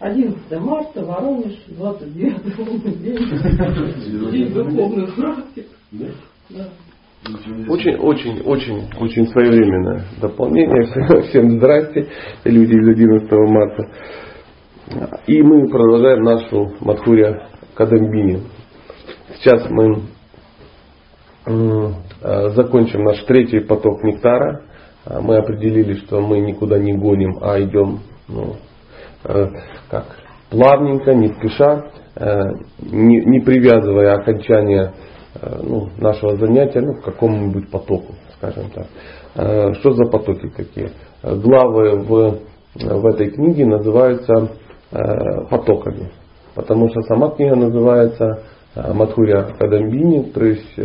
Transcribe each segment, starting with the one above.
11 марта, Воронеж, 29 день, день духовных практик. Да. Очень, очень, очень, очень своевременное дополнение. Всем здрасте, люди из 11 марта. И мы продолжаем нашу Мадхуря Кадамбини. Сейчас мы э, закончим наш третий поток нектара. А мы определили, что мы никуда не гоним, а идем ну, как плавненько, не спеша, э, не, не привязывая окончание ну, нашего занятия ну, к какому-нибудь потоку, скажем так. Что за потоки такие? Главы в, в этой книге называются потоками, потому что сама книга называется Мадхуря Кадамбини, то есть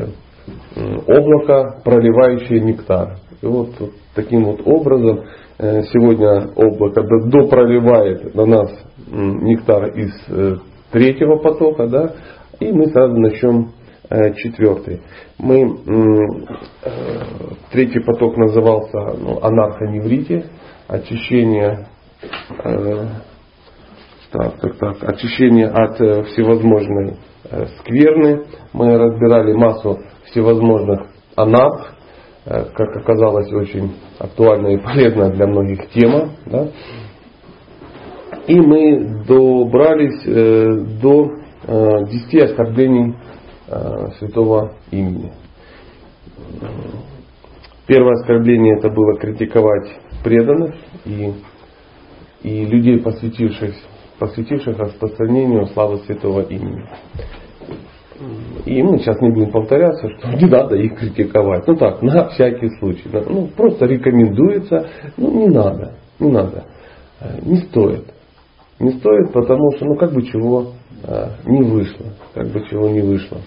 облако, проливающее нектар. И вот таким вот образом э, сегодня облако допроливает на нас нектар из э, третьего потока, да, и мы сразу начнем э, четвертый. Мы, третий поток назывался ну, анархоневрите, очищение, так, так, так, очищение от всевозможной скверны. Мы разбирали массу всевозможных анап, Э, как оказалось, очень актуальная и полезная для многих тема. Да? И мы добрались э, до э, 10 оскорблений э, святого имени. Первое оскорбление это было критиковать преданных и, и людей, посвятивших, посвятивших распространению славы святого имени. И мы сейчас не будем повторяться, что не надо их критиковать. Ну так, на всякий случай. Ну, просто рекомендуется. Ну, не надо. Не надо. Э, не стоит. Не стоит, потому что, ну, как бы чего э, не вышло. Как бы чего не вышло.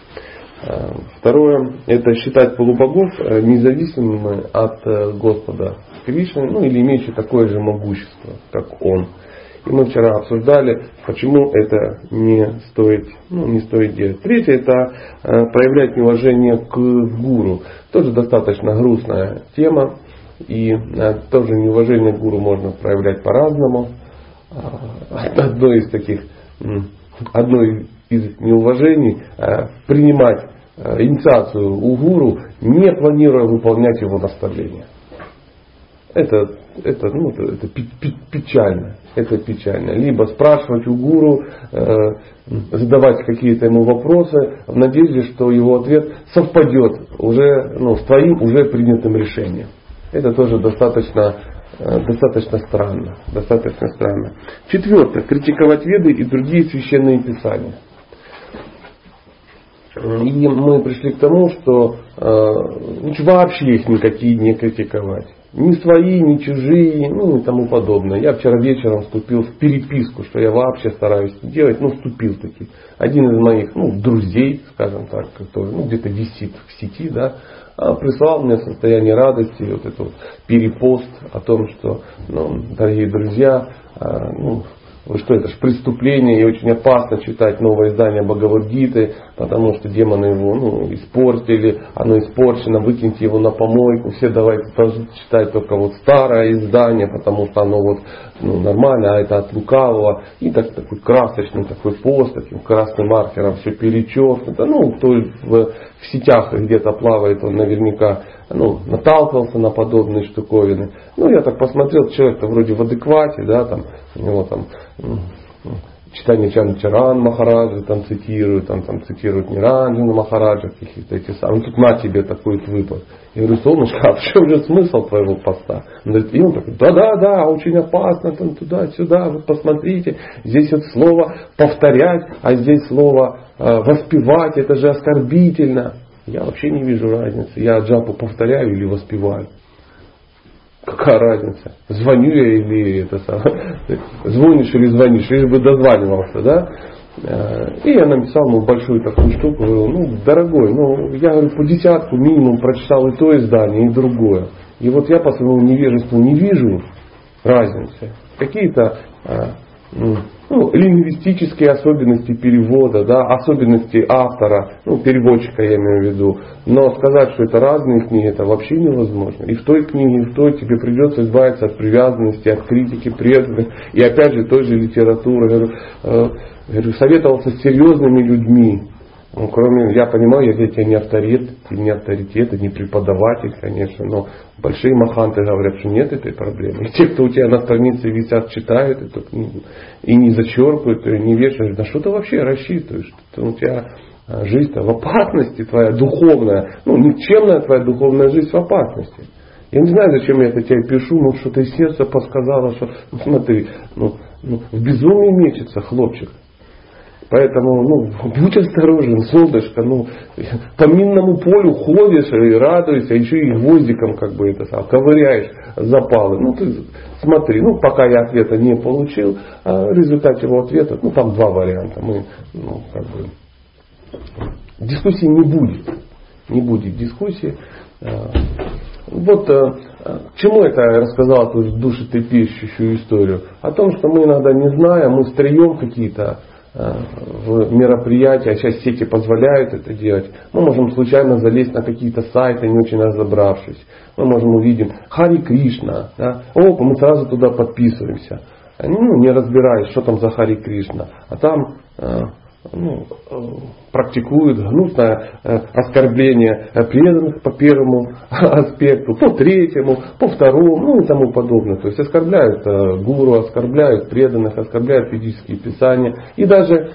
Э, второе, это считать полубогов независимыми от Господа Кришны, ну или имеющие такое же могущество, как Он. И мы вчера обсуждали, почему это не стоит, ну, не стоит делать. Третье это э, проявлять неуважение к гуру. Тоже достаточно грустная тема. И э, тоже неуважение к гуру можно проявлять по-разному. А, одно из таких, одно из неуважений э, принимать инициацию у гуру, не планируя выполнять его наставления. Это, это, ну, это печально. Это печально. Либо спрашивать у гуру, э, задавать какие-то ему вопросы в надежде, что его ответ совпадет уже ну, с твоим уже принятым решением. Это тоже достаточно, э, достаточно странно. Достаточно странно. Четвертое. Критиковать веды и другие священные писания. И мы пришли к тому, что э, вообще их никакие не критиковать. Ни свои, ни чужие, ну и тому подобное. Я вчера вечером вступил в переписку, что я вообще стараюсь делать, ну вступил таки. Один из моих ну, друзей, скажем так, который ну, где-то висит в сети, да, а прислал мне состояние радости, вот этот вот перепост о том, что, ну, дорогие друзья, а, ну, что это же преступление и очень опасно читать новое издание Бхагавадгиты, потому что демоны его ну, испортили, оно испорчено, выкиньте его на помойку, все давайте читать только вот старое издание, потому что оно вот ну, нормально, а это от лукавого. И так, такой красочный такой пост, таким красным маркером все перечеркнуто. Ну, кто в, в сетях где-то плавает, он наверняка ну, наталкивался на подобные штуковины. Ну, я так посмотрел, человек-то вроде в адеквате, да, там, у него там читание Чанчаран Махараджа там цитируют, там, там цитируют Ниранджана Махараджа, каких-то эти самые. Ну, тут на тебе такой выпад. Я говорю, солнышко, а в чем же смысл твоего поста? Он говорит, и он такой, да-да-да, очень опасно, там туда-сюда, вот посмотрите, здесь вот слово повторять, а здесь слово э, воспевать, это же оскорбительно. Я вообще не вижу разницы. Я джапу повторяю или воспеваю. Какая разница? Звоню я или это самое. Звонишь или звонишь, лишь бы дозванивался, да? Э, и я написал ему большую такую штуку, говорю, ну, дорогой, ну, я говорю, по десятку минимум прочитал и то издание, и другое. И вот я по своему невежеству не вижу разницы. Какие-то э, ну, лингвистические особенности перевода, да, особенности автора, ну, переводчика я имею в виду. Но сказать, что это разные книги, это вообще невозможно. И в той книге, и в той тебе придется избавиться от привязанности, от критики преданных. И опять же, той же литературы. Говорю, э, советовался с серьезными людьми, ну, кроме, я понимаю, я для тебя не авторитет, ты не авторитет, не преподаватель, конечно, но большие маханты говорят, что нет этой проблемы. И те, кто у тебя на странице висят, читают эту книгу и не зачеркивают, и не вешают, на что ты вообще рассчитываешь? Что у тебя а, жизнь-то в опасности твоя духовная, ну, никчемная твоя духовная жизнь в опасности. Я не знаю, зачем я это тебе пишу, но что-то из сердца подсказало, что, ну, смотри, ну, ну, в безумии мечется хлопчик. Поэтому, ну, будь осторожен, солнышко, ну, по минному полю ходишь и радуешься, еще и гвоздиком как бы это сам, ковыряешь запалы. Ну, ты смотри, ну, пока я ответа не получил, а в результате его ответа, ну, там два варианта. Мы, ну, как бы, дискуссии не будет. Не будет дискуссии. А, вот э, к чему это я рассказал эту душетрепещущую историю? О том, что мы иногда не знаем, мы строем какие-то в мероприятия, сейчас сети позволяют это делать, мы можем случайно залезть на какие-то сайты, не очень разобравшись. Мы можем увидеть Хари Кришна. Да? Оп, мы сразу туда подписываемся. Ну, не разбираясь, что там за Хари Кришна. А там э, ну, э, практикуют гнусное э, оскорбление преданных по первому аспекту, по третьему, по второму, ну и тому подобное. То есть оскорбляют э, гуру, оскорбляют преданных, оскорбляют физические писания. И даже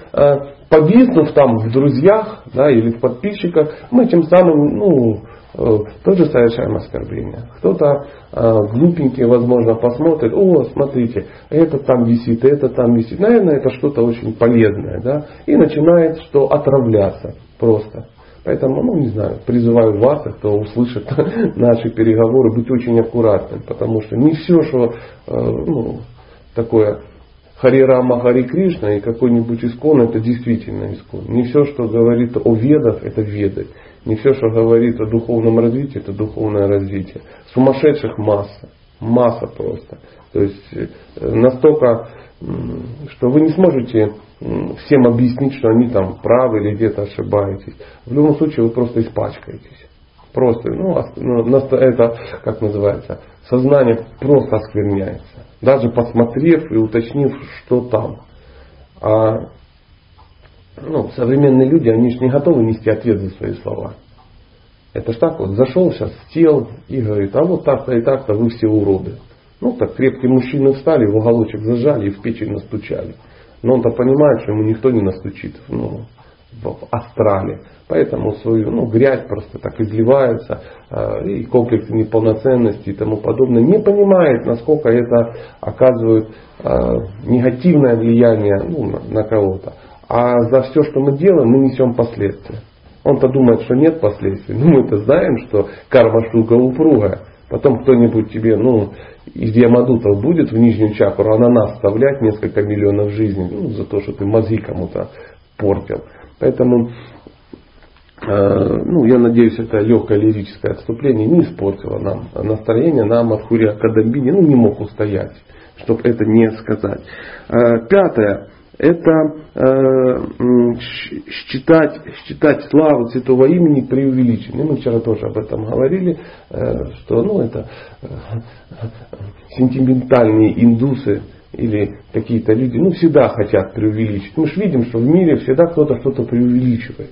повиснув там в друзьях да, или в подписчиках, мы тем самым ну, Э, тоже совершаем оскорбление. Кто-то э, глупенький, возможно, посмотрит, о, смотрите, это там висит, это там висит. Наверное, это что-то очень полезное. Да? И начинает что отравляться просто. Поэтому, ну, не знаю, призываю вас, кто услышит наши переговоры, быть очень аккуратным, потому что не все, что э, ну, такое Хари Рама, Хари Кришна и какой-нибудь искон, это действительно искон. Не все, что говорит о ведах, это веды. Не все, что говорит о духовном развитии, это духовное развитие. Сумасшедших масса. Масса просто. То есть э, настолько, что вы не сможете всем объяснить, что они там правы или где-то ошибаетесь. В любом случае вы просто испачкаетесь. Просто, ну, ну это, как называется, сознание просто оскверняется. Даже посмотрев и уточнив, что там. А ну, современные люди, они же не готовы нести ответ за свои слова. Это ж так вот, зашел сейчас, сел и говорит, а вот так-то и так-то вы все уроды. Ну так крепкие мужчины встали, в уголочек зажали и в печень настучали. Но он-то понимает, что ему никто не настучит ну, в астрале. Поэтому свою ну, грязь просто так изливается, э, и комплексы неполноценности и тому подобное. Не понимает, насколько это оказывает э, негативное влияние ну, на кого-то. А за все, что мы делаем, мы несем последствия. Он-то думает, что нет последствий. Но мы-то знаем, что карма штука упругая. Потом кто-нибудь тебе, ну, из Ямадутов будет в нижнюю чакру ананас вставлять несколько миллионов жизней, ну, за то, что ты мозги кому-то портил. Поэтому, э, ну, я надеюсь, это легкое лирическое отступление не испортило нам настроение, нам от Хурия Кадамбини, ну, не мог устоять, чтобы это не сказать. Э, пятое это э, считать, считать славу святого имени преувеличенной. Мы вчера тоже об этом говорили, э, что ну, это э, сентиментальные индусы или какие-то люди ну, всегда хотят преувеличить. Мы же видим, что в мире всегда кто-то что-то преувеличивает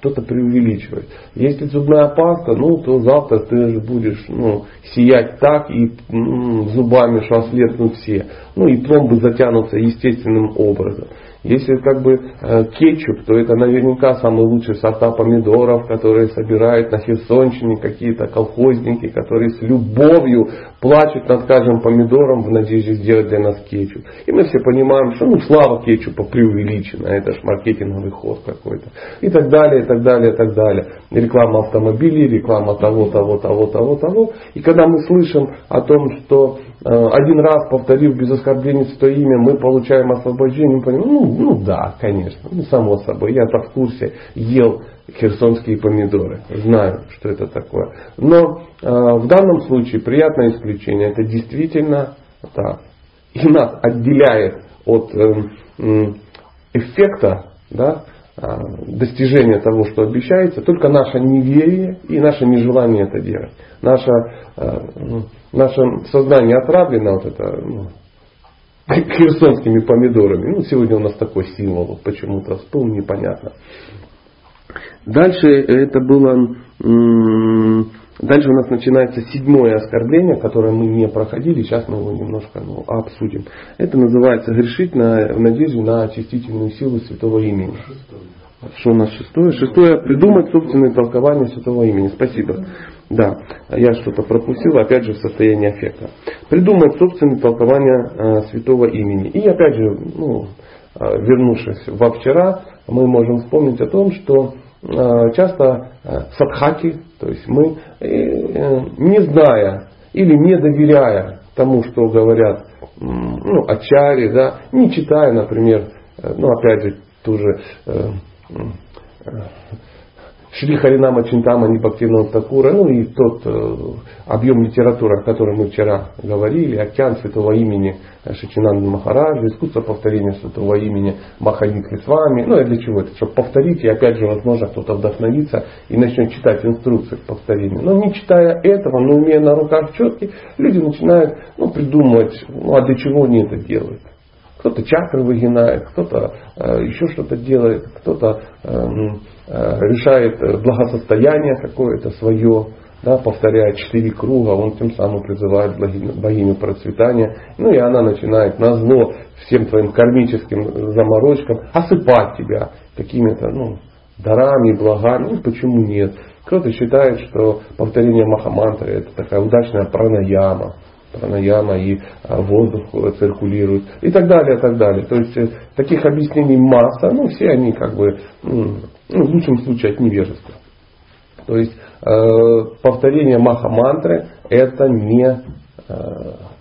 что-то преувеличивать. Если зубная паста, ну, то завтра ты же будешь ну, сиять так и м, зубами, что ослепнут все. Ну и пломбы затянутся естественным образом. Если как бы э, кетчуп, то это наверняка самый лучший сорта помидоров, которые собирают на Херсонщине какие-то колхозники, которые с любовью плачут над каждым помидором в надежде сделать для нас кетчуп. И мы все понимаем, что ну слава кетчупа преувеличена, это же маркетинговый ход какой-то. И так далее, и так далее, и так далее. Реклама автомобилей, реклама того, того, того, того, того. И когда мы слышим о том, что один раз повторив без оскорбления свое имя, мы получаем освобождение, мы понимаем, ну, ну да, конечно, ну само собой, я-то в курсе ел херсонские помидоры, знаю, что это такое. Но э, в данном случае приятное исключение, это действительно так. И нас отделяет от э, эффекта да, достижения того, что обещается, только наше неверие и наше нежелание это делать. Наше, э, ну, наше сознание отравлено вот это, ну, херсонскими помидорами. Ну, сегодня у нас такой символ почему-то всплыл, непонятно. Дальше это было Дальше у нас начинается седьмое оскорбление, которое мы не проходили, сейчас мы его немножко ну, обсудим. Это называется грешить на, в надежде на очистительную силу святого имени. Что у нас шестое? Шестое придумать собственное толкование святого имени. Спасибо. Да, я что-то пропустил, опять же в состоянии аффекта. Придумать собственное толкование э, святого имени. И опять же, ну, э, вернувшись во вчера, мы можем вспомнить о том, что э, часто э, садхаки, то есть мы, не зная или не доверяя тому, что говорят ну, ачари, да, не читая, например, э, ну опять же, ту же Шри Харинама Чинтама Нипактивного Такура, ну и тот э, объем литературы, о котором мы вчера говорили, океан святого имени Шичинанда Махараджа, искусство повторения святого имени Маханитхи с вами. Ну и для чего это? Чтобы повторить, и опять же, возможно, кто-то вдохновится и начнет читать инструкции к повторению. Но не читая этого, но имея на руках четки, люди начинают ну, придумывать, ну а для чего они это делают. Кто-то чакры выгинает, кто-то э, еще что-то делает, кто-то э, решает благосостояние какое-то свое, да, повторяет четыре круга, он тем самым призывает богиню, богиню процветания. Ну и она начинает на зло всем твоим кармическим заморочкам осыпать тебя какими-то ну, дарами, благами. Ну почему нет? Кто-то считает, что повторение Махамантры это такая удачная пранаяма пранаяма и а, воздух циркулирует и так далее, так далее. То есть э, таких объяснений масса, ну все они как бы, ну, в лучшем случае от невежества. То есть э, повторение маха-мантры это не, э,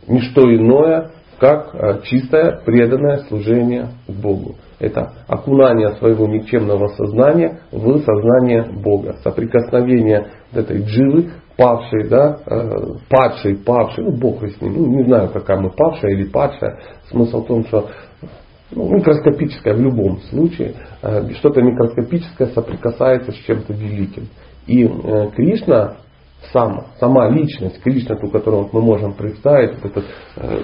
не что иное, как э, чистое преданное служение Богу. Это окунание своего никчемного сознания в сознание Бога. Соприкосновение этой дживы павший, да, э, падший, павший, ну Бог с ним, ну не знаю, какая мы павшая или падшая. Смысл в том, что ну, микроскопическое в любом случае, э, что-то микроскопическое соприкасается с чем-то великим. И э, Кришна сам, сама личность, Кришна, ту, которую мы можем представить, вот это,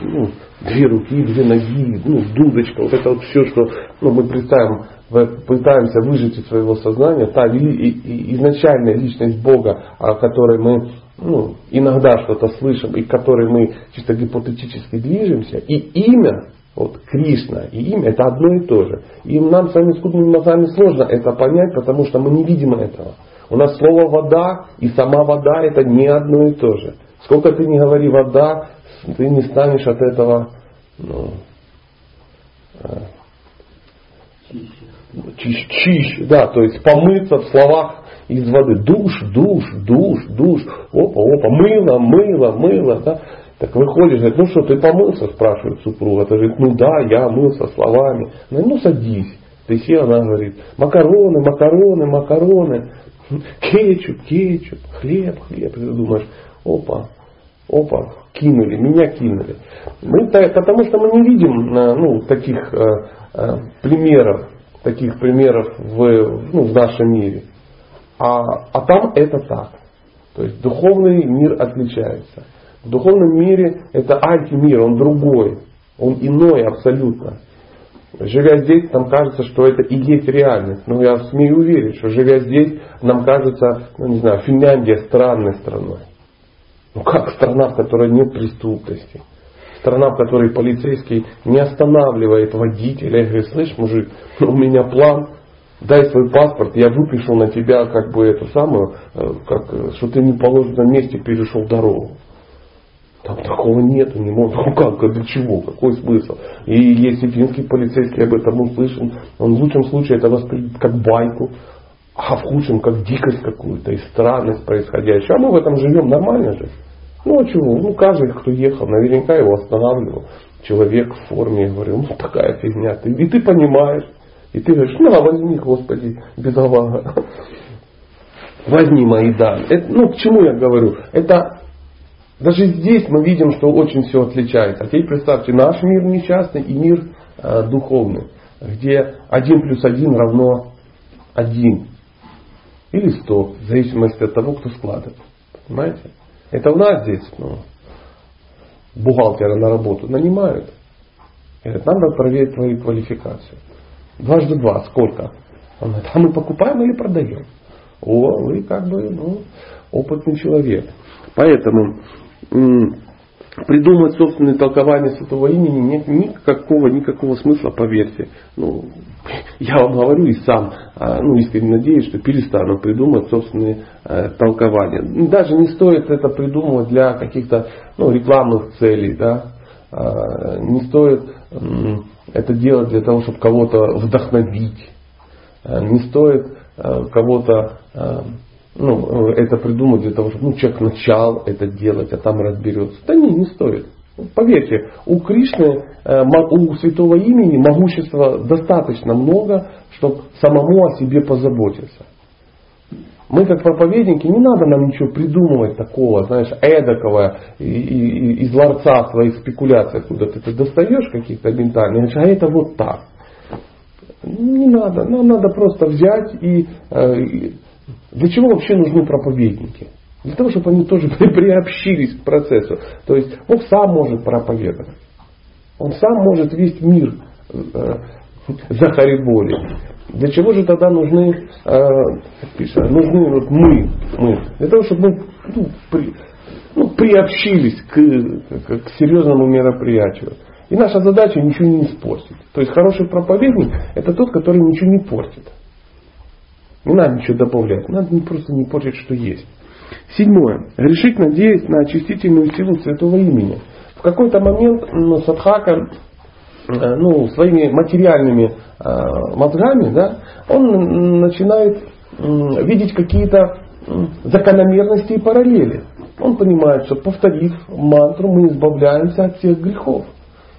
ну, две руки, две ноги, ну, дудочка, вот это вот все, что ну, мы представим пытаемся выжить из своего сознания, та изначальная личность Бога, о которой мы ну, иногда что-то слышим и к которой мы чисто гипотетически движемся, и имя, вот Кришна и имя это одно и то же. И нам с вами скудными мозгами сложно это понять, потому что мы не видим этого. У нас слово вода и сама вода это не одно и то же. Сколько ты не говори вода, ты не станешь от этого ну, э, чище, чище, да, то есть помыться в словах из воды. Душ, душ, душ, душ. Опа, опа, мыло, мыло, мыло. Да? Так выходишь, говорит, ну что, ты помылся, спрашивает супруга. Ты говорит, ну да, я мылся словами. Ну, ну садись. Ты сел, она говорит, макароны, макароны, макароны, кетчуп, кетчуп, хлеб, хлеб. Ты думаешь, опа, опа, кинули, меня кинули. Мы, потому что мы не видим э, ну, таких э, э, примеров таких примеров в, ну, в нашем мире. А, а там это так. То есть духовный мир отличается. В духовном мире это антимир, он другой, он иной абсолютно. Живя здесь, нам кажется, что это и есть реальность. Но я смею уверить, что живя здесь, нам кажется, ну не знаю, Финляндия странной страной. Ну как страна, в которой нет преступности? Страна, в которой полицейский не останавливает водителя и говорит, слышь, мужик, у меня план, дай свой паспорт, я выпишу на тебя как бы эту самую, э, как, что ты не в положенном месте перешел дорогу. Там такого нету, не может. Ну как, для чего, какой смысл? И если финский полицейский об этом услышал, он в лучшем случае это воспримет как байку, а в худшем как дикость какую-то и странность происходящую. А мы в этом живем нормально же. Ну а чего? Ну каждый, кто ехал, наверняка его останавливал. Человек в форме, я говорю, ну такая фигня. Ты, и ты понимаешь. И ты говоришь, на, возьми, Господи, бедолага. Возьми мои дары. Это, ну, к чему я говорю? Это даже здесь мы видим, что очень все отличается. А теперь представьте, наш мир несчастный и мир э, духовный, где один плюс один равно один или сто, в зависимости от того, кто складывает. Понимаете? Это у нас здесь ну, бухгалтера на работу нанимают. Говорят, нам надо проверить твою квалификацию. Дважды два, сколько? Он говорит, а мы покупаем или продаем? О, вы как бы ну, опытный человек. Поэтому придумать собственное толкование святого имени нет никакого, никакого смысла, поверьте. Ну, я вам говорю и сам, а, ну, искренне надеюсь, что перестану придумать собственные э, толкования. Даже не стоит это придумывать для каких-то ну, рекламных целей, да. А, не стоит это делать для того, чтобы кого-то вдохновить. А, не стоит э, кого-то ну, это придумать для того, чтобы ну, человек начал это делать, а там разберется. Да не, не стоит. Поверьте, у Кришны, э, у святого имени могущества достаточно много, чтобы самому о себе позаботиться. Мы как проповедники, не надо нам ничего придумывать такого, знаешь, эдакого, и, и, из ларца своих спекуляций, откуда ты, ты достаешь каких-то ментальных, а это вот так. Не надо, нам надо просто взять и, э, для чего вообще нужны проповедники? Для того, чтобы они тоже приобщились к процессу. То есть Бог сам может проповедовать. Он сам может весь мир э, захариболить. Для чего же тогда нужны, э, нужны вот мы, мы? Для того, чтобы мы ну, при, ну, приобщились к, к, к серьезному мероприятию. И наша задача ничего не испортить. То есть хороший проповедник это тот, который ничего не портит. Не надо ничего добавлять, надо просто не портить, что есть. Седьмое. Решить надеясь на очистительную силу святого имени. В какой-то момент ну, Садхака э, ну, своими материальными э, мозгами, да, он начинает э, видеть какие-то закономерности и параллели. Он понимает, что повторив мантру, мы избавляемся от всех грехов.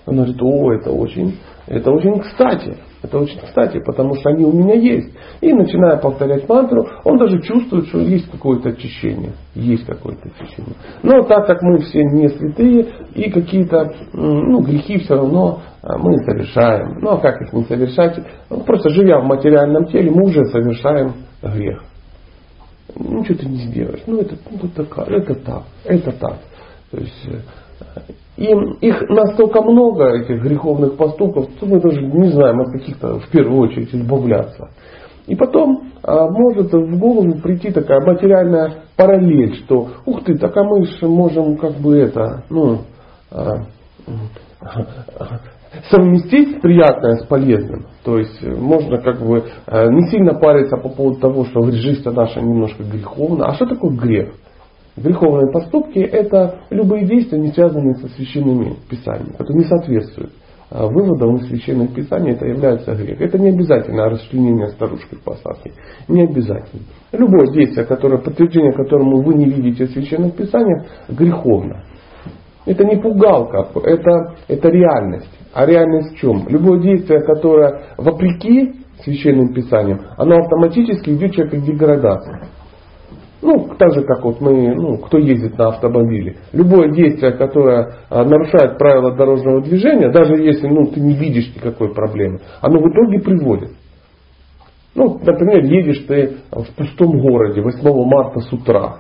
Он говорит, о, это очень, это очень кстати. Это очень кстати, потому что они у меня есть. И начиная повторять мантру, он даже чувствует, что есть какое-то очищение. Есть какое-то очищение. Но так как мы все не святые, и какие-то ну, грехи все равно а, мы совершаем. Ну а как их не совершать? Ну, просто живя в материальном теле, мы уже совершаем грех. Ничего ты не сделаешь. Ну это, ну, это, так, это так, это так. То есть э, им их настолько много, этих греховных поступков, что мы даже не знаем от каких-то в первую очередь избавляться. И потом а, может в голову прийти такая материальная параллель, что ух ты, так а мы же можем как бы это, ну, а, совместить приятное с полезным. То есть можно как бы а, не сильно париться по поводу того, что жизнь наша немножко греховна. А что такое грех? Греховные поступки – это любые действия, не связанные со священными писаниями, которые не соответствуют а, выводам из священных писаний, это является грех. Это не обязательно расчленение старушкой посадки. Не обязательно. Любое действие, которое, подтверждение которому вы не видите в священных писаниях, греховно. Это не пугалка, это, это реальность. А реальность в чем? Любое действие, которое вопреки священным писаниям, оно автоматически ведет человека к деградации. Ну, так же, как вот мы, ну, кто ездит на автомобиле. Любое действие, которое а, нарушает правила дорожного движения, даже если ну, ты не видишь никакой проблемы, оно в итоге приводит. Ну, например, едешь ты в пустом городе 8 марта с утра.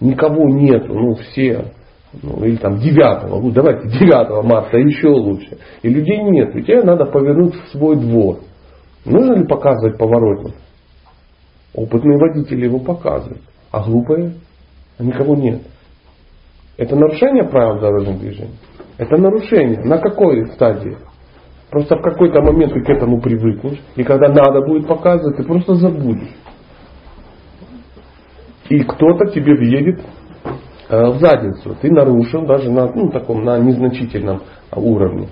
Никого нету, ну все, ну, или там 9, ну давайте 9 марта еще лучше. И людей нет, и тебе надо повернуть в свой двор. Нужно ли показывать поворотник? Опытные водители его показывают а глупые, а никого нет. Это нарушение правил дорожного движения? Это нарушение. На какой стадии? Просто в какой-то момент ты к этому привыкнешь, и когда надо будет показывать, ты просто забудешь. И кто-то тебе въедет э, в задницу. Ты нарушил даже на, ну, таком, на незначительном уровне.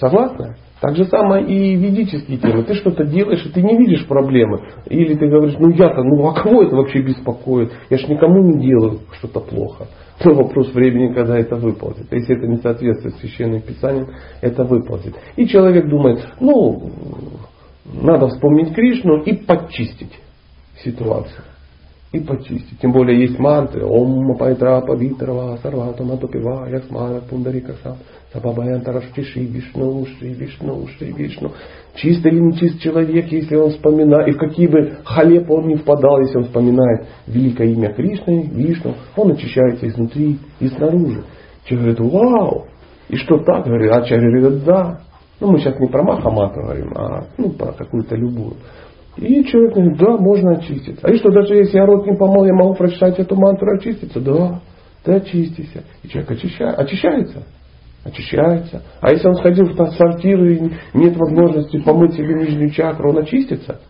Согласны? Так же самое и ведические темы. Ты что-то делаешь, и ты не видишь проблемы. Или ты говоришь, ну я-то, ну а кого это вообще беспокоит? Я же никому не делаю что-то плохо. Но вопрос времени, когда это выползет. Если это не соответствует священным писаниям, это выползет. И человек думает, ну, надо вспомнить Кришну и подчистить ситуацию. и почистить. Тем более есть мантры. Ом Пайтра Павитрава Сарвата Матупива Ясмара Пундарика Сам Сабабаянтара Штиши Вишну Шри Вишну Шри Вишну. Чист или нечист человек, если он вспоминает, и в какие бы халеп он не впадал, если он вспоминает великое имя Кришны, Вишну, он очищается изнутри и снаружи. Человек говорит, вау, и что так? Говорит, а человек говорит, да. Ну, мы сейчас не про Махамату говорим, а ну, про какую-то любую. И человек говорит, да, можно очиститься. А и что, даже если я рот не помыл, я могу прочитать эту мантру очиститься? Да, ты очистишься. И человек очищает, очищается. Очищается. А если он сходил в сортир и нет возможности помыть себе нижнюю чакру, он очистится?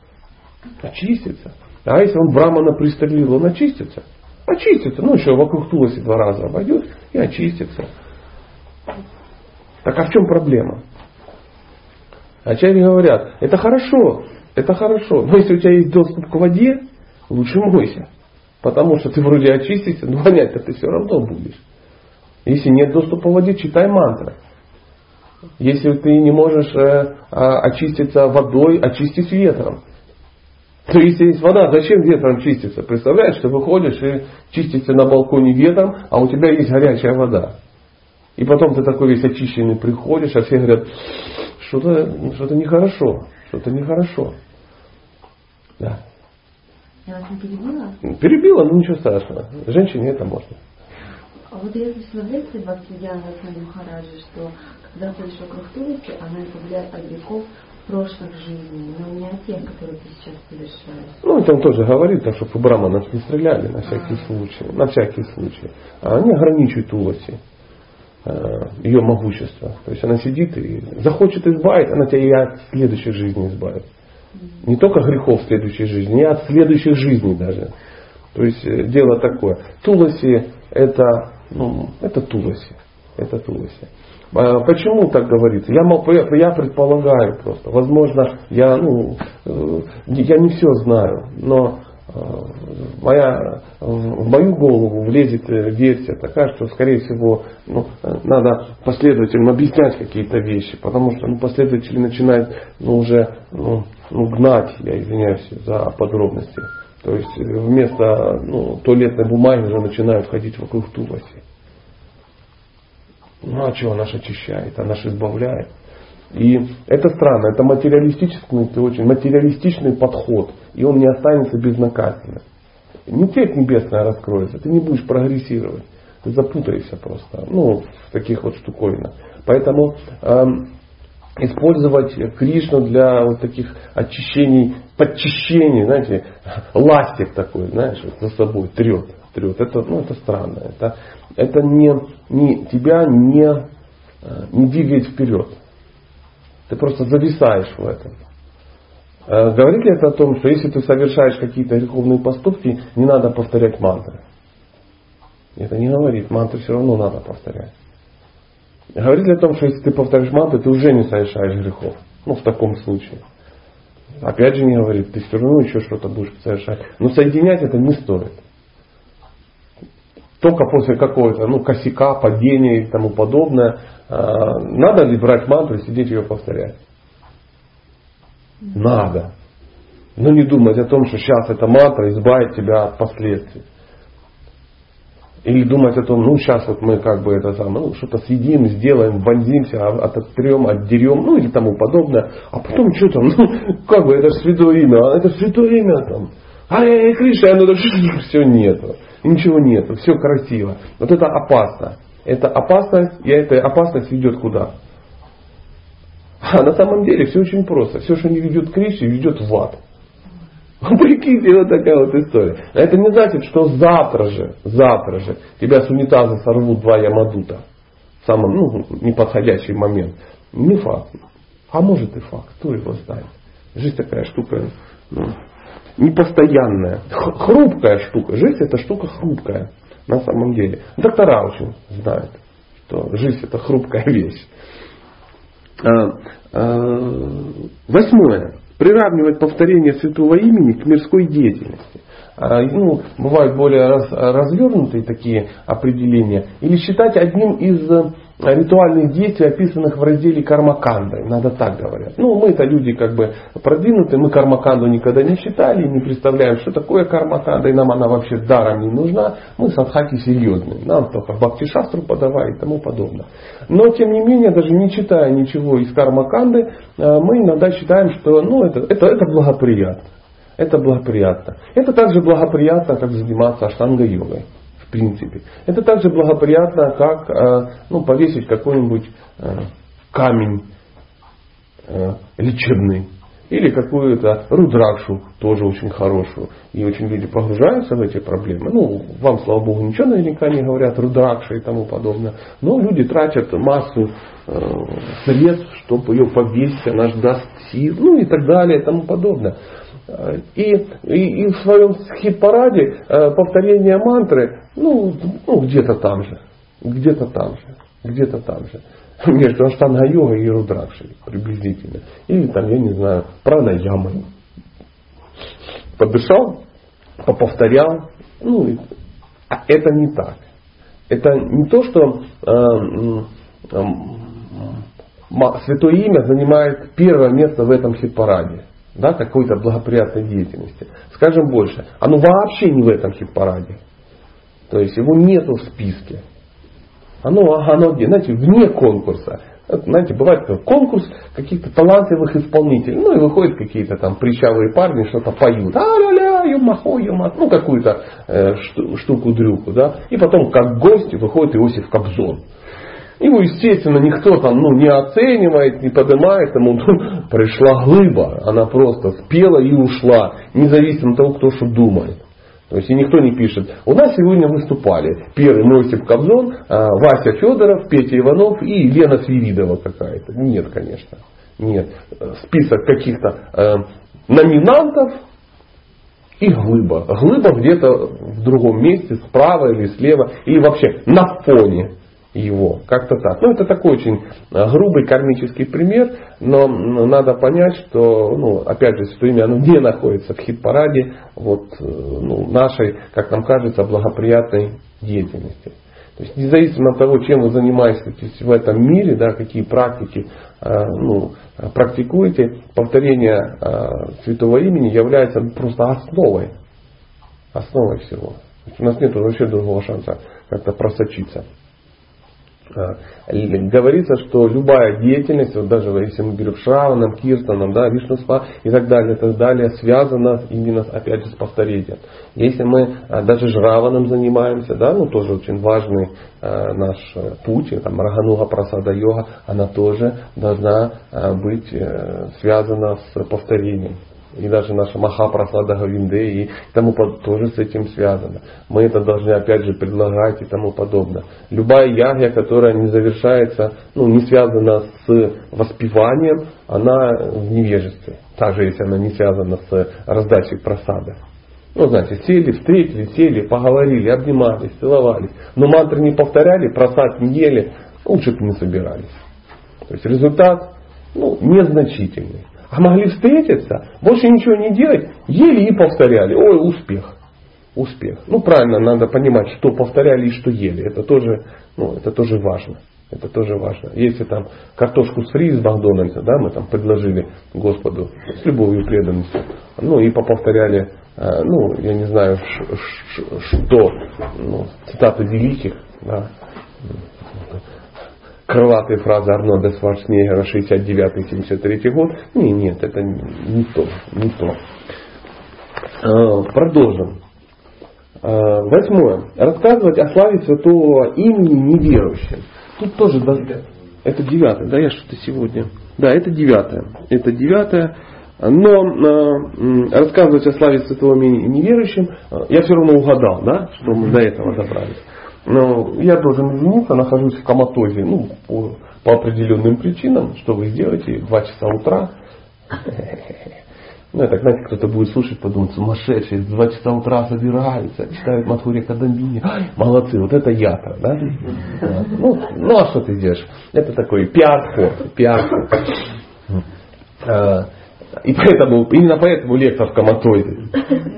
Очистится. А если он Брамана пристрелил, он очистится? Очистится. Ну, еще вокруг Туласи два раза обойдет и очистится. Так а в чем проблема? Ачари говорят, это хорошо, это хорошо. Но если у тебя есть доступ к воде, лучше мойся. Потому что ты вроде очистишься, но вонять-то ты все равно будешь. Если нет доступа к воде, читай мантры. Если ты не можешь э, а, очиститься водой, очистись ветром. То если есть вода, зачем ветром чиститься? Представляешь, ты выходишь и чистишься на балконе ветром, а у тебя есть горячая вода. И потом ты такой весь очищенный приходишь, а все говорят, что-то что нехорошо, что-то нехорошо. Да. Я вас не перебила? Перебила, но ничего страшного. Женщине это можно. А вот я слышала в лекции Бхактивидяна Василия Махараджи, что когда ходишь вокруг Тулиси, она избавляет от грехов прошлых жизней, но не о тех, которые ты сейчас совершаешь. Ну, это он тоже говорит, так, чтобы браманов не стреляли на всякий а. случай. На всякий случай. А они ограничивают Туласи э, ее могущество. То есть она сидит и захочет избавить, она тебя и от следующей жизни избавит. Не только грехов в следующей жизни, и от следующих жизней даже. То есть э, дело такое. Туласи это, ну, это Туласи. Это Туласи. Почему так говорится? Я, я предполагаю просто. Возможно, я, ну, э, я не все знаю, но э, моя, в мою голову влезет версия такая, что, скорее всего, ну, надо последователям объяснять какие-то вещи, потому что ну, последователи начинают ну, уже ну, ну, гнать, я извиняюсь за подробности. То есть вместо ну, туалетной бумаги уже начинают ходить вокруг тулоси. Ну а чего наш очищает, а наш избавляет. И это странно, это материалистический, очень материалистичный подход, и он не останется безнаказанным. Не цепь небесная раскроется, ты не будешь прогрессировать, ты запутаешься просто, ну, в таких вот штуковинах. Поэтому эм, использовать Кришну для вот таких очищений, подчищений, знаете, ластик такой, знаешь, вот за собой трет, трет. Это, ну, это странно. Это, это не, не, тебя не, э, не двигает вперед. Ты просто зависаешь в этом. Э, говорит ли это о том, что если ты совершаешь какие-то греховные поступки, не надо повторять мантры? Это не говорит, мантры все равно надо повторять. Говорит ли о том, что если ты повторяешь мантры, ты уже не совершаешь грехов? Ну, в таком случае. Опять же не говорит, ты все равно еще что-то будешь совершать. Но соединять это не стоит. Только после какого-то ну, косяка, падения и тому подобное. А, надо ли брать мантру и сидеть ее повторять? Надо. Но не думать о том, что сейчас эта мантра избавит тебя от последствий. Или думать о том, ну сейчас вот мы как бы это самое, ну что-то съедим, сделаем, вонзимся, а, ототрем, отдерем, ну или тому подобное. А потом что там, ну как бы это святое имя, а это святое имя там. А я Кришна, ну все нету. Ничего нету, все красиво. Вот это опасно. Это опасность, и эта опасность ведет куда? А на самом деле все очень просто. Все, что не ведет к Кришне, ведет в ад. Прикиньте, вот такая вот история. Это не значит, что завтра же, завтра же тебя с унитаза сорвут два ямадута. В самом ну, неподходящий момент. Не факт. А может и факт. Кто его знает. Жизнь такая штука ну, непостоянная. Хрупкая штука. Жизнь это штука хрупкая. На самом деле. Доктора очень знают, что жизнь это хрупкая вещь. А, а, восьмое приравнивать повторение святого имени к мирской деятельности. А, ну, бывают более раз, развернутые такие определения. Или считать одним из ритуальных действий, описанных в разделе Кармаканды. Надо так говорят. Ну, мы-то люди как бы продвинутые, мы Кармаканду никогда не читали, не представляем, что такое Кармаканда, и нам она вообще даром не нужна. Мы садхаки серьезные. Нам только Бхакти Шастру подавай и тому подобное. Но, тем не менее, даже не читая ничего из Кармаканды, э, мы иногда считаем, что ну, это, это, это благоприятно. Это благоприятно. Это также благоприятно, как заниматься аштанга-йогой в принципе. Это также благоприятно, как э, ну, повесить какой-нибудь э, камень э, лечебный или какую-то рудракшу, тоже очень хорошую. И очень люди погружаются в эти проблемы. Ну, вам, слава богу, ничего наверняка не говорят, рудракша и тому подобное. Но люди тратят массу э, средств, чтобы ее повесить, она же даст сил, ну и так далее и тому подобное. И, и, и в своем хит-параде э, повторение мантры, ну, ну где-то там же, где-то там же, где-то там же. Между аштанга-йогой и рудракшей приблизительно. Или там, я не знаю, пранаямой. Подышал, поповторял. Ну, а это не так. Это не то, что э, э, Святое Имя занимает первое место в этом хит-параде да, какой-то благоприятной деятельности. Скажем больше, оно вообще не в этом хит-параде. То есть его нету в списке. Оно, оно где? Знаете, вне конкурса. Знаете, бывает конкурс каких-то талантливых исполнителей. Ну и выходят какие-то там прищавые парни, что-то поют. А-ля-ля, юмахо, юмахо. Ну какую-то э, штуку-дрюку. Да? И потом как гость выходит Иосиф Кобзон. Его, естественно, никто там ну, не оценивает, не поднимает. Ему ну, пришла глыба. Она просто спела и ушла. Независимо от того, кто что думает. То есть и никто не пишет. У нас сегодня выступали первый Мосип Кобзон, а, Вася Федоров, Петя Иванов и Лена Свиридова какая-то. Нет, конечно. Нет. Список каких-то э, номинантов и глыба. Глыба где-то в другом месте, справа или слева, или вообще на фоне его. Как-то так. Ну, это такой очень э, грубый кармический пример, но надо понять, что, ну, опять же, что имя, оно не находится в хит-параде вот, э, ну, нашей, как нам кажется, благоприятной деятельности. То есть независимо от того, чем вы занимаетесь в этом мире, да, какие практики э, ну, практикуете, повторение святого имени является просто основой. Основой всего. У нас нет вообще другого шанса как-то просочиться. А, говорится, что любая деятельность, вот даже если мы берем Шраваном, Киртаном, да, Вишнуспа и так далее, и так далее, связана именно опять же с повторением. Если мы а, даже Жраваном занимаемся, да, ну тоже очень важный э, наш э, путь, там Рагануга Прасада Йога, она тоже должна э, быть э, связана с повторением и даже наша Махапрасада Гавинде и тому тоже с этим связано. Мы это должны опять же предлагать и тому подобное. Любая ягья, которая не завершается, ну, не связана с воспеванием, она в невежестве. Также если она не связана с раздачей просада. Ну, знаете, сели, встретили, сели, поговорили, обнимались, целовались. Но мантры не повторяли, просад не ели, лучше бы не собирались. То есть результат ну, незначительный. А могли встретиться, больше ничего не делать, ели и повторяли. Ой, успех. Успех. Ну, правильно, надо понимать, что повторяли и что ели. Это тоже, ну, это тоже важно. Это тоже важно. Если там картошку фри из Макдональдса, да, мы там предложили Господу с любовью и преданностью, ну и поповторяли, э, ну, я не знаю, что, ну, цитаты великих, да, крылатые фразы Арнольда Шварценеггера 69-73 год. Не, нет, это не то, не то. А, продолжим. А, восьмое. Рассказывать о славе святого имени неверующим. Тут тоже это девятое, да, я что-то сегодня. Да, это девятое. Это девятое. Но э, рассказывать о славе святого имени неверующим, я все равно угадал, да, что мы до этого добрались. Но я должен извиниться, нахожусь в коматозе, ну, по, по определенным причинам. Что вы сделаете? Два часа утра. Ну, это, знаете, кто-то будет слушать, подумать, сумасшедший, в 2 часа утра собираются, читают Матхури Кадамбини. Молодцы, вот это я-то, да? Ну, ну, а что ты делаешь? Это такой пиар-ход, пиар-ход. И поэтому, именно поэтому лектор в коматозе.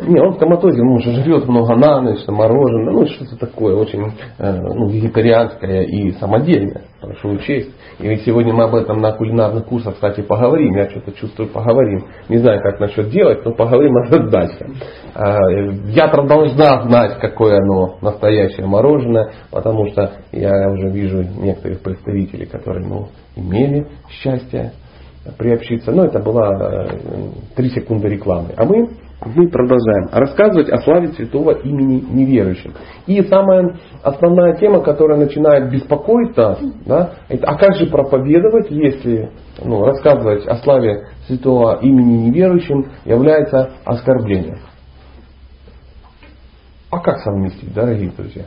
Не, он в коматозе, он уже жрет много на ночь, мороженое, ну что-то такое очень э, ну, вегетарианское и самодельное. хорошо учесть. И сегодня мы об этом на кулинарных курсах, кстати, поговорим. Я что-то чувствую, поговорим. Не знаю, как насчет делать, но поговорим о дальше. А, я должна знать, какое оно настоящее мороженое, потому что я уже вижу некоторых представителей, которые ну, имели счастье приобщиться. Но это была э, три секунды рекламы. А мы мы продолжаем рассказывать о славе святого имени неверующим. И самая основная тема, которая начинает беспокоить нас, да, это, а как же проповедовать, если ну, рассказывать о славе святого имени неверующим является оскорблением. А как совместить, дорогие друзья?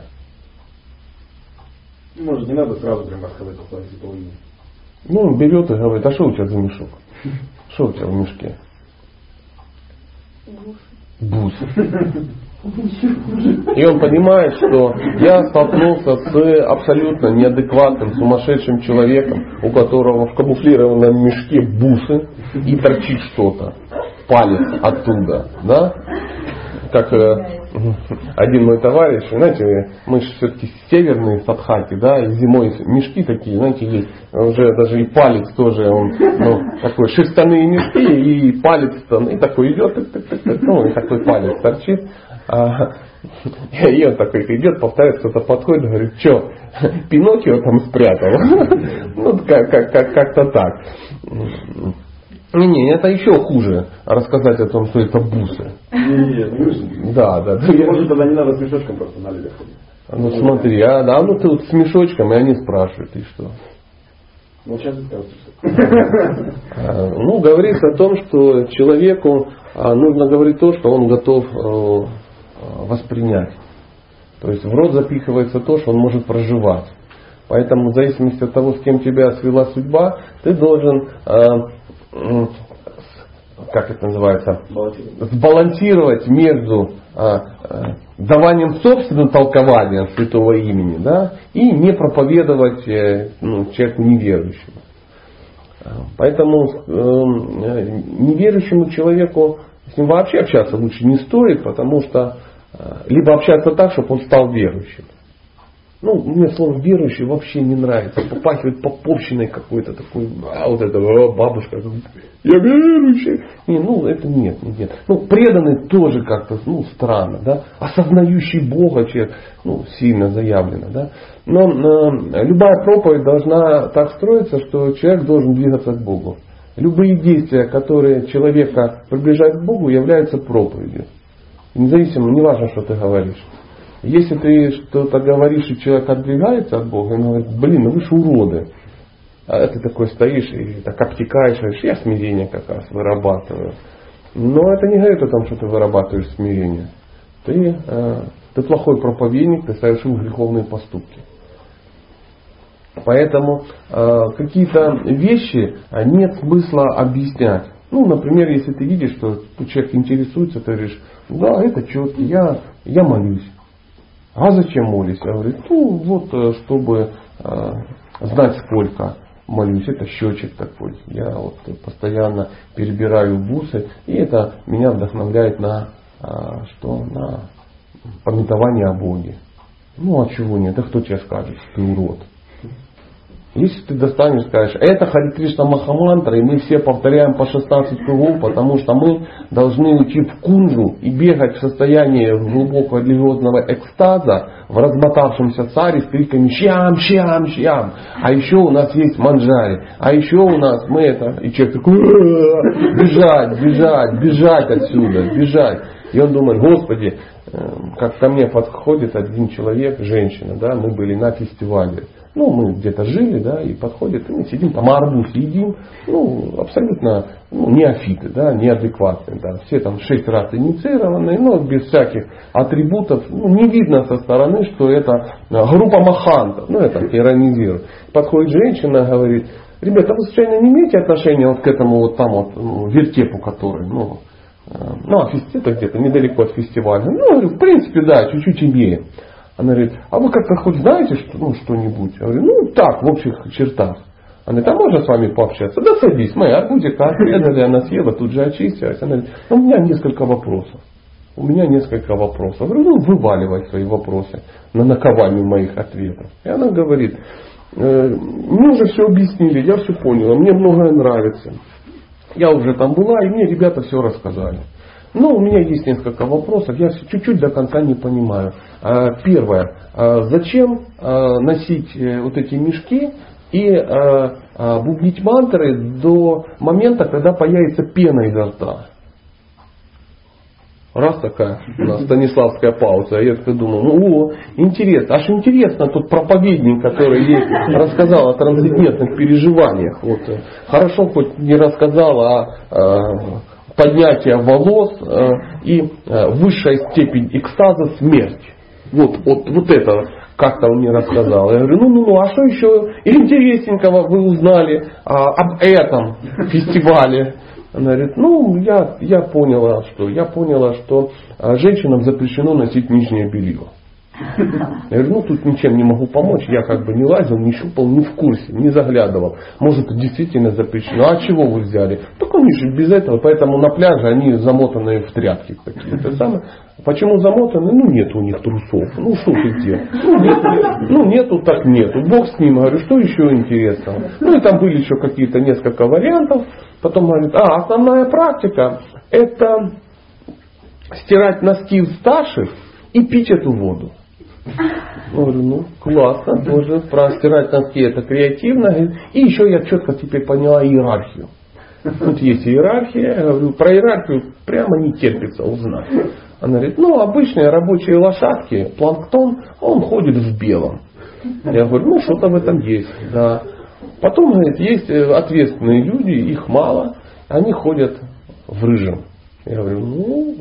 Может, не надо сразу прям рассказать о славе святого имени. Ну, он берет и говорит, а что у тебя за мешок? Что у тебя в мешке? Бус. И он понимает, что я столкнулся с абсолютно неадекватным, сумасшедшим человеком, у которого в камуфлированном мешке бусы и торчит что-то. Палец оттуда. Да? Как э, один мой товарищ, знаете, мы же все-таки северные садхаки, да, и зимой мешки такие, знаете, есть, уже даже и палец тоже, он, ну, такой, шерстяные мешки, и палец там, и такой идет, ну, и такой палец торчит, а, и он такой идет, повторяет, кто-то подходит, говорит, что, Пиноккио там спрятал? Ну, как-то так. Не, не, это еще хуже рассказать о том, что это бусы. Нет, не Да, да. Может тогда не надо с мешочком просто на людях ходить. Ну смотри, а да, ну ты вот с мешочком, и они спрашивают, и что? Ну сейчас а, Ну, говорится о том, что человеку а, нужно говорить то, что он готов э, воспринять. То есть в рот запихивается то, что он может проживать. Поэтому в зависимости от того, с кем тебя свела судьба, ты должен э, как это называется, сбалансировать между а, а, даванием собственного толкования святого имени да, и не проповедовать э, ну, человеку неверующему. Поэтому э, неверующему человеку с ним вообще общаться лучше не стоит, потому что э, либо общаться так, чтобы он стал верующим. Ну, мне слово верующий вообще не нравится. Попахивает поповщиной какой-то такой, а вот это бабушка, я верующий. Не, ну это нет, нет. Ну, преданный тоже как-то, ну, странно, да. Осознающий Бога человек, ну, сильно заявлено, да. Но э, любая проповедь должна так строиться, что человек должен двигаться к Богу. Любые действия, которые человека приближают к Богу, являются проповедью. Независимо, не важно, что ты говоришь. Если ты что-то говоришь, и человек отдвигается от Бога, он говорит, блин, ну вы же уроды. А ты такой стоишь и так обтекаешь, говоришь, я смирение как раз вырабатываю. Но это не говорит о том, что ты вырабатываешь смирение. Ты, э, ты плохой проповедник, ты совершил греховные поступки. Поэтому э, какие-то вещи а, нет смысла объяснять. Ну, например, если ты видишь, что человек интересуется, ты говоришь, да, это четко, я, я молюсь. А зачем молись? Я говорю, ну вот, э, чтобы э, знать сколько молюсь. Это счетчик такой. Я вот постоянно перебираю бусы. И это меня вдохновляет на э, что? На пометование о Боге. Ну а чего нет? Да кто тебе скажет, ты урод? Если ты достанешь, скажешь, это Хари Кришна Махамантра, и мы все повторяем по 16 кругов, потому что мы должны уйти в кунжу и бегать в состоянии глубокого религиозного экстаза в размотавшемся царе с криками «Щам, щам, щам!» А еще у нас есть манджари, а еще у нас мы это... И человек такой «Бежать, бежать, бежать отсюда, бежать!» И он думает, Господи, э, как ко мне подходит один человек, женщина, да, мы были на фестивале ну, мы где-то жили, да, и подходит, и мы сидим, там арбуз едим, ну, абсолютно ну, неофиты, да, неадекватные, да, все там шесть раз инициированные, но без всяких атрибутов, ну, не видно со стороны, что это а, группа махантов, ну, это иронизирует. Подходит женщина, говорит, ребята, вы случайно не имеете отношения вот к этому вот там вот ну, вертепу, который, ну, э, ну, а это где-то недалеко от фестиваля. Ну, в принципе, да, чуть-чуть имеем. Она говорит, а вы как-то хоть знаете что, ну, что-нибудь? Я говорю, ну так, в общих чертах. Она говорит, а можно с вами пообщаться? Да садись, моя арбузика отрезали, она съела, тут же очистилась. Она говорит, «Ну, у меня несколько вопросов. У меня несколько вопросов. Я говорю, ну вываливай свои вопросы на наковальню моих ответов. И она говорит, э, мне уже все объяснили, я все понял, мне многое нравится. Я уже там была, и мне ребята все рассказали. Но у меня есть несколько вопросов, я чуть-чуть до конца не понимаю. А, первое, а, зачем а, носить э, вот эти мешки и бубнить мантры до момента, когда появится пена изо рта? Раз такая у нас Станиславская пауза. Я так думал, ну о, интересно. Аж интересно тот проповедник, который ей рассказал о трансцендентных переживаниях. Вот. Хорошо хоть не рассказал о, о поднятии волос э, и э, высшая степень экстаза смерть. Вот, вот, вот это как-то он мне рассказал. Я говорю, ну, ну, ну, а что еще интересненького вы узнали а, об этом фестивале? Она говорит, ну, я, я поняла, что я поняла, что а, женщинам запрещено носить нижнее белье. Я говорю, ну тут ничем не могу помочь, я как бы не лазил, не щупал, не в курсе, не заглядывал. Может действительно запрещено. А чего вы взяли? Так они же без этого, поэтому на пляже они замотаны в тряпки какие-то. Самое. Почему замотаны? Ну нет у них трусов. Ну что ты где? Ну, нет, ну нету, так нету. Бог с ним. Говорю, что еще интересного? Ну и там были еще какие-то несколько вариантов. Потом говорит, а основная практика это стирать носки старших и пить эту воду. Говорю, ну классно, тоже про стирать носки это креативно. И еще я четко теперь поняла иерархию. Тут есть иерархия, я говорю, про иерархию прямо не терпится узнать. Она говорит, ну обычные рабочие лошадки, планктон, он ходит в белом. Я говорю, ну что-то в этом есть. Да. Потом, говорит, есть э, ответственные люди, их мало, они ходят в рыжем. Я говорю, ну,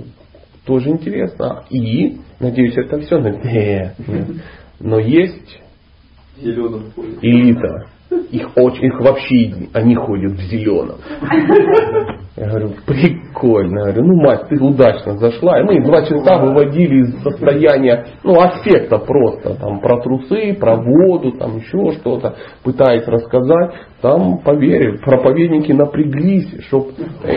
тоже интересно. И, надеюсь, это все. Нет, нет. Но есть элита. Их, очень, их вообще, они ходят в зеленом. Я говорю, прикольно. Я говорю, ну, мать, ты удачно зашла. И мы два часа выводили из состояния, ну, аффекта просто. Там про трусы, про воду, там еще что-то. Пытаясь рассказать. Там, поверь, проповедники напряглись, чтобы э,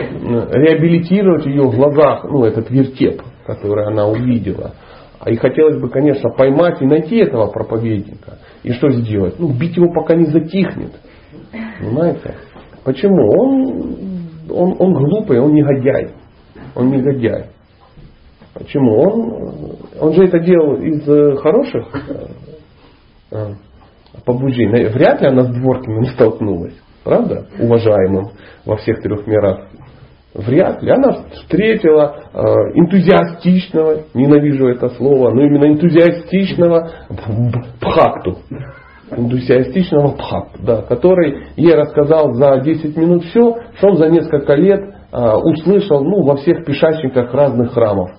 реабилитировать ее в глазах, ну, этот вертеп, который она увидела. И хотелось бы, конечно, поймать и найти этого проповедника. И что сделать? Ну, бить его, пока не затихнет. Понимаете? Почему? Он, он, он глупый, он негодяй. Он негодяй. Почему? Он, он же это делал из э, хороших э, э, побуждений. Вряд ли она с Дворкиным столкнулась. Правда? Уважаемым во всех трех мирах Вряд ли. Она встретила э, энтузиастичного, ненавижу это слово, но именно энтузиастичного пхакту. Энтузиастичного пхакту, да, который ей рассказал за 10 минут все, что он за несколько лет э, услышал ну, во всех пешачниках разных храмов.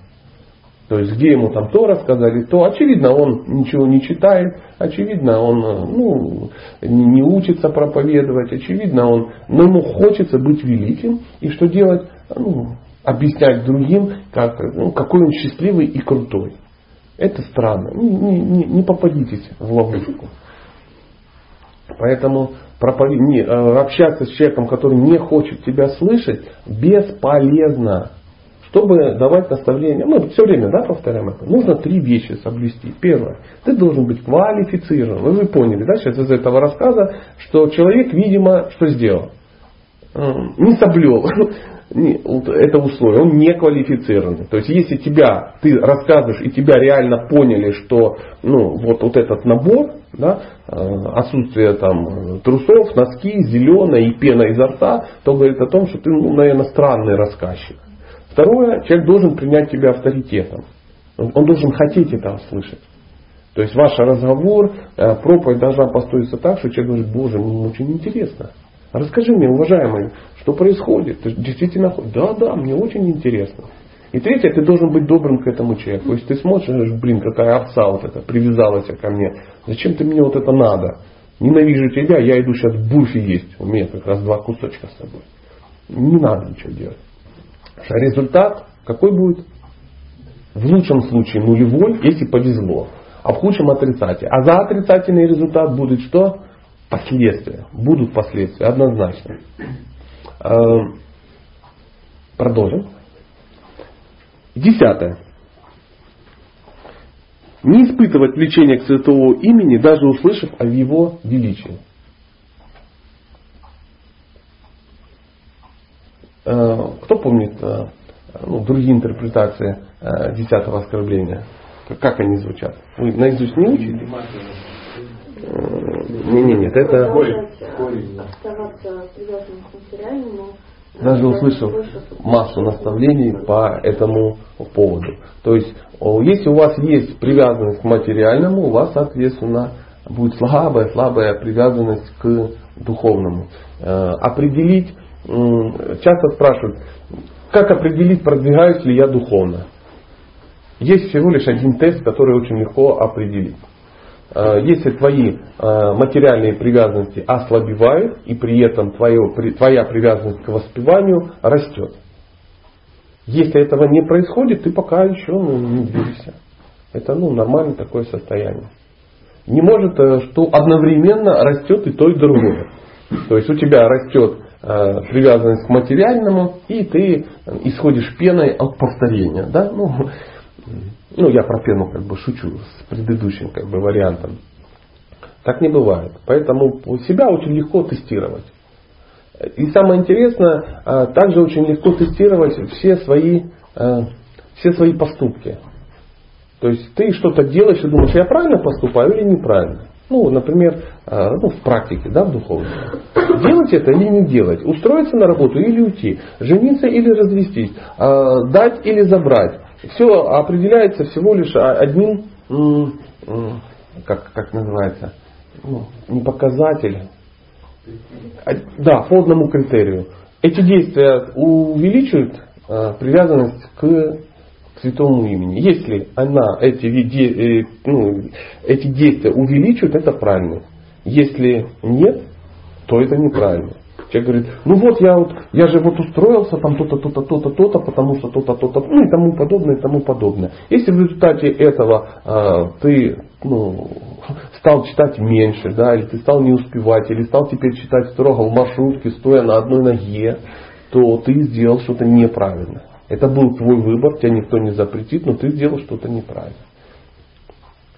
То есть, где ему там то рассказали, то, очевидно, он ничего не читает, очевидно, он ну, не учится проповедовать, очевидно, он, но ему хочется быть великим, и что делать? Ну, объяснять другим, как, ну, какой он счастливый и крутой. Это странно. Не, не, не, не попадитесь в ловушку. Поэтому проповед... не, э, общаться с человеком, который не хочет тебя слышать, бесполезно. Чтобы давать наставления, мы все время да, повторяем это, нужно три вещи соблюсти. Первое, ты должен быть квалифицирован. Вы, вы поняли, да, сейчас из этого рассказа, что человек, видимо, что сделал? Не соблюл это условие, он не квалифицированный. То есть если тебя, ты рассказываешь и тебя реально поняли, что ну, вот, вот этот набор, да, э, отсутствие там трусов, носки, зеленая и пена изо рта, то говорит о том, что ты, ну, наверное, странный рассказчик. Второе, человек должен принять тебя авторитетом. Он должен хотеть это слышать. То есть ваш разговор, э, проповедь должна построиться так, что человек говорит, боже, мне очень интересно. Расскажи мне, уважаемый, что происходит? Ты действительно, да, да, мне очень интересно. И третье, ты должен быть добрым к этому человеку. То есть ты смотришь, блин, какая овца вот эта привязалась ко мне. Зачем ты мне вот это надо? Ненавижу тебя, я иду сейчас бурфи есть. У меня как раз два кусочка с тобой. Не надо ничего делать. Результат какой будет? В лучшем случае нулевой, если повезло. А в худшем отрицательный. А за отрицательный результат будет что? Последствия. Будут последствия, однозначно. Эм, продолжим. Десятое. Не испытывать влечения к святого имени, даже услышав о его величии. Кто помнит э, ну, другие интерпретации э, десятого оскорбления? Как они звучат? Вы наизусть не учите? Не, не, нет, это... Даже услышав массу наставлений по этому поводу. То есть, если у вас есть привязанность к материальному, у вас, соответственно, будет слабая, слабая привязанность к духовному. Определить часто спрашивают, как определить, продвигаюсь ли я духовно? Есть всего лишь один тест, который очень легко определить. Э, если твои э, материальные привязанности ослабевают, и при этом твое, твоя привязанность к воспеванию растет. Если этого не происходит, ты пока еще ну, не движешься. Это ну, нормальное такое состояние. Не может, э, что одновременно растет и то, и другое. То есть у тебя растет привязанность к материальному, и ты исходишь пеной от повторения. Да? Ну, ну, я про пену как бы шучу с предыдущим как бы, вариантом. Так не бывает. Поэтому себя очень легко тестировать. И самое интересное, э, также очень легко тестировать все свои, э, все свои поступки. То есть ты что-то делаешь и думаешь, я правильно поступаю или неправильно. Ну, например, э, ну, в практике, да, в духовной. Делать это или не делать? Устроиться на работу или уйти? Жениться или развестись? Э, дать или забрать? Все определяется всего лишь одним, как, как называется, ну, не показатель, а, да, по одному критерию. Эти действия увеличивают э, привязанность к святому имени. Если она эти, э, ну, эти действия увеличивает, это правильно. Если нет, то это неправильно. Человек говорит, ну вот я вот, я же вот устроился там то-то, то-то, то-то, то-то, потому что то-то, то-то, ну и тому подобное, и тому подобное. Если в результате этого э, ты ну, стал читать меньше, да, или ты стал не успевать, или стал теперь читать строго в маршрутке, стоя на одной ноге, то ты сделал что-то неправильно. Это был твой выбор, тебя никто не запретит, но ты сделал что-то неправильно.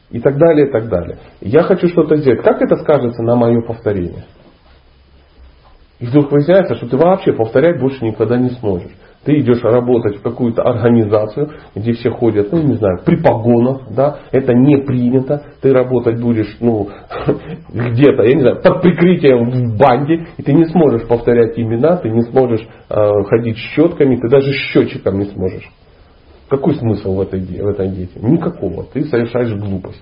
И так далее, и так далее. Я хочу что-то сделать. Как это скажется на мое повторение? И вдруг выясняется, что ты вообще повторять больше никогда не сможешь. Ты идешь работать в какую-то организацию, где все ходят, ну не знаю, при погонах, да, это не принято. Ты работать будешь, ну, где-то, я не знаю, под прикрытием в банде, и ты не сможешь повторять имена, ты не сможешь э, ходить щетками, ты даже счетчиком не сможешь. Какой смысл в этой, в этой деятельности? Никакого. Ты совершаешь глупость.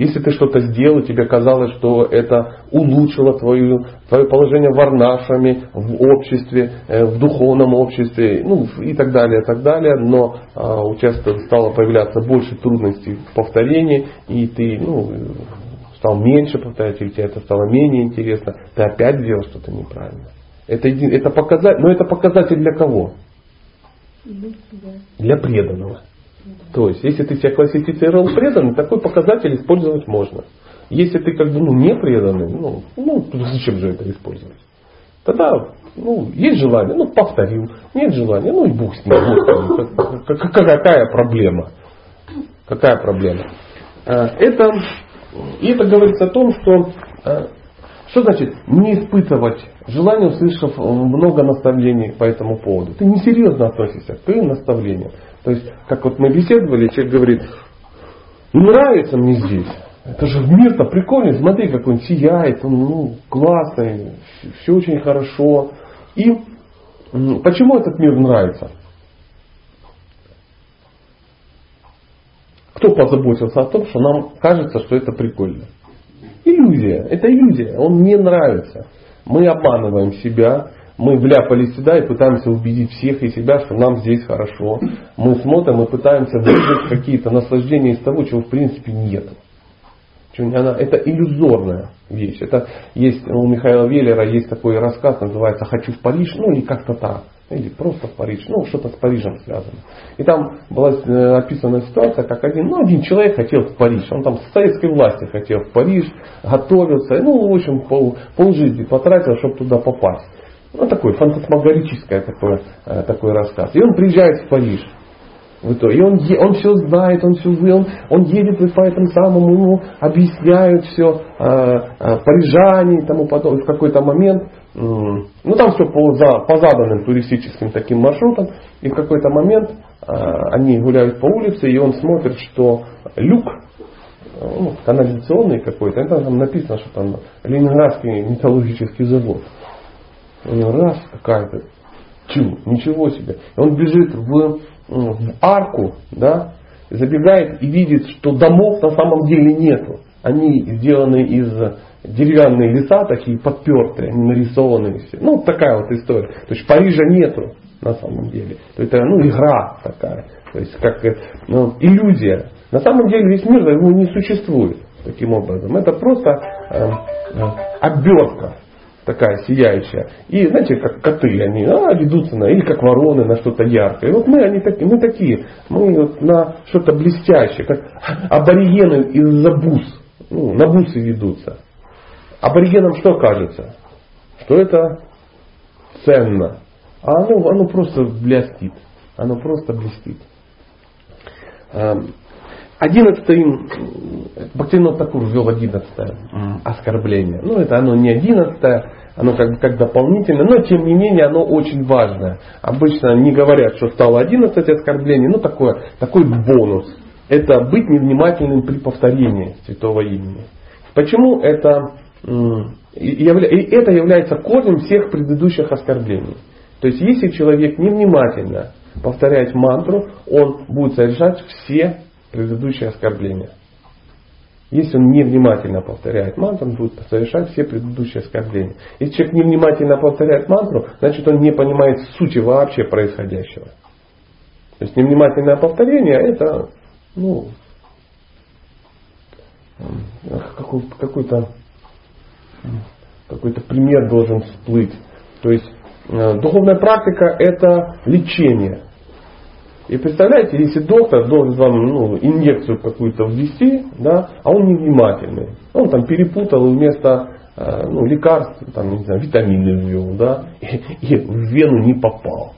Если ты что-то сделал, тебе казалось, что это улучшило твое, твое положение в арнашами, в обществе, э, в духовном обществе, ну и так далее, и так далее, но а, у тебя стало появляться больше трудностей в повторении, и ты ну, стал меньше повторять, или тебе это стало менее интересно, ты опять сделал что-то неправильно. Это, это показатель, но это показатель для кого? Для преданного. То есть, если ты себя классифицировал преданным, такой показатель использовать можно. Если ты как бы ну, не преданный, ну, ну зачем же это использовать? Тогда ну, есть желание, ну повторил. Нет желания, ну и бог с ним. Какая проблема? Какая проблема? А, это, и это говорится о том, что а, что значит не испытывать желание, услышав много наставлений по этому поводу? Ты несерьезно относишься к наставлениям. То есть, как вот мы беседовали, человек говорит, нравится мне здесь. Это же мир-то прикольный, смотри, как он сияет, он ну, классный, все очень хорошо. И почему этот мир нравится? Кто позаботился о том, что нам кажется, что это прикольно? Иллюзия. Это иллюзия. Он не нравится. Мы обманываем себя, мы вляпались сюда и пытаемся убедить всех и себя, что нам здесь хорошо. Мы смотрим и пытаемся вызвать какие-то наслаждения из того, чего в принципе нет. Это иллюзорная вещь. Это есть у Михаила Веллера есть такой рассказ, называется «Хочу в Париж», ну или как-то так. Или просто в Париж, ну что-то с Парижем связано. И там была э, описана ситуация, как один, ну, один человек хотел в Париж. Он там с советской власти хотел в Париж, готовился. Ну, в общем, пол, полжизни потратил, чтобы туда попасть. Ну, такой фантасмагорический такой, э, такой рассказ. И он приезжает в Париж. В. И он, он все знает, он все он, он едет по этому самому, ему объясняют все, э, парижане и тому подобное. В какой-то момент, ну там все по, за, по заданным туристическим таким маршрутам, и в какой-то момент э, они гуляют по улице, и он смотрит, что люк ну, канализационный какой-то, это там написано, что там Ленинградский металлургический завод. У него раз какая-то, чу, ничего себе. И он бежит в в арку, да, забегает и видит, что домов на самом деле нету. Они сделаны из деревянные леса, такие подпертые, они нарисованы все. Ну, такая вот история. То есть Парижа нету на самом деле. То это ну, игра такая. То есть как ну, иллюзия. На самом деле весь мир его не существует таким образом. Это просто э, э, обертка такая сияющая. И знаете, как коты, они а, ведутся на, или как вороны на что-то яркое. И вот мы, они такие, мы такие, мы вот на что-то блестящее, как аборигены из-за бус, ну, на бусы ведутся. Аборигенам что кажется? Что это ценно. А оно, оно просто блестит. Оно просто блестит. Одиннадцатое, Бхактивинод Такур ввел одиннадцатое оскорбление. Ну, это оно не одиннадцатое, оно как бы как дополнительное, но тем не менее оно очень важное. Обычно не говорят, что стало 11 оскорблений, но такое, такой бонус. Это быть невнимательным при повторении святого имени. Почему это, и это является корнем всех предыдущих оскорблений. То есть если человек невнимательно повторяет мантру, он будет совершать все предыдущие оскорбления. Если он невнимательно повторяет мантру, он будет совершать все предыдущие оскорбления. Если человек невнимательно повторяет мантру, значит он не понимает сути вообще происходящего. То есть невнимательное повторение это ну, какой-то какой-то пример должен всплыть. То есть э, духовная практика это лечение. И представляете, если доктор должен вам ну, инъекцию какую-то ввести, да, а он невнимательный. Он там перепутал вместо э, ну, лекарств, там, не знаю, витамины ввел, да, и, и в вену не попал.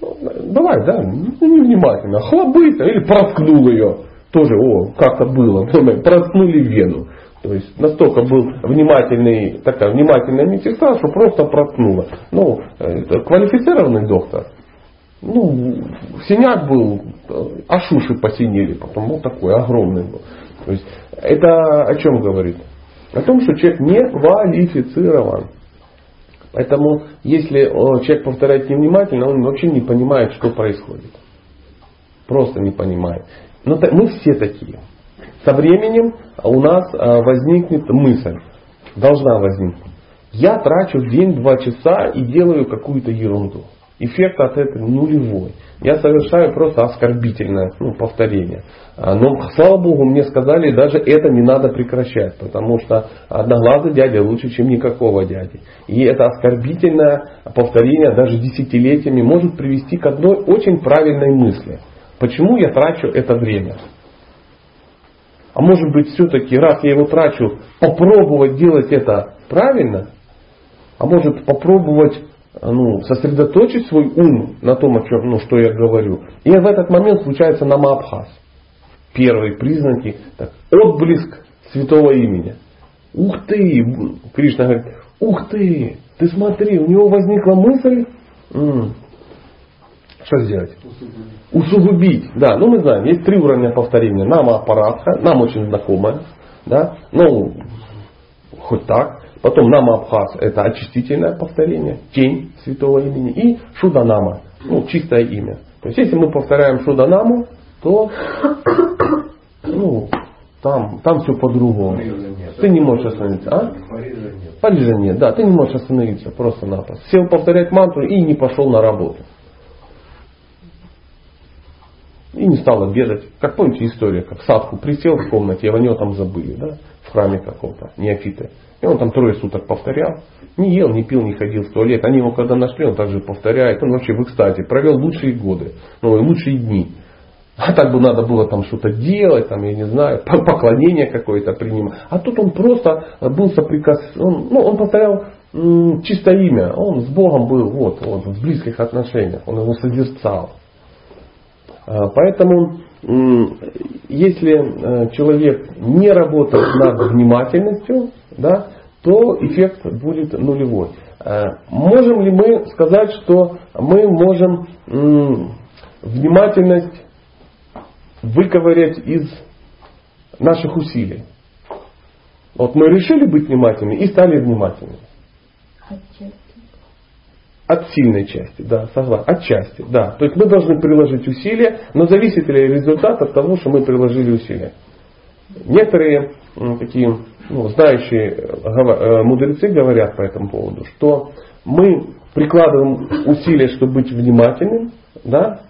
Ну, давай, да, ну, невнимательно. Хлобыто или проткнул ее. Тоже, о, как-то было. Проткнули вену. То есть настолько был внимательный, такая внимательная медсестра, что просто проткнула. Ну, это квалифицированный доктор. Ну, синяк был, аж уши посинели, потом вот такой огромный был. То есть это о чем говорит? О том, что человек не квалифицирован. Поэтому, если человек повторяет невнимательно, он вообще не понимает, что происходит. Просто не понимает. Но мы все такие. Со временем у нас а, возникнет мысль. Должна возникнуть. Я трачу день два часа и делаю какую-то ерунду. Эффект от этого нулевой. Я совершаю просто оскорбительное ну, повторение. А, но, слава Богу, мне сказали, даже это не надо прекращать, потому что одноглазый дядя лучше, чем никакого дяди. И это оскорбительное повторение даже десятилетиями может привести к одной очень правильной мысли. Почему я трачу это время? А может быть, все-таки, раз я его трачу, попробовать делать это правильно, а может попробовать ну, сосредоточить свой ум на том, о чем, ну, что я говорю. И в этот момент случается намабхас. Первые признаки, так, отблеск святого имени. Ух ты! Кришна говорит, ух ты! Ты смотри, у него возникла мысль, что сделать? Усугубить. Усугубить. Да, ну мы знаем, есть три уровня повторения. Нама аппаратха, нам очень знакомая. Да? Ну, хоть так. Потом нама Абхаз это очистительное повторение, тень святого имени. И Шуданама, ну, чистое имя. То есть если мы повторяем Шуданаму, то ну, там, там все по-другому. Ты не можешь остановиться. А? Парижа нет. Да, ты не можешь остановиться просто-напросто. Сел повторять мантру и не пошел на работу. И не стал обедать. Как помните история, как Садху присел в комнате, а о него там забыли, да? В храме каком-то, неофиты. И он там трое суток повторял. Не ел, не пил, не ходил в туалет. Они его когда нашли, он также повторяет. Он вообще в экстазе. Провел лучшие годы. Ну, и лучшие дни. А так бы надо было там что-то делать, там, я не знаю, поклонение какое-то принимать. А тут он просто был соприкос... Он, ну, он повторял м, чисто имя. Он с Богом был вот, вот, в близких отношениях. Он его созерцал. А, поэтому если э, человек не работает над внимательностью, да, то эффект будет нулевой. А, можем ли мы сказать, что мы можем внимательность выковырять из наших усилий? Вот мы решили быть внимательными и стали внимательными. Отчасти. От сильной части, да, согласен. Отчасти, да. То есть мы должны приложить усилия, но зависит ли результат от того, что мы приложили усилия. Некоторые такие ну, знающие э, мудрецы говорят по этому поводу, что мы прикладываем усилия, чтобы быть внимательным, да,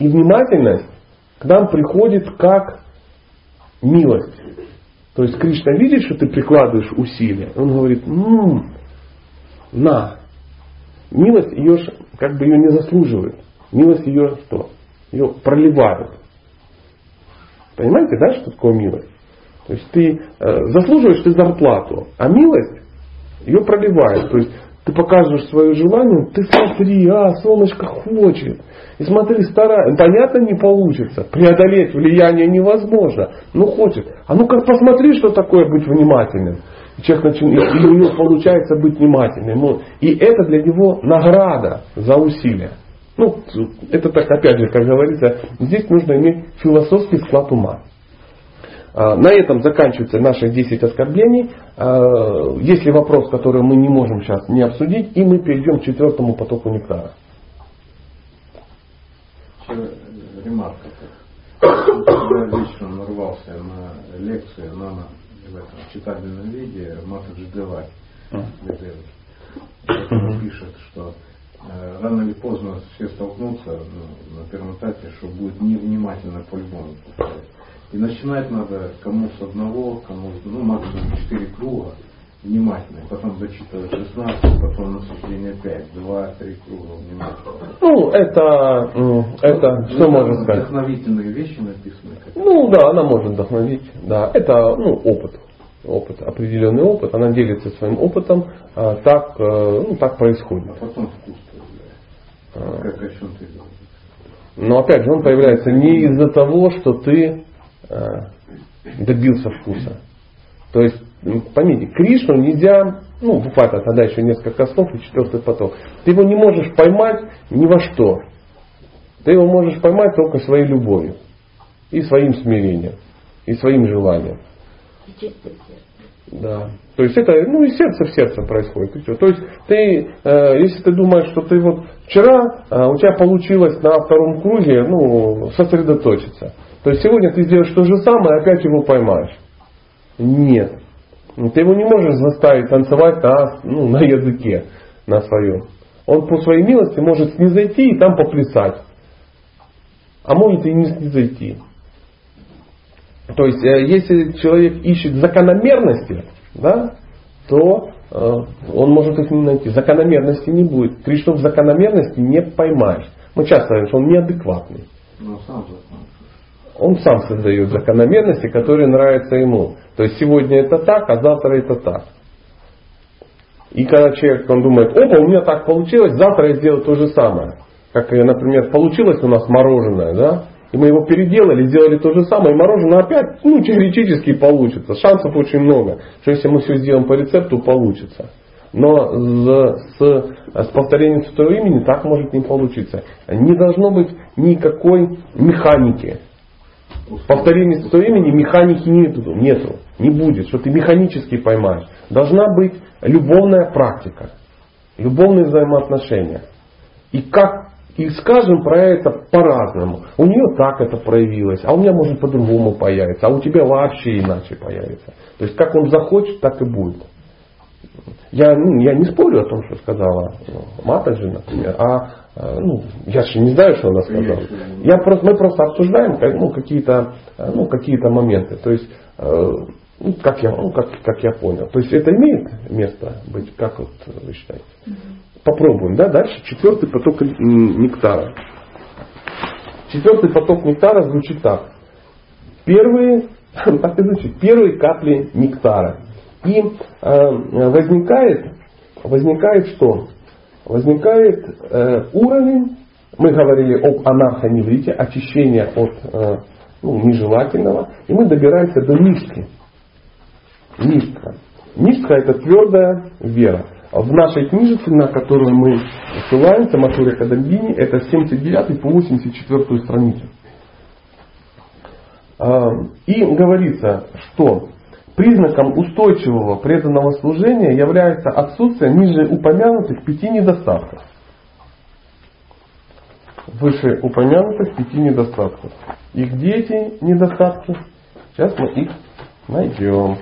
и внимательность к нам приходит как милость. То есть Кришна видит, что ты прикладываешь усилия. Он говорит, м-м, на, Милость ее как бы ее не заслуживает. Милость ее что? Ее проливают. Понимаете, да, что такое милость? То есть ты э, заслуживаешь ты зарплату, а милость ее проливает. То есть ты показываешь свое желание, ты смотри, а, солнышко хочет. И смотри, старай. Понятно, не получится. Преодолеть влияние невозможно. Ну хочет. А ну-ка посмотри, что такое быть внимательным человек начинает, и у него получается быть внимательным. И это для него награда за усилия. Ну, это так, опять же, как говорится, здесь нужно иметь философский склад ума. А, на этом заканчиваются наши 10 оскорблений. А, есть ли вопрос, который мы не можем сейчас не обсудить, и мы перейдем к четвертому потоку нектара. Ремарка. Я вечером нарвался на лекцию на в этом читабельном виде Матаджи Девай. Он пишет, что э, рано или поздно все столкнутся ну, на первом этапе, что будет невнимательно по-любому. И начинать надо кому с одного, кому с ну, максимум четыре круга, внимательно, потом зачитывать 16, потом на суждение 5, 2-3 круга внимательно. Ну, это, это ну, что можно сказать? Вдохновительные вещи написаны. Ну да, она может вдохновить, да, это ну, опыт опыт, определенный опыт, она делится своим опытом, а, так, э, ну, так происходит. А потом вкус а. Как о чем ты Но опять же, он появляется не из-за того, что ты добился вкуса. То есть, поймите, Кришну нельзя, ну, буквально тогда еще несколько слов и четвертый поток. Ты его не можешь поймать ни во что. Ты его можешь поймать только своей любовью. И своим смирением. И своим желанием. Да. То есть это ну, из сердца в сердце происходит. И все. То есть ты, э, если ты думаешь, что ты вот вчера э, у тебя получилось на втором круге ну, сосредоточиться. То есть сегодня ты сделаешь то же самое опять его поймаешь. Нет. Ты его не можешь заставить танцевать на, ну, на языке на своем. Он по своей милости может снизойти и там поплясать. А может и не снизойти. То есть, э, если человек ищет закономерности, да, то э, он может их не найти. Закономерности не будет. Кришну в закономерности не поймаешь. Мы часто говорим, что он неадекватный. Он сам создает закономерности, которые нравятся ему. То есть сегодня это так, а завтра это так. И когда человек он думает, опа, у меня так получилось, завтра я сделаю то же самое. Как, например, получилось у нас мороженое, да? И мы его переделали, сделали то же самое, и мороженое опять, ну, теоретически получится. Шансов очень много, что если мы все сделаем по рецепту, получится. Но с, с, с повторением святого имени так может не получиться. Не должно быть никакой механики. Повторение святого имени механики нету, нету, не будет, что ты механически поймаешь. Должна быть любовная практика, любовные взаимоотношения. И как и скажем про это по-разному. У нее так это проявилось, а у меня может по-другому появиться, а у тебя вообще иначе появится. То есть как он захочет, так и будет. Я, ну, я не спорю о том, что сказала ну, Матаджи, например, а ну, я же не знаю, что она сказала. Я просто, мы просто обсуждаем ну, какие-то ну, какие моменты. То есть, э, ну, как, я, ну, как, как я понял. То есть это имеет место быть, как вот вы считаете? Попробуем, да, дальше четвертый поток нектара. Четвертый поток нектара звучит так. Первые, так и звучит, первые капли нектара. И э, возникает, возникает что? Возникает э, уровень Мы говорили об анархоневрите, очищение от э, ну, нежелательного. И мы добираемся до нишки. Нишка. Нишка это твердая вера. В нашей книжице, на которую мы ссылаемся, Матурия Кадамбини, это 79 по 84 страницу. А, и говорится, что признаком устойчивого преданного служения является отсутствие ниже упомянутых пяти недостатков. Выше упомянутых пяти недостатков. И где эти недостатки? Сейчас мы их найдем.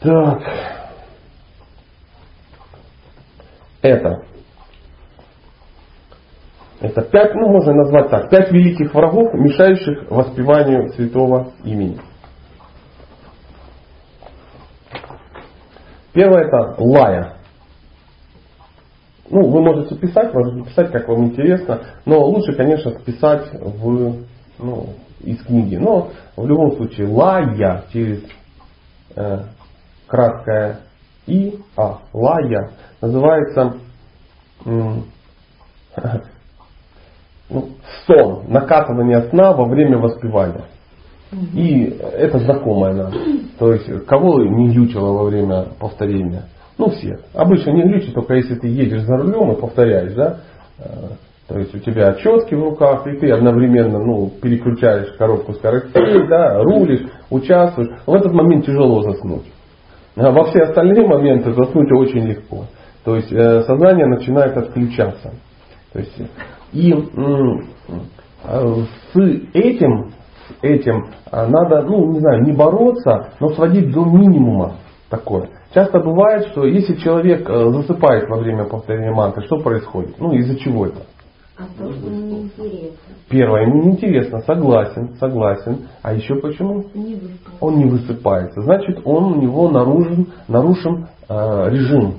Так. Это. Это пять, ну можно назвать так, пять великих врагов, мешающих воспеванию святого имени. Первое это лая. Ну, вы можете писать, можете писать, как вам интересно, но лучше, конечно, писать в, ну, из книги. Но в любом случае лая через э, краткое и, а, лая называется сон, накатывание сна во время воспевания. И это знакомое нам. То есть, кого не глючило во время повторения? Ну, все. Обычно не глючит, только если ты едешь за рулем и повторяешь, да? Э, то есть у тебя четки в руках, и ты одновременно ну, переключаешь коробку скоростей, да, рулишь, участвуешь. В этот момент тяжело заснуть. А во все остальные моменты заснуть очень легко. То есть э, сознание начинает отключаться. То есть, и э, с этим, с этим э, надо, ну не знаю, не бороться, но сводить до минимума такое. Часто бывает, что если человек засыпает во время повторения мантры, что происходит? Ну из-за чего это? А то, что ему неинтересно. Первое, ему неинтересно, согласен, согласен. А еще почему? Не. Он не высыпается. Значит, он у него нарушен, нарушен э, режим.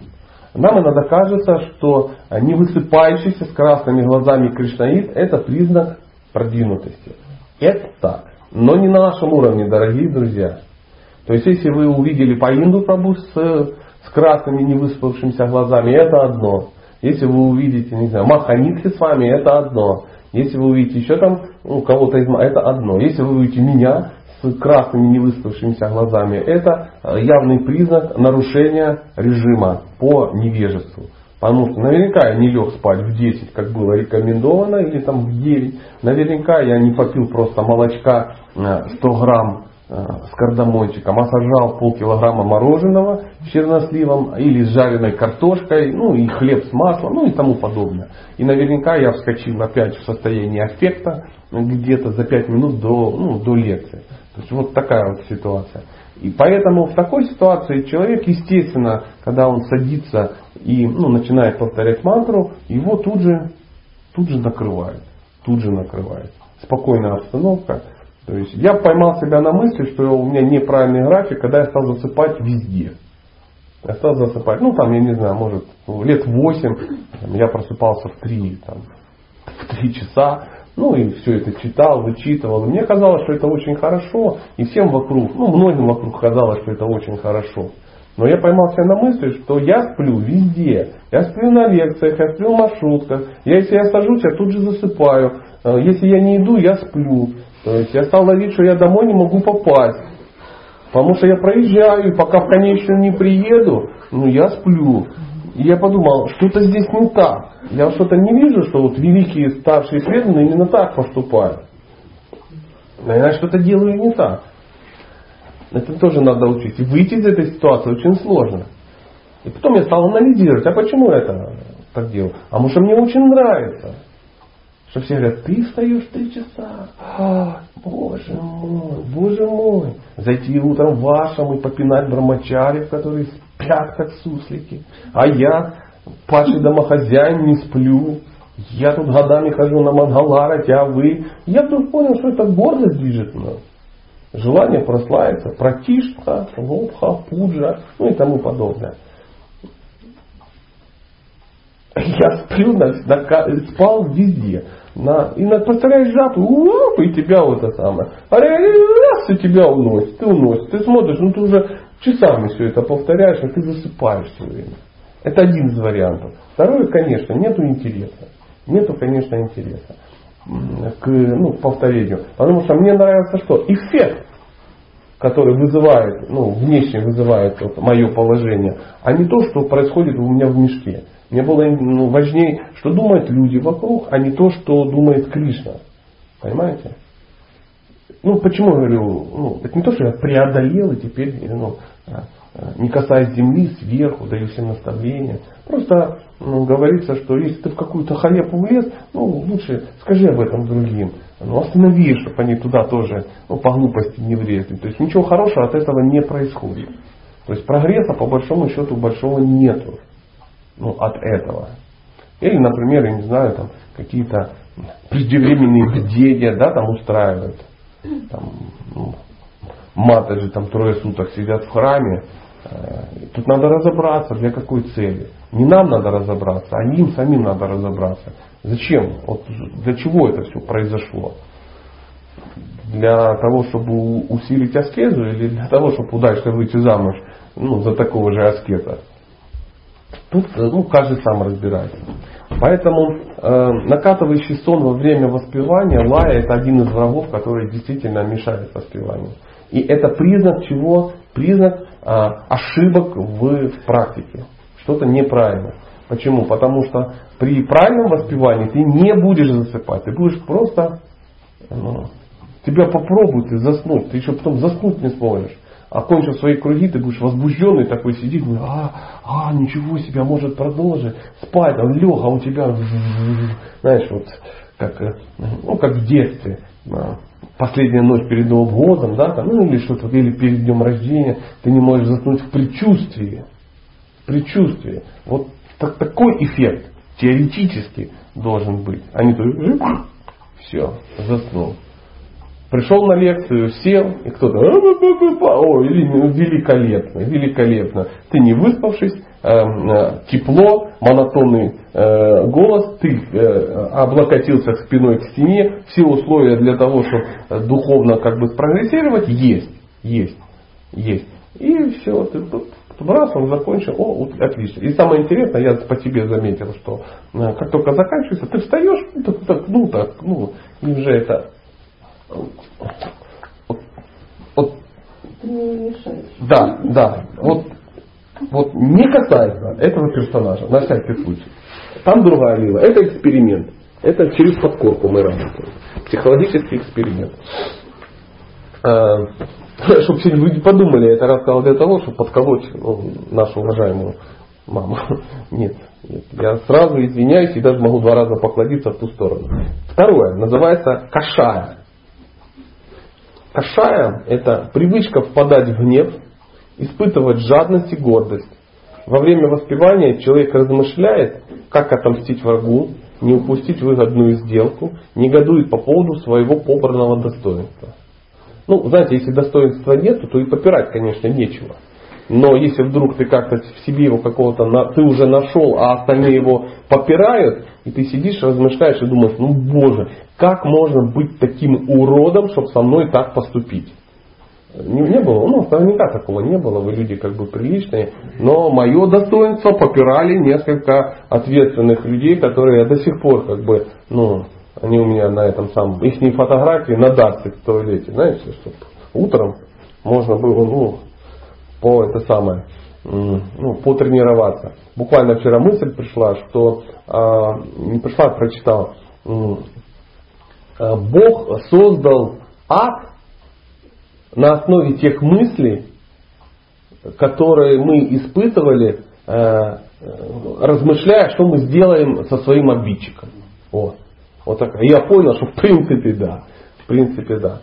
Нам иногда кажется, что не высыпающийся с красными глазами кришнаит это признак продвинутости. Это так. Но не на нашем уровне, дорогие друзья. То есть, если вы увидели по Инду Прабу с, с красными невыспавшимися глазами, это одно. Если вы увидите, не знаю, Маханитхи с вами, это одно. Если вы увидите еще там ну, кого-то из это одно. Если вы увидите меня с красными невыспавшимися глазами, это э, явный признак нарушения режима по невежеству. Потому что наверняка я не лег спать в 10, как было рекомендовано, или там в 9. Наверняка я не попил просто молочка 100 э, грамм Э, с кардамончиком, а сажал полкилограмма мороженого с черносливом или с жареной картошкой, ну и хлеб с маслом, ну и тому подобное. И наверняка я вскочил опять в состояние аффекта где-то за 5 минут до, ну, до лекции. То есть вот такая вот ситуация. И поэтому в такой ситуации человек, естественно, когда он садится и ну, начинает повторять мантру, его тут же, тут же накрывает. Тут же накрывает. Спокойная обстановка, то есть я поймал себя на мысли, что у меня неправильный график, когда я стал засыпать везде. Я стал засыпать, ну там, я не знаю, может, лет 8, там, я просыпался в 3, там, в 3 часа, ну и все это читал, вычитывал. И мне казалось, что это очень хорошо, и всем вокруг, ну многим вокруг казалось, что это очень хорошо. Но я поймал себя на мысли, что я сплю везде. Я сплю на лекциях, я сплю в маршрутках. Я, если я сажусь, я тут же засыпаю. Э, если я не иду, я сплю. То есть я стал ловить, что я домой не могу попасть. Потому что я проезжаю, и пока в конечную не приеду, ну я сплю. И я подумал, что-то здесь не так. Я что-то не вижу, что вот великие старшие преданные именно так поступают. Наверное, что-то делаю не так. Это тоже надо учить. И выйти из этой ситуации очень сложно. И потом я стал анализировать, а почему это так делаю? А может мне очень нравится. Что все говорят, ты встаешь три часа. А, боже мой, боже мой. Зайти утром в вашем и попинать брамачарев, которые спят как суслики. А я, падший домохозяин, не сплю. Я тут годами хожу на Мангаларате, а вы... Я вдруг понял, что это гордость движет мной. Желание прославиться, пратишка, лобха, пуджа, ну и тому подобное. Я сплю, на, на, спал везде. На, и на, повторяешь жапу, уоп, и тебя вот это самое. А раз и тебя уносит, ты уносит. Ты смотришь, ну ты уже часами все это повторяешь, и ты засыпаешь все время. Это один из вариантов. Второе, конечно, нету интереса. Нету, конечно, интереса к ну, повторению. Потому что мне нравится что? Эффект, который вызывает, ну, внешне вызывает вот, мое положение, а не то, что происходит у меня в мешке. Мне было ну, важнее, что думают люди вокруг, а не то, что думает Кришна. Понимаете? Ну, почему я говорю, ну, это не то, что я преодолел и теперь ну, а, а, не касаясь земли, сверху, даю всем наставления. Просто ну, говорится, что если ты в какую-то халепу влез, ну, лучше скажи об этом другим. Ну, останови, чтобы они туда тоже ну, по глупости не влезли. То есть ничего хорошего от этого не происходит. То есть прогресса по большому счету большого нету ну, от этого. Или, например, я не знаю, там какие-то преждевременные бдения, да, там устраивают. Там, ну, маты же там трое суток сидят в храме. Э, тут надо разобраться, для какой цели. Не нам надо разобраться, а им самим надо разобраться. Зачем? Вот для чего это все произошло? Для того, чтобы усилить аскезу или для того, чтобы удачно выйти замуж ну, за такого же аскета? Тут ну, каждый сам разбирается. Поэтому э, накатывающий сон во время воспевания, лая, это один из врагов, который действительно мешает воспеванию. И это признак чего? Признак э, ошибок в практике. Что-то неправильно. Почему? Потому что при правильном воспевании ты не будешь засыпать, ты будешь просто ну, тебя попробуют и заснуть, ты еще потом заснуть не сможешь окончив свои круги, ты будешь возбужденный такой сидит, а, а, ничего себе, а может продолжить спать, он лег, а у тебя, знаешь, вот, как, э, ну, как в детстве, последняя ночь перед Новым годом, да, там, ну, или что-то, или перед днем рождения, ты не можешь заснуть в предчувствии, в предчувствии. Вот так, такой эффект теоретически должен быть, а не то, все, заснул. Пришел на лекцию, сел, и кто-то, о, великолепно, великолепно. Ты не выспавшись, э, э, тепло, монотонный э, голос, ты облокотился спиной к стене, все условия для того, чтобы духовно как бы прогрессировать, есть, есть, есть. И все, ты раз он закончил, о, отлично. И самое интересное, я по тебе заметил, что как только заканчивается, ты встаешь, ну так, ну, и уже это вот, не Да, да. Вот, вот не касается этого персонажа, на всякий случай. Там другая лила. Это эксперимент. Это через подкорку мы работаем. Психологический эксперимент. А, чтобы все люди подумали, это рассказал для того, чтобы подколоть ну, нашу уважаемую маму. Нет, нет. Я сразу извиняюсь и даже могу два раза покладиться в ту сторону. Второе. Называется кашая. Кашая – это привычка впадать в гнев, испытывать жадность и гордость. Во время воспевания человек размышляет, как отомстить врагу, не упустить выгодную сделку, негодует по поводу своего побранного достоинства. Ну, знаете, если достоинства нет, то и попирать, конечно, нечего. Но если вдруг ты как-то в себе его какого-то, ты уже нашел, а остальные его попирают, и ты сидишь, размышляешь и думаешь, ну боже, как можно быть таким уродом, чтобы со мной так поступить? Не, не было, ну, наверняка такого не было, вы люди как бы приличные, но мое достоинство попирали несколько ответственных людей, которые до сих пор как бы, ну, они у меня на этом самом, их фотографии на датсе в туалете, знаете, чтобы утром можно было, ну, по это самое, ну, потренироваться. Буквально вчера мысль пришла, что э, не пришла, а прочитал. Э, Бог создал ад на основе тех мыслей, которые мы испытывали, э, размышляя, что мы сделаем со своим обидчиком. Вот. Вот так. Я понял, что в принципе да. В принципе да.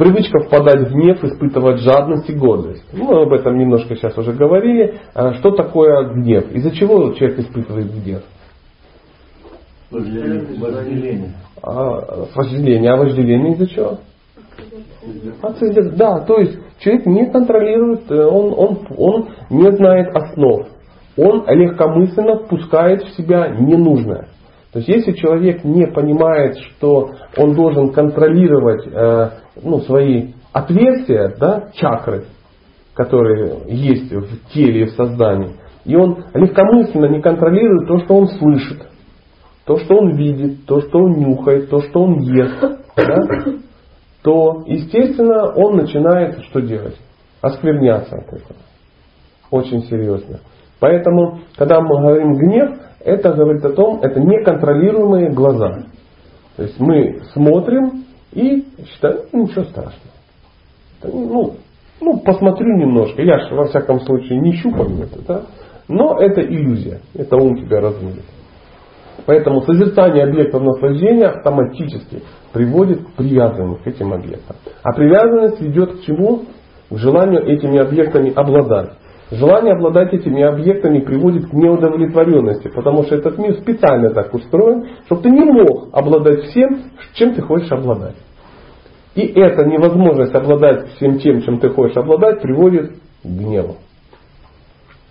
Привычка впадать в гнев, испытывать жадность и гордость. Ну, мы об этом немножко сейчас уже говорили. А что такое гнев? Из-за чего человек испытывает гнев? Вожделение. А, вожделение. А вожделение из-за чего? Да, то есть человек не контролирует, э, он, он, он не знает основ. Он легкомысленно впускает в себя ненужное. То есть если человек не понимает, что он должен контролировать э, ну, свои отверстия, да, чакры, которые есть в теле и в сознании, и он легкомысленно не контролирует то, что он слышит, то, что он видит, то, что он нюхает, то, что он ест, да, то, естественно, он начинает что делать? Оскверняться от этого. Очень серьезно. Поэтому, когда мы говорим гнев, это говорит о том, это неконтролируемые глаза. То есть мы смотрим и считаем, ну, ничего страшного. Ну, ну, посмотрю немножко. Я же, во всяком случае, не щупаю это, да? Но это иллюзия. Это ум тебя размылит. Поэтому созерцание объектов наслаждения автоматически приводит к привязанности к этим объектам. А привязанность ведет к чему? К желанию этими объектами обладать. Желание обладать этими объектами приводит к неудовлетворенности, потому что этот мир специально так устроен, чтобы ты не мог обладать всем, чем ты хочешь обладать. И эта невозможность обладать всем тем, чем ты хочешь обладать, приводит к гневу.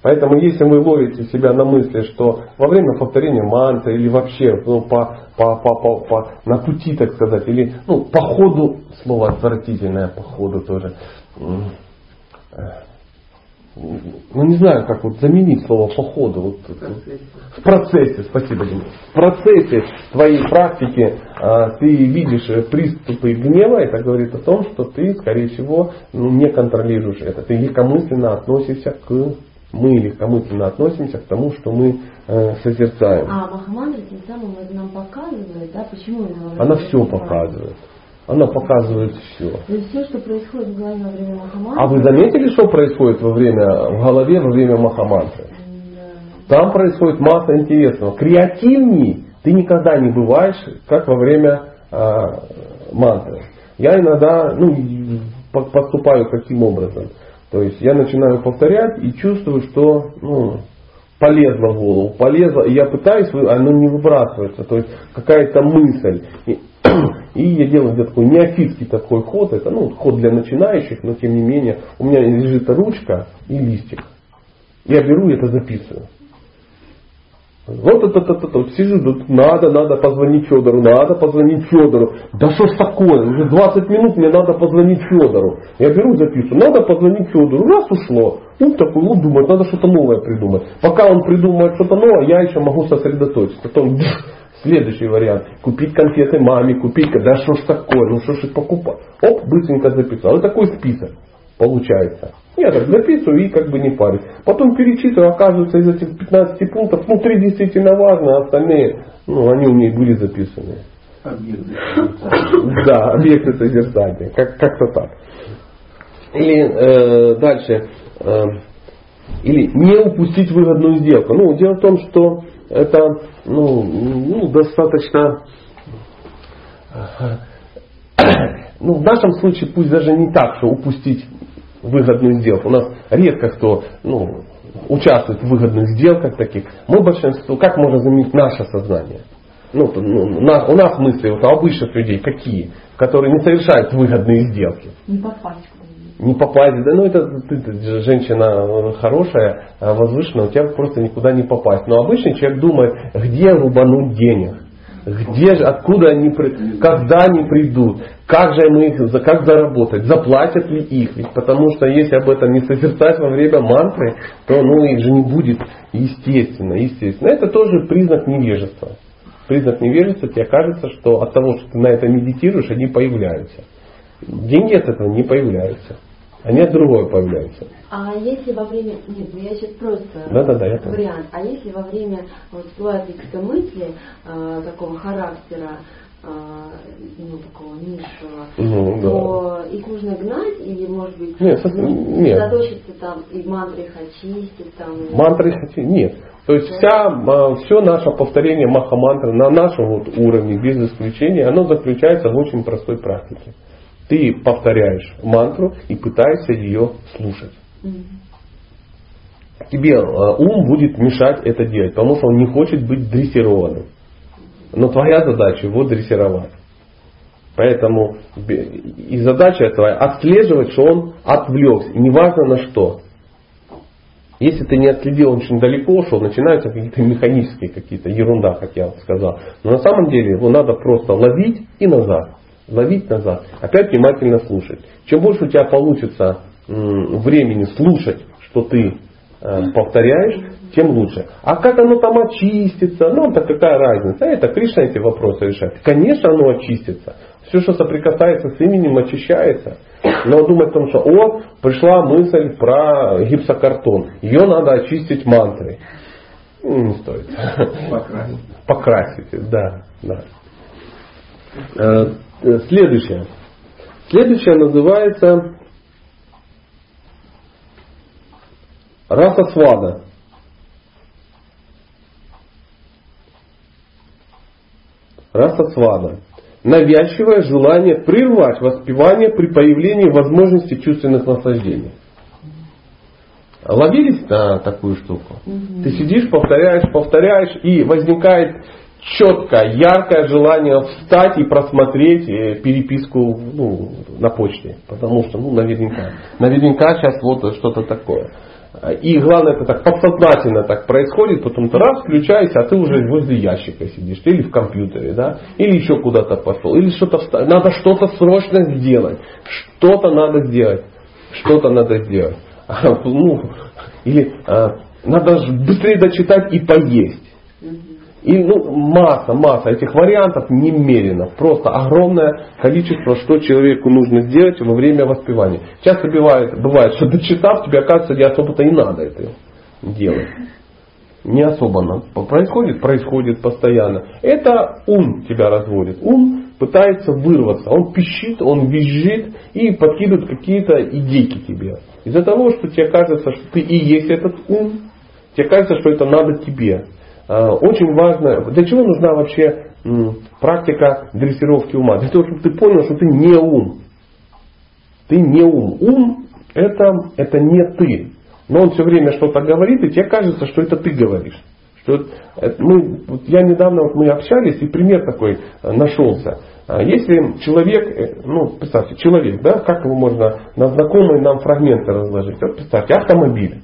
Поэтому если вы ловите себя на мысли, что во время повторения мантры или вообще ну, по, по, по, по, по, на пути, так сказать, или ну, по ходу, слово отвратительное, по ходу тоже, ну не знаю, как вот заменить слово по ходу. Вот, в процессе, спасибо, Дима. В процессе твоей практики а, ты видишь приступы гнева, это говорит о том, что ты, скорее всего, ну, не контролируешь это. Ты легкомысленно относишься к мы легкомысленно относимся к тому, что мы э, созерцаем. А Махамандра тем самым нам показывает, да, почему она Она все показывает. Она показывает все. То есть все, что происходит в голове во время Махамантры. А вы заметили, что происходит во время, в голове во время Махамантры? Да. Там происходит масса интересного. Креативней ты никогда не бываешь, как во время э, мантры. Я иногда ну, поступаю каким образом. То есть я начинаю повторять и чувствую, что ну, полезло в голову, полезло, и я пытаюсь, оно не выбрасывается, то есть какая-то мысль. И, и я делаю где такой неофитский такой ход, это ну, ход для начинающих, но тем не менее у меня лежит ручка и листик. Я беру и это записываю. Вот это, это, это, тут надо, надо позвонить Федору, надо позвонить Федору. Да что ж такое, уже 20 минут мне надо позвонить Федору. Я беру записываю, надо позвонить Федору. Раз ушло, ум такой, ну думает, надо что-то новое придумать. Пока он придумает что-то новое, я еще могу сосредоточиться. Потом следующий вариант. Купить конфеты маме, купить, да что ж такое, ну что ж покупать. Оп, быстренько записал. Вот такой список получается. Я так записываю и как бы не парюсь. Потом перечитываю, оказывается, из этих 15 пунктов, ну, три действительно важно, а остальные, ну, они у меня были записаны. Объекты Да, объекты созерцания. Как, как-то так. Или э, дальше. Э, или не упустить выгодную сделку. Ну, дело в том, что это ну, ну, достаточно ну, в нашем случае пусть даже не так, что упустить выгодную сделку. У нас редко кто ну, участвует в выгодных сделках таких. Мы большинство, как можно заменить наше сознание? Ну, ну, на, у нас мысли вот, у обычных людей какие, которые не совершают выгодные сделки. Не попасть не попасть, да, ну это ты, ты женщина хорошая, возвышенная, у тебя просто никуда не попасть. Но обычный человек думает, где рубануть денег, где же, откуда они, когда они придут, как же мы их, как заработать, заплатят ли их. Ведь потому что если об этом не созерцать во время мантры, то ну, их же не будет естественно, естественно. Это тоже признак невежества. Признак невежества, тебе кажется, что от того, что ты на это медитируешь, они появляются. Деньги от этого не появляются. Они от другого появляются. А если во время... Нет, ну я сейчас просто да, да, да, я вариант. А если во время вот, всплывают какие-то мысли э, такого характера, а, ну, такого низшего, ну, то да. их нужно гнать или, может быть, нет, сосредоточиться там и мантры очистить? Там, мантры очистить? Нет. То есть вся, а, все наше повторение маха-мантры на нашем вот уровне, без исключения, оно заключается в очень простой практике. Ты повторяешь мантру и пытаешься ее слушать. Тебе а, ум будет мешать это делать, потому что он не хочет быть дрессированным. Но твоя задача его дрессировать. Поэтому и задача твоя отслеживать, что он отвлекся. Неважно на что. Если ты не отследил, очень далеко ушел, начинаются какие-то механические какие-то ерунда, как я сказал. Но на самом деле его надо просто ловить и назад. Ловить назад. Опять внимательно слушать. Чем больше у тебя получится времени слушать, что ты э, повторяешь, тем лучше. А как оно там очистится, ну это какая разница? Это Кришна эти вопросы решает. Конечно оно очистится. Все, что соприкасается с именем, очищается. Но думать о том, что о, пришла мысль про гипсокартон. Ее надо очистить мантрой. Не стоит. Покрасить. Покрасить, да. да. Э, следующее. Следующее называется раса свада. Раса свада навязчивое желание прервать воспевание при появлении возможности чувственных наслаждений. Ловились на такую штуку? Угу. Ты сидишь, повторяешь, повторяешь, и возникает четкое, яркое желание встать и просмотреть э, переписку ну, на почте. Потому что, ну, наверняка. Наверняка сейчас вот что-то такое. И главное, это так подсознательно так происходит, потом ты раз включаешься, а ты уже возле ящика сидишь, или в компьютере, да, или еще куда-то пошел, или что-то. Надо что-то срочно сделать, что-то надо сделать, что-то надо сделать. Ну, или а, надо быстрее дочитать и поесть. И ну, масса, масса этих вариантов немерено. Просто огромное количество, что человеку нужно сделать во время воспевания. Часто бывает, бывает что дочитав, тебе кажется, не особо-то и надо это делать. Не особо происходит, происходит постоянно. Это ум тебя разводит. Ум пытается вырваться. Он пищит, он визжит и подкидывает какие-то идейки тебе. Из-за того, что тебе кажется, что ты и есть этот ум, тебе кажется, что это надо тебе. А, очень важно, для чего нужна вообще практика дрессировки ума? Для того, чтобы ты понял, что ты не ум. Ты не ум. Ум это, это не ты. Но он все время что-то говорит, и тебе кажется, что это ты говоришь. Что мы, вот я недавно вот мы общались, и пример такой э, нашелся. А если человек, э, ну, представьте, человек, да, как его можно на знакомые нам фрагменты разложить? Вот представьте, автомобиль.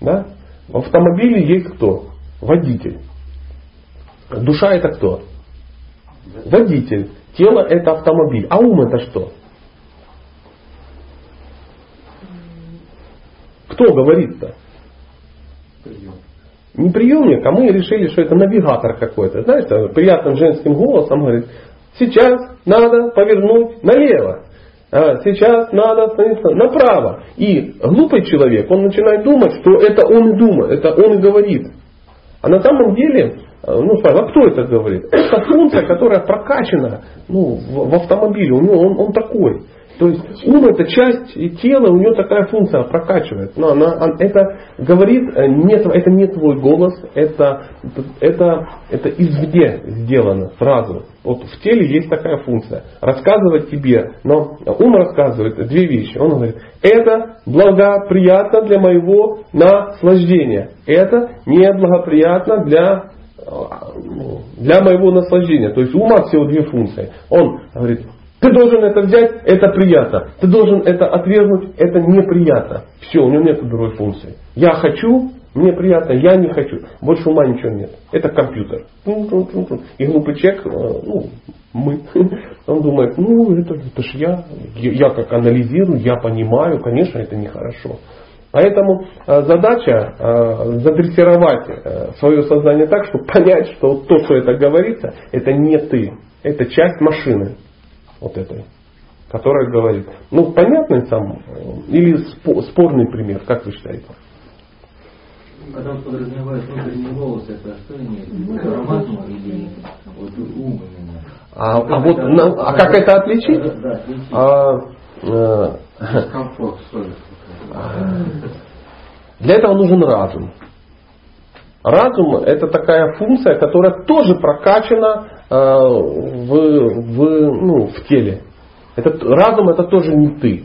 Да? В автомобиле есть кто? Водитель. Душа это кто? Водитель. Тело это автомобиль. А ум это что? Кто говорит-то? Не приемник, а мы решили, что это навигатор какой-то. Знаешь, приятным женским голосом говорит, сейчас надо повернуть налево. А сейчас надо остановиться направо. И глупый человек, он начинает думать, что это он думает, это он говорит. А на самом деле, э, ну, а кто это говорит? Это функция, которая прокачана ну, в, автомобиле. У него он, он такой. То есть ум это часть тела, у него такая функция прокачивает. Но она, это говорит, э, нет, это не твой голос, это, это, это извне сделано сразу. Вот в теле есть такая функция. Рассказывать тебе, но ум рассказывает две вещи. Он говорит, это благоприятно для моего наслаждения. Это неблагоприятно для для моего наслаждения. То есть у ума всего две функции. Он говорит, ты должен это взять, это приятно. Ты должен это отвергнуть, это неприятно. Все, у него нет другой функции. Я хочу, мне приятно, я не хочу. Больше ума ничего нет. Это компьютер. И глупый человек, э, ну, мы, он думает, ну, это, это ж я, я как анализирую, я понимаю, конечно, это нехорошо. Поэтому э, задача э, задрессировать свое сознание так, чтобы понять, что то, что это говорится, это не ты. Это часть машины вот этой, которая говорит. Ну, понятный сам или спорный пример, как вы считаете? Когда он подразумевает внутренний голос, это что имеет? Это романтику или вот ум именно? А, а, вот, на, а как это отличить? Да, да, отличить. А, э, Комфорт, Для этого нужен разум. Разум это такая функция, которая тоже прокачана э, в, в, ну, в теле. Этот, разум это тоже не ты,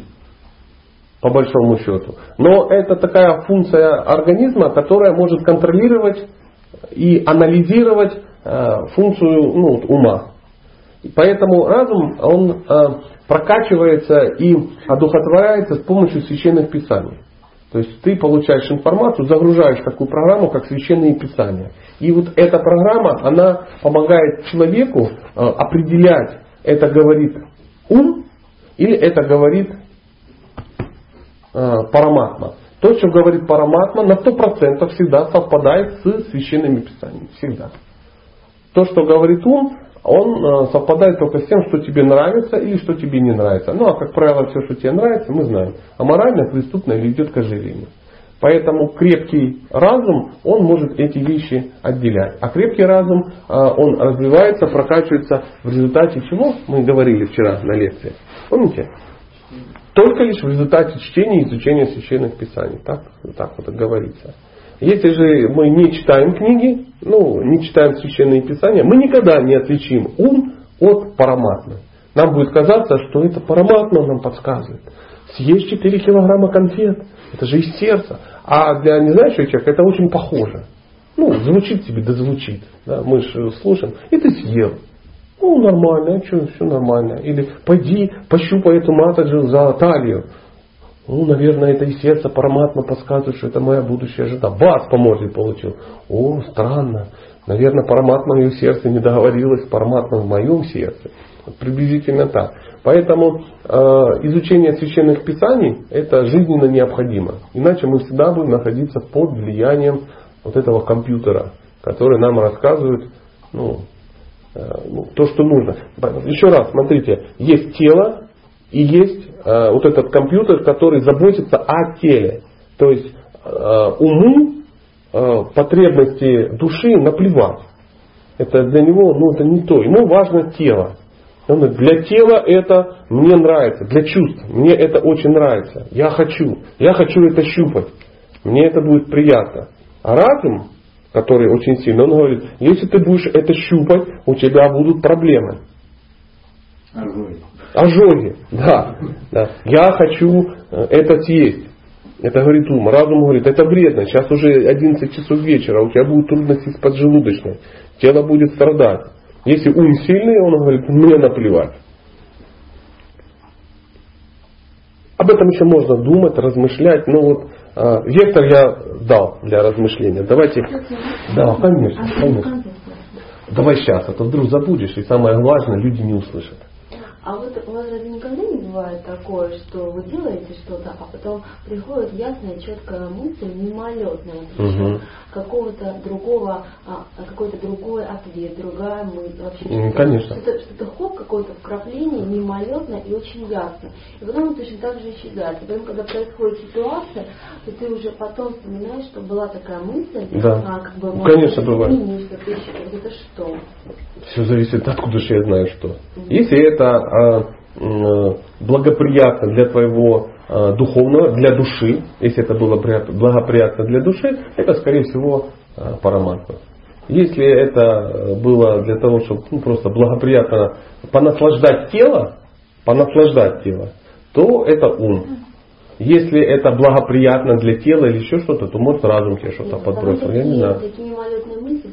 по большому счету. Но это такая функция организма, которая может контролировать и анализировать э, функцию ну, ума. Поэтому разум он э, прокачивается и одухотворяется с помощью священных писаний. То есть ты получаешь информацию, загружаешь такую программу, как священные писания. И вот эта программа, она помогает человеку э, определять, это говорит ум или это говорит э, параматма. То, что говорит параматма, на 100% всегда совпадает с священными писаниями. Всегда. То, что говорит ум, он э, совпадает только с тем, что тебе нравится или что тебе не нравится. Ну, а как правило, все, что тебе нравится, мы знаем. А морально, преступно или идет к ожирению. Поэтому крепкий разум, он может эти вещи отделять. А крепкий разум, э, он развивается, прокачивается в результате чего мы говорили вчера на лекции. Помните? Только лишь в результате чтения и изучения священных писаний. Так, так вот говорится. Если же мы не читаем книги, ну, не читаем священные писания, мы никогда не отличим ум от параматмы. Нам будет казаться, что это параматма нам подсказывает. Съесть 4 килограмма конфет. Это же из сердца. А для незнающего человека это очень похоже. Ну, звучит тебе, да звучит. Да, мы же слушаем. И ты съел. Ну, нормально, а что, все нормально. Или пойди, пощупай эту матаджу за талию. Ну, наверное, это и сердце параматма подсказывает, что это моя будущая жена. Бас по морде получил. О, странно. Наверное, параматма в ее сердце не договорилась, параматма в моем сердце. Приблизительно так. Поэтому э, изучение священных писаний это жизненно необходимо. Иначе мы всегда будем находиться под влиянием вот этого компьютера, который нам рассказывает ну, э, ну, то, что нужно. Еще раз, смотрите, есть тело и есть Э, вот этот компьютер, который заботится о теле. То есть э, уму, э, потребности души наплевать. Это для него, ну это не то. Ему важно тело. Он говорит, для тела это мне нравится, для чувств мне это очень нравится. Я хочу, я хочу это щупать. Мне это будет приятно. А разум, который очень сильный, он говорит, если ты будешь это щупать, у тебя будут проблемы. Ожоги, да, да. Я хочу э, это съесть. Это говорит ум. Разум говорит, это вредно. Сейчас уже 11 часов вечера, у тебя будут трудности с поджелудочной. Тело будет страдать. Если ум сильный, он говорит, мне наплевать. Об этом еще можно думать, размышлять. Но вот э, вектор я дал для размышления. Давайте. Да, конечно, конечно. Давай сейчас, а то вдруг забудешь, и самое важное, люди не услышат. А вот у вас разве никогда не бывает такое, что вы делаете что-то, а потом приходит ясная, четкая мысль, мимолетная, причем угу. какого-то другого, а, какой-то другой ответ, другая мысль, вообще что-то, Конечно. что-то, что-то хоп, какое-то вкрапление, мимолетное и очень ясно. И потом он точно так же исчезает. И потом, когда происходит ситуация, то ты уже потом вспоминаешь, что была такая мысль, да. а, как бы, Конечно, бывает. Что ты, это что? Все зависит, откуда же я знаю что. Угу. Если это благоприятно для твоего а, духовного, для души, если это было благоприятно для души, это скорее всего а, параматма. Если это было для того, чтобы ну, просто благоприятно понаслаждать тело, понаслаждать тело, то это ум. Если это благоприятно для тела или еще что-то, то может разум тебе что-то Нет, подбросил. Я не знаю.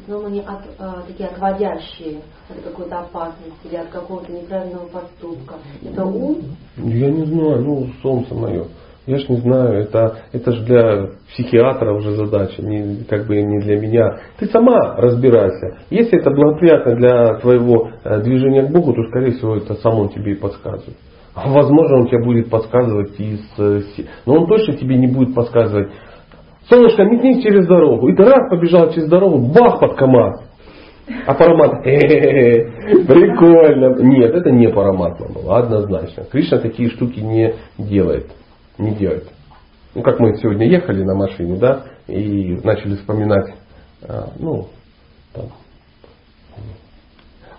Но они от, а, такие отводящие от какой-то опасности или от какого-то неправильного поступка. Это ум? Я не знаю, ну солнце мое. Я ж не знаю, это, это же для психиатра уже задача, не, как бы не для меня. Ты сама разбирайся. Если это благоприятно для твоего э, движения к Богу, то, скорее всего, это сам он тебе и подсказывает. Возможно, он тебе будет подсказывать из... Э, но он точно тебе не будет подсказывать. Солнышко, метнись через дорогу. И раз побежал через дорогу, бах под КамАЗ. А парамат, прикольно. Нет, это не параматма было, однозначно. Кришна такие штуки не делает. Не делает. Ну, как мы сегодня ехали на машине, да, и начали вспоминать, а, ну, там,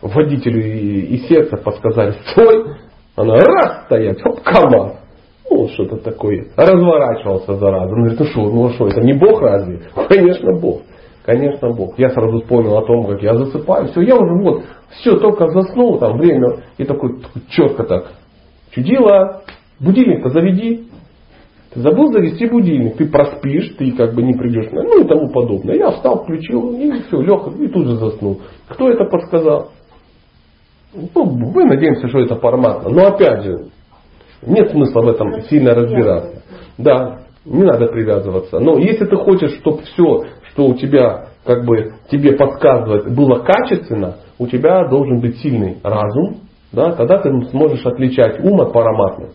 водителю и, и сердце подсказали, стой, она раз стоять, хоп, КамАЗ. Ну, что-то такое. Разворачивался зараза. Он говорит, ну что, ну а что, это не Бог разве? Конечно, Бог. Конечно, Бог. Я сразу вспомнил о том, как я засыпаю. Все, я уже вот, все, только заснул, там время, и такой, четко так. Чудило, будильник-то заведи. Ты забыл завести будильник, ты проспишь, ты как бы не придешь, ну и тому подобное. Я встал, включил, и все, лег, и тут же заснул. Кто это подсказал? Ну, мы надеемся, что это форматно. Но опять же, нет смысла в этом сильно разбираться. Да, не надо привязываться. Но если ты хочешь, чтобы все, что у тебя как бы тебе подсказывает, было качественно, у тебя должен быть сильный разум, да, тогда ты сможешь отличать ум от параматны.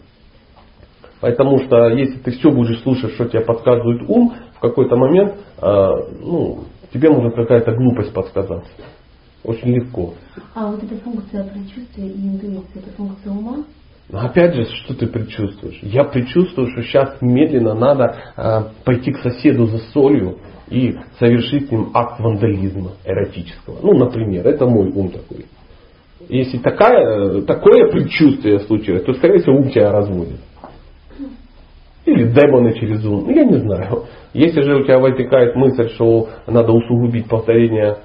Потому что если ты все будешь слушать, что тебе подсказывает ум, в какой-то момент э, ну, тебе может какая-то глупость подсказать. Очень легко. А вот эта функция предчувствия и интуиции, это функция ума? Но опять же, что ты предчувствуешь? Я предчувствую, что сейчас медленно надо э, пойти к соседу за солью и совершить с ним акт вандализма эротического. Ну, например, это мой ум такой. Если такая, такое предчувствие случилось, то, скорее всего, ум тебя разводит. Или демоны через ум. Ну, я не знаю. Если же у тебя возникает мысль, что надо усугубить повторение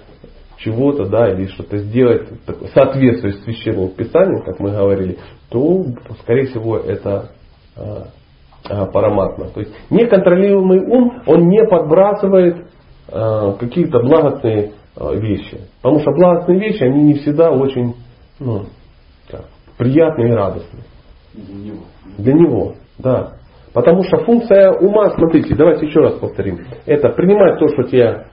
чего-то, да, или что-то сделать, соответствуя священному писанию, как мы говорили, то, скорее всего, это а, а, параматма. То есть неконтролируемый ум, он не подбрасывает а, какие-то благостные вещи. Потому что благостные вещи, они не всегда очень ну, как, приятные и радостные. Для него. Для него, да. Потому что функция ума, смотрите, давайте еще раз повторим. Это принимать то, что тебе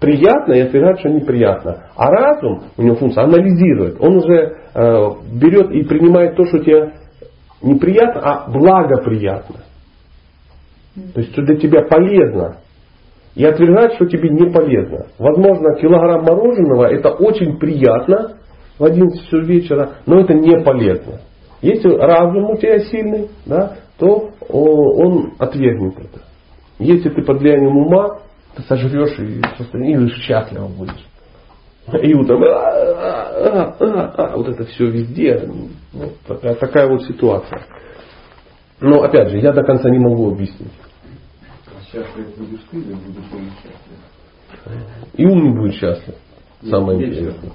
приятно и отвергать, что неприятно. А разум, у него функция, анализирует. Он уже э, берет и принимает то, что тебе неприятно, а благоприятно. То есть, что для тебя полезно. И отвергать, что тебе не полезно. Возможно, килограмм мороженого это очень приятно в 11 часов вечера, но это не полезно. Если разум у тебя сильный, да, то он отвергнет это. Если ты под влиянием ума, ты сожрешь и, и счастливо будешь. И утром а, а, а, а, вот это все везде. Ну, такая, такая вот ситуация. Но опять же, я до конца не могу объяснить. А счастлив будешь ты или будешь он счастлив? И ум не будет счастлив. Самое интересное.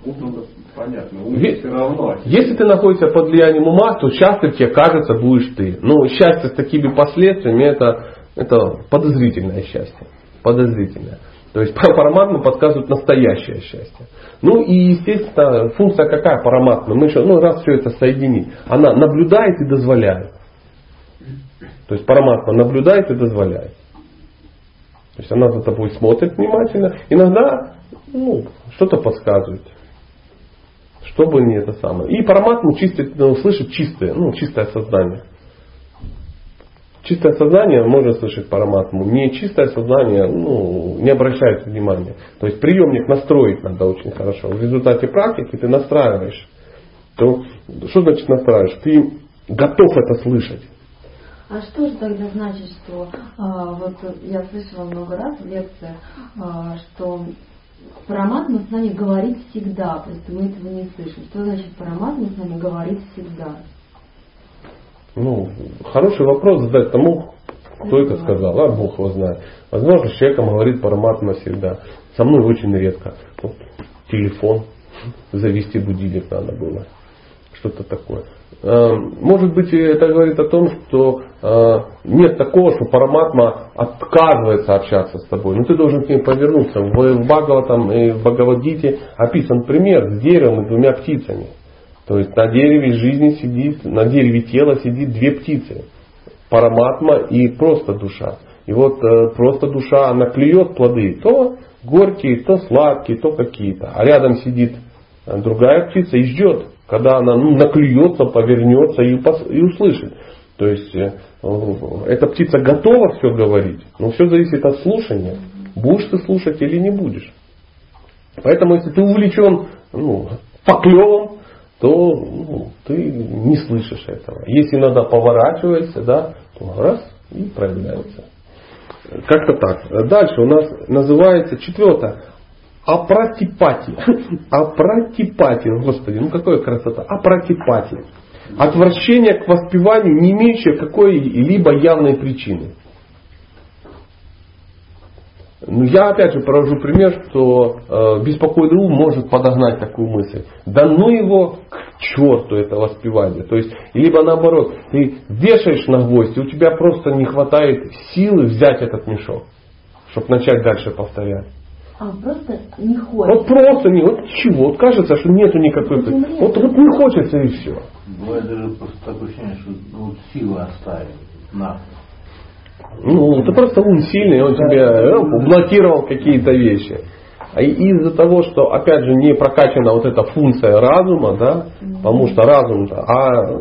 Понятно. Ум Ве- все равно. Если ты находишься под влиянием ума, то счастлив тебе кажется будешь ты. Но счастье с такими последствиями это, это подозрительное счастье. Подозрительное. То есть параматма подсказывает настоящее счастье. Ну и естественно функция какая параматма? Мы еще, ну раз все это соединить, она наблюдает и дозволяет. То есть параматма наблюдает и дозволяет. То есть она за тобой смотрит внимательно. Иногда ну, что-то подсказывает. Чтобы не это самое. И параматму чистит, ну, слышит чистое, ну, чистое сознание. Чистое сознание можно слышать параматму. Не чистое сознание ну, не обращает внимания. То есть приемник настроить надо очень хорошо. В результате практики ты настраиваешь. То, что значит настраиваешь? Ты готов это слышать. А что же тогда значит, что а, вот я слышала много раз в лекциях, а, что параматма с нами говорит всегда, просто мы этого не слышим. Что значит параматма с нами говорит всегда? Ну, хороший вопрос задать тому, кто это сказал, а Бог его знает. Возможно, с человеком говорит параматма всегда. Со мной очень редко. Вот, телефон, завести будильник надо было. Что-то такое. Э, Может быть, это говорит о том, что э, нет такого, что параматма отказывается общаться с тобой. Но ты должен к ним повернуться. В в Бхагаватам и в Бхагавадгите описан пример с деревом и двумя птицами. То есть на дереве жизни сидит, на дереве тела сидит две птицы. Параматма и просто душа. И вот э, просто душа, она клюет плоды, то горькие, то сладкие, то какие-то. А рядом сидит э, другая птица и ждет, когда она ну, наклюется, повернется и, и услышит. То есть э, эта птица готова все говорить, но все зависит от слушания. Будешь ты слушать или не будешь. Поэтому если ты увлечен ну, поклевом, то ну, ты не слышишь этого. Если иногда поворачивается, да, то раз и проявляется. Как-то так. Дальше у нас называется четвертое. Апратипати. Апратипати. Господи, ну какая красота. Апратипати. Отвращение к воспеванию, не имеющее какой-либо явной причины. Ну, я опять же провожу пример, что э, беспокойный ум может подогнать такую мысль. Да ну его к черту это воспевание. То есть, либо наоборот, ты вешаешь на гвоздь, и у тебя просто не хватает силы взять этот мешок, чтобы начать дальше повторять. А просто не Вот хочет. просто не, вот чего, вот кажется, что нету никакой... Вот нет. Вот, вот не хочется и все. Бывает даже просто такое ощущение, что ну, вот силы оставили. На. Ну, ты просто ум сильный, он тебе э, блокировал какие-то вещи. А и из-за того, что, опять же, не прокачана вот эта функция разума, да, потому что разум, а,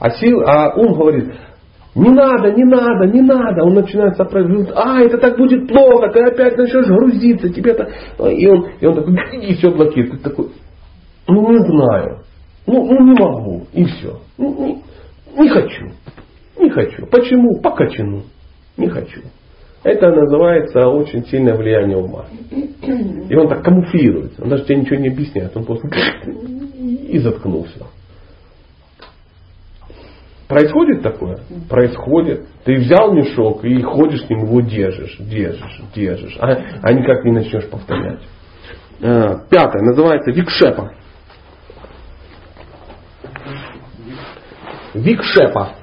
а, сил, а ум говорит, Не надо, не надо, не надо. Он начинает сопротивляться. А, это так будет плохо, ты опять начнешь грузиться, тебе это... И он, и он такой, и все блокирует. Ты такой, ну не знаю, ну, ну не могу, и все. Ну, не, не хочу, не хочу. Почему? По качану. Не хочу. Это называется очень сильное влияние ума. И он так камуфлируется. Он даже тебе ничего не объясняет. Он просто и заткнулся. Происходит такое? Происходит. Ты взял мешок и ходишь с ним, его держишь, держишь, держишь, а, а никак не начнешь повторять. А, пятое, называется викшепа. Викшепа.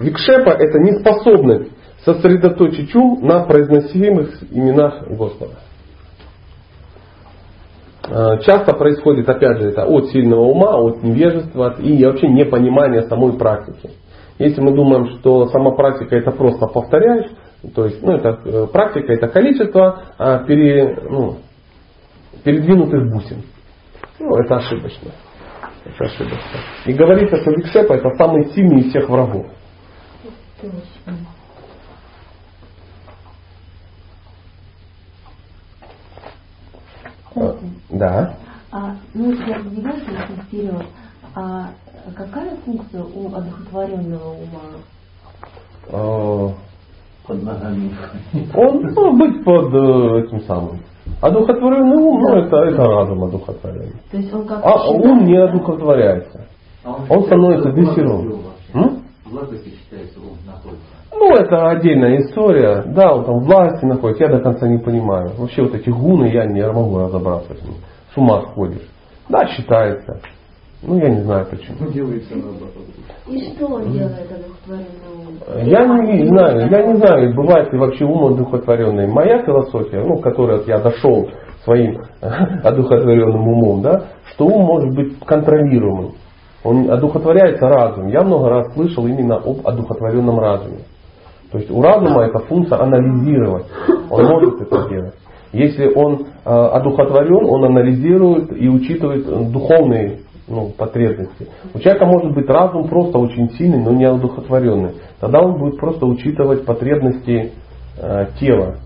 Викшепа это неспособность сосредоточить ум на произносимых именах Господа. А, часто происходит, опять же, это от сильного ума, от невежества и вообще непонимания самой практики. Если мы думаем, что сама практика это просто повторяешь, то есть ну, это, э, практика это количество а, пере, ну, передвинутых бусин. Ну, это ошибочно. Это ошибочно. И говорится, что Викшепа это самый сильный из всех врагов. Кстати, Да. а, ну, я если вперед. А какая функция у одухотворенного ума? А, Под ногами. Он ну, быть под э, этим самым. Одухотворенный ум, ну это, это разум одухотворенный. То есть он как А ум не одухотворяется. А Он становится считается дрессирован. в воздухе М? вообще. В воздухе считается, ум. Ну, это отдельная история. Да, он там власти находится, я до конца не понимаю. Вообще вот эти гуны я не могу разобраться с ним. С ума сходишь. Да, считается. Ну, я не знаю почему. Делается наоборот. И что он делает одухотворенный ум? Я не знаю, я не знаю, бывает ли вообще ум одухотворенный. Моя философия, ну, к которой вот я дошел своим одухотворенным умом, да, что ум может быть контролируемым. Он одухотворяется разум. Я много раз слышал именно об одухотворенном разуме. То есть у разума эта функция анализировать. Он может это делать. Если он э, одухотворен, он анализирует и учитывает э, духовные ну, потребности. У человека может быть разум просто очень сильный, но не одухотворенный. Тогда он будет просто учитывать потребности э, тела.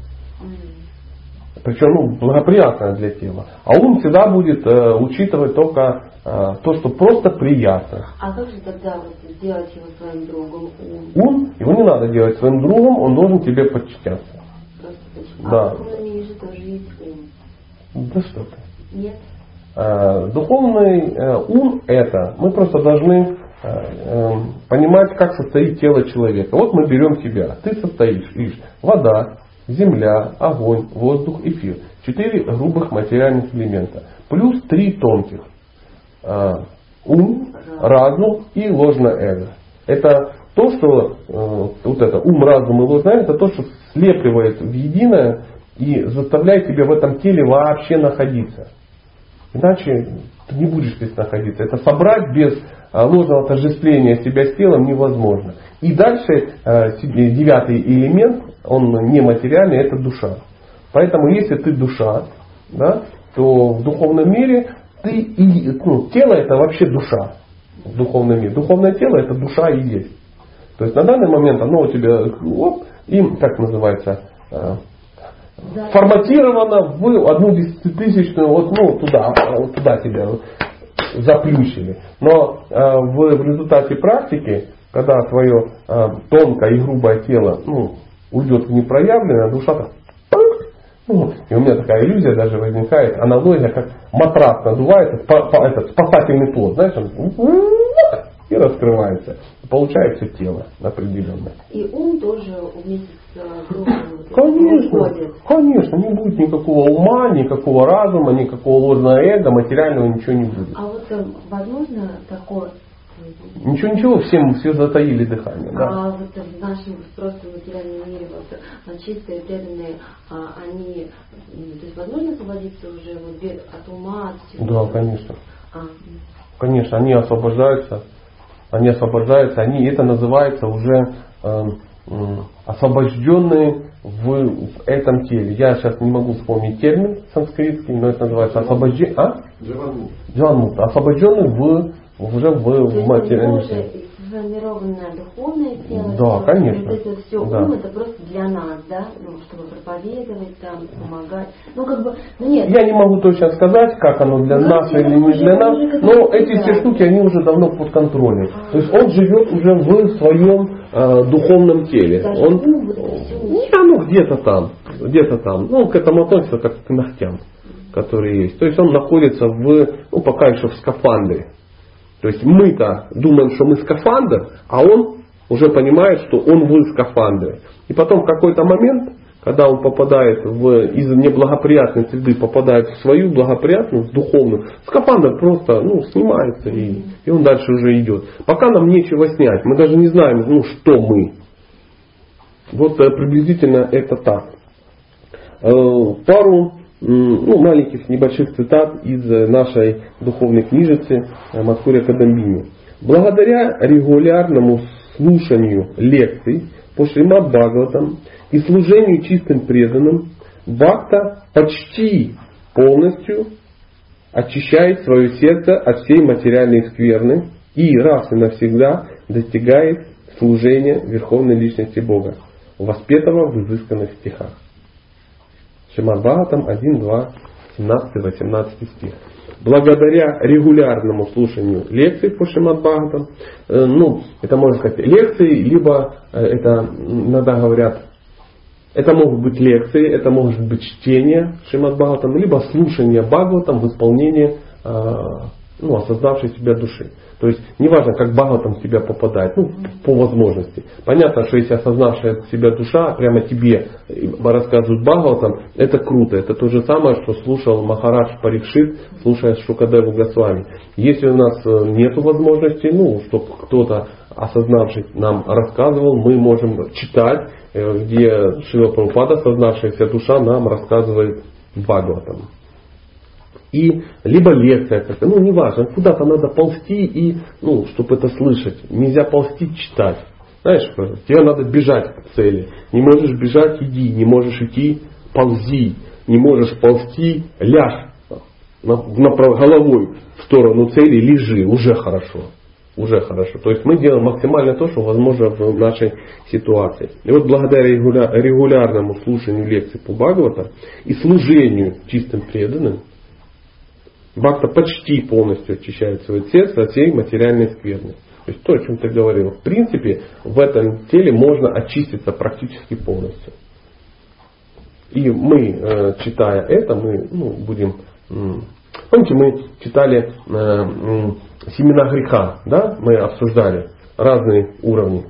Причем ну, благоприятное для тела. А ум всегда будет э, учитывать только то, что просто приятно. А как же тогда вот сделать его своим другом ум? Ум, его не надо делать своим другом, он должен тебе подчиняться. Просто? Да. А в духовном мире же тоже есть ум. Да что ты. Нет? Э, Духовный э, ум это мы просто должны э, э, понимать, как состоит тело человека. Вот мы берем себя. Ты состоишь из вода, земля, огонь, воздух, эфир. Четыре грубых материальных элемента. Плюс три тонких. Э, Ум, разум и ложное эго. Это то, что э, вот это ум, разум и ложное эго, это то, что слепливает в единое и заставляет тебя в этом теле вообще находиться. Иначе ты не будешь здесь находиться. Это собрать без а, ложного отождествления себя с телом невозможно. И дальше девятый элемент, он нематериальный, это душа. Поэтому если ты душа, да, то в духовном мире ты и ну, тело это вообще душа в духовном мире. Духовное тело это душа и есть. То есть на данный момент оно у тебя оп, и как называется Да. форматировано в одну десятитысячную, вот ну туда, вот туда тебя заплющили. Но э, в, результате практики, когда твое э, тонкое и грубое тело ну, уйдет в непроявленное, душа ну, и у меня такая иллюзия даже возникает, аналогия, как матрас надувается, этот спасательный плод, знаешь, он и раскрывается. Получается тело определенное. И ум тоже вместе с Конечно, уходит. конечно, не будет никакого ума, никакого разума, никакого ложного эго, материального ничего не будет. А вот э, возможно такое, Ничего, ничего, всем все затаили дыхание. Да. а вот в нашем просто материальном мире вот чистые преданные, а, они, то есть возможно освободиться уже вот без, от ума, от всего? Да, конечно. А, Конечно, они освобождаются. Они освобождаются, они, это называется уже э, м, освобожденные в, в этом теле. Я сейчас не могу вспомнить термин санскритский, но это называется освобождение. А? Джаванмут. Освобожденный в, уже в, то материальном тоже сформированное духовное тело. Да, всё, конечно. Вот это все Да. ум, это просто для нас, да, ну, чтобы проповедовать, там, помогать. Ну, как бы, ну нет. Я не могу точно сказать, как оно для Ну, нас или не уже- для нас, но эти все штуки, они уже давно под контролем. То есть он живет уже в своем э, духовном теле. Даже Он, ум вот не, оно где-то там, где-то там. Ну, к этому относится как к ногтям, которые есть. То есть он находится в, ну, пока еще в скафандре. То есть мы-то думаем, что мы скафандр, а он уже понимает, что он в скафандре. И потом в какой-то момент, когда он попадает в, из неблагоприятной среды, попадает в свою благоприятную, духовную, скафандр просто ну, снимается и, и он дальше уже идет. Пока нам нечего снять, мы даже не знаем, ну, что мы. Вот э, приблизительно это так. Э, Пару ну, маленьких небольших цитат из э, нашей духовной книжицы э, Мадхуря Кадамбини. Благодаря регулярному слушанию лекций по Шримад Бхагаватам и служению чистым преданным, Бхакта почти полностью очищает свое сердце от всей материальной скверны и раз и навсегда достигает служения Верховной Личности Бога, воспетого в изысканных стихах. Шримад Бхагаватам 1, 2, 17, 18 стих. Благодаря регулярному слушанию лекций по Бхагаватам, э, ну, это можно сказать лекции, либо э, это иногда говорят, это могут быть лекции, это может быть чтение Шримад Бхагаватам, либо слушание Бхагаватам в исполнении э, ну, осознавшей себя души. То есть неважно, как Бхагаватам в тебя попадает, ну, по возможности. Понятно, что если осознавшая себя душа прямо тебе рассказывает Бхагаватам, это круто. Это то же самое, что слушал Махарадж Парикшит, слушая Шукадеву Госвами. Если у нас нет возможности, ну, чтобы кто-то осознавший нам рассказывал, мы можем читать, э, где Шива Прабхупада, осознавшаяся душа, нам рассказывает Бхагаватам. И либо лекция какая ну неважно, куда-то надо ползти и, ну, чтобы это слышать. Нельзя ползти читать. Знаешь, тебе надо бежать к цели. Не можешь бежать, иди. Не можешь идти, ползи. Не можешь ползти, ляжь на, на, головой в сторону цели, лежи. Уже хорошо. Уже хорошо. То есть мы делаем максимально то, что возможно в нашей ситуации. И вот благодаря регуля- регулярному слушанию лекций по Бхагавата и служению чистым преданным, Бхакта почти полностью очищает свое сердце от всей материальной скверны. То есть то, о чем ты говорил. В принципе, в этом теле можно очиститься практически полностью. И мы, э, читая это, мы ну, будем... Помните, мы читали э, семена греха, да? Мы обсуждали разные уровни.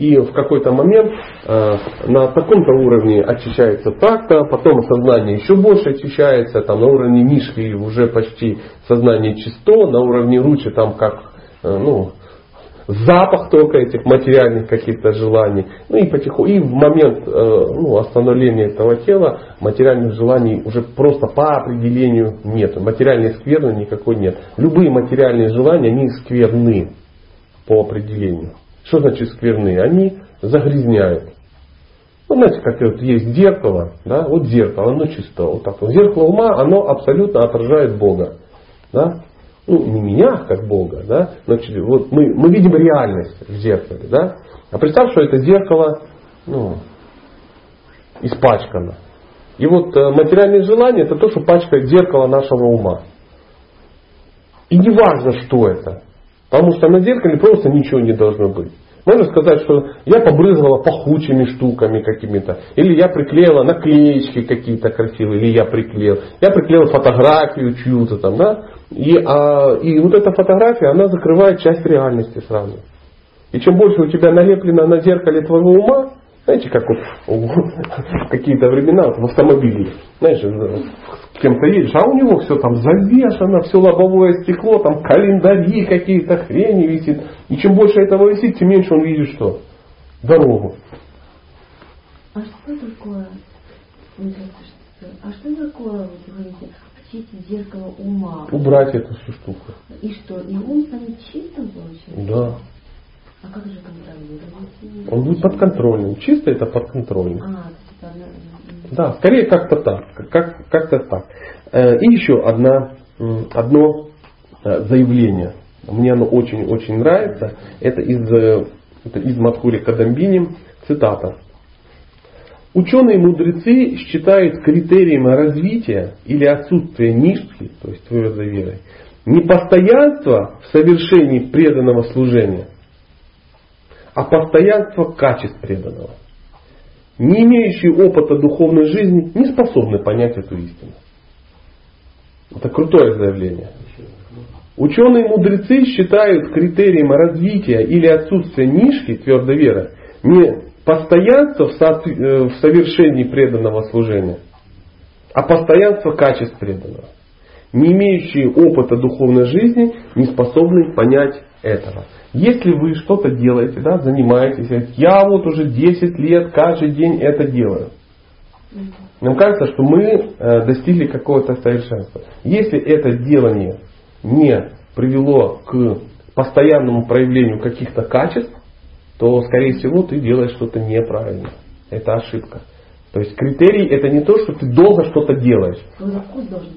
И в какой-то момент э, на таком-то уровне очищается так-то, потом сознание еще больше очищается, там на уровне нишки уже почти сознание чисто, на уровне ручи там как э, ну, запах только этих материальных каких-то желаний. Ну и потихоньку, и в момент э, ну, остановления этого тела материальных желаний уже просто по определению нет. Материальной скверны никакой нет. Любые материальные желания, они скверны по определению. Что значит скверны? Они загрязняют. Ну, знаете, как вот есть зеркало, да, вот зеркало, оно чисто, вот так. Зеркало ума, оно абсолютно отражает Бога. Да? Ну, не меня, как Бога, да, значит, вот мы, мы видим реальность в зеркале, да. А представь, что это зеркало, ну, испачкано. И вот э, материальные желания это то, что пачкает зеркало нашего ума. И не важно, что это. Потому что на зеркале просто ничего не должно быть. Можно сказать, что я побрызгала пахучими штуками какими-то. Или я приклеила наклеечки какие-то красивые. Или я приклеил. Я приклеил фотографию чью-то там, да. И, а, и вот эта фотография, она закрывает часть реальности сразу. И чем больше у тебя налеплено на зеркале твоего ума, знаете, как вот в какие-то времена вот в автомобиле, знаешь, с кем-то едешь, а у него все там завешено, все лобовое стекло, там календари какие-то, хрени висит. И чем больше этого висит, тем меньше он видит что? Дорогу. А что такое, а что такое, вот говорите, очистить зеркало ума? Убрать эту всю штуку. И что, и ум станет чистым, получается? Да. А как же контролировать? Он будет подконтрольным. Чисто это подконтрольным. А, это одна- Да, скорее как-то так. Как, как-то так. Э, И еще одна, одно э, заявление Мне оно очень-очень нравится. Это из, э, это из Мадхури Кадамбини цитата. Ученые-мудрецы считают критерием развития или отсутствия нишки, то есть твердой веры, не постоянство в совершении преданного служения, а постоянство качеств преданного. Не имеющие опыта духовной жизни не способны понять эту истину. Это крутое заявление. Ученые-мудрецы считают критерием развития или отсутствия нишки твердой веры не постоянство э, в совершении преданного служения, а постоянство качеств преданного. Не имеющие опыта духовной жизни не способны понять этого. Если вы что-то делаете, да, занимаетесь, я вот уже 10 лет каждый день это делаю. Нам кажется, что мы э, достигли какого-то совершенства. Если это делание не привело к постоянному проявлению каких-то качеств, то, скорее всего, ты делаешь что-то неправильно. Это ошибка. То есть критерий это не то, что ты долго что-то делаешь. Вкус должен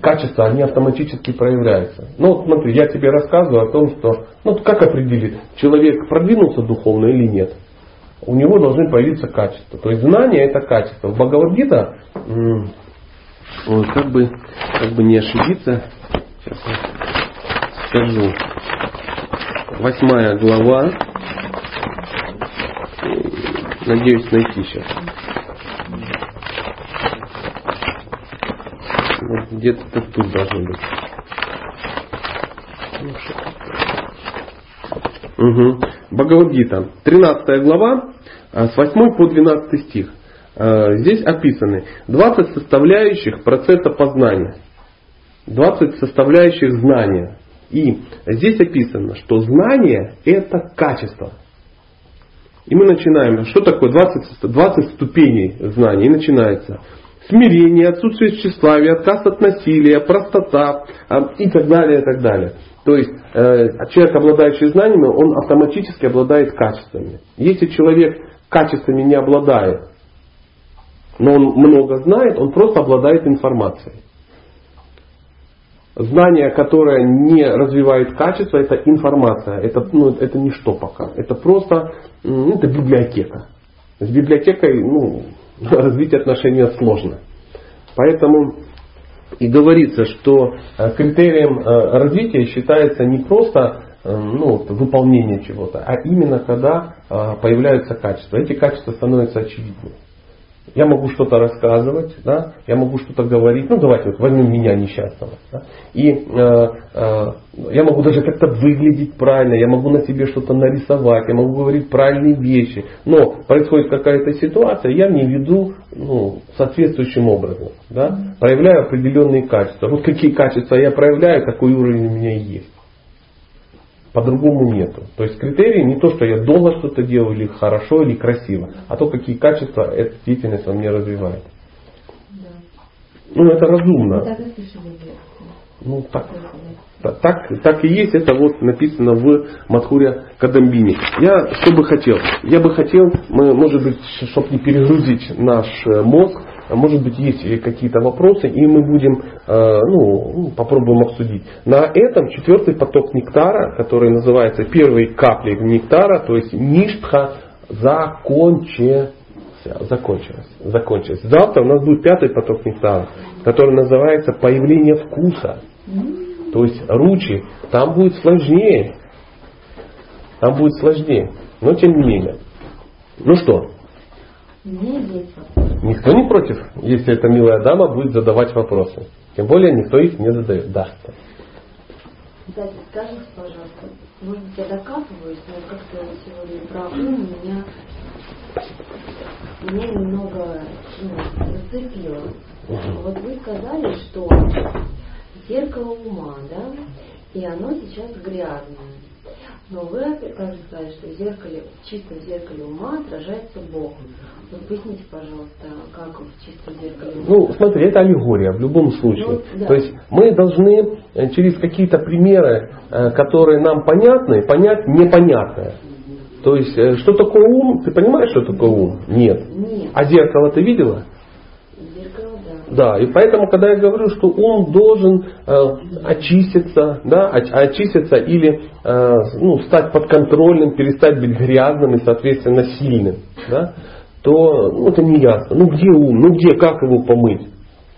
Качество, они автоматически проявляются. Ну, вот смотри, я тебе рассказываю о том, что, ну, как определить, человек продвинулся духовно или нет. У него должны появиться качества. То есть знание это качество. В Бхагавадгита, как бы, как бы не ошибиться, сейчас я скажу. Восьмая глава, Надеюсь найти сейчас. Вот где-то тут должно быть. Угу. Бхагавадгита, 13 глава, а, с 8 по 12 стих. А, здесь описаны 20 составляющих процесса познания. 20 составляющих знания. И здесь описано, что знание это качество. И мы начинаем, что такое 20, 20 ступеней знаний. И начинается смирение, отсутствие тщеславия, отказ от насилия, простота а, и так далее, и так далее. То есть э, человек, обладающий знаниями, он автоматически обладает качествами. Если человек качествами не обладает, но он много знает, он просто обладает информацией. Знание, которое не развивает качество, это информация. Это, ну, это ничто пока. Это просто это библиотека. С библиотекой ну, развить отношения сложно. Поэтому и говорится, что э, критерием э, развития считается не просто э, ну, выполнение чего-то, а именно когда появляются качества. Эти качества становятся очевидными. Я могу что-то рассказывать, да, я могу что-то говорить, ну давайте вот возьмем меня несчастного. Да, и э, э, я могу даже как-то выглядеть правильно, я могу на себе что-то нарисовать, я могу говорить правильные вещи. Но происходит какая-то ситуация, я не веду ну, соответствующим образом. Да, проявляю определенные качества. Вот какие качества я проявляю, какой уровень у меня есть. По-другому нету. То есть критерии не то, что я долго что-то делаю, или хорошо, или красиво, а то, какие качества эта деятельность во мне развивает. Да. Ну, это разумно. Ну, так, так, так и есть, это вот написано в Мадхуре Кадамбине. Я что бы хотел? Я бы хотел, мы, может быть, чтобы не перегрузить наш э, мозг, а может быть, есть какие-то вопросы, и мы будем, э, ну, попробуем обсудить. На этом четвертый поток нектара, который называется первой каплей нектара, то есть ништха, закончился. Закончилось. Закончилось. Завтра у нас будет пятый поток нектара, который называется появление вкуса. То есть ручи, там будет сложнее. Там будет сложнее. Но тем не менее. Ну что, Никто не против, если эта милая дама будет задавать вопросы. Тем более никто их не задает. Да. Кстати, скажите, пожалуйста, может я докапываюсь, но как-то сегодня про ум меня, меня немного ну, зацепило. Угу. Вот вы сказали, что зеркало ума, да, и оно сейчас грязное. Но вы также сказали, что в зеркале, в чистом зеркале ума отражается Бог. Вот поясните, пожалуйста, как в чистом зеркале ума? Ну, смотри, это аллегория в любом случае. Ну, да. То есть мы должны э, через какие-то примеры, э, которые нам понятны, понять непонятное. То есть, э, что такое ум? Ты понимаешь, что такое ум? Нет. Нет. А зеркало ты видела? Зеркало, да. Да, и поэтому, когда я говорю, что ум должен э, очиститься, да, очиститься или э, ну, стать подконтрольным, перестать быть грязным и, соответственно, сильным, да, то ну, это не ясно. Ну где ум? Ну где, как его помыть?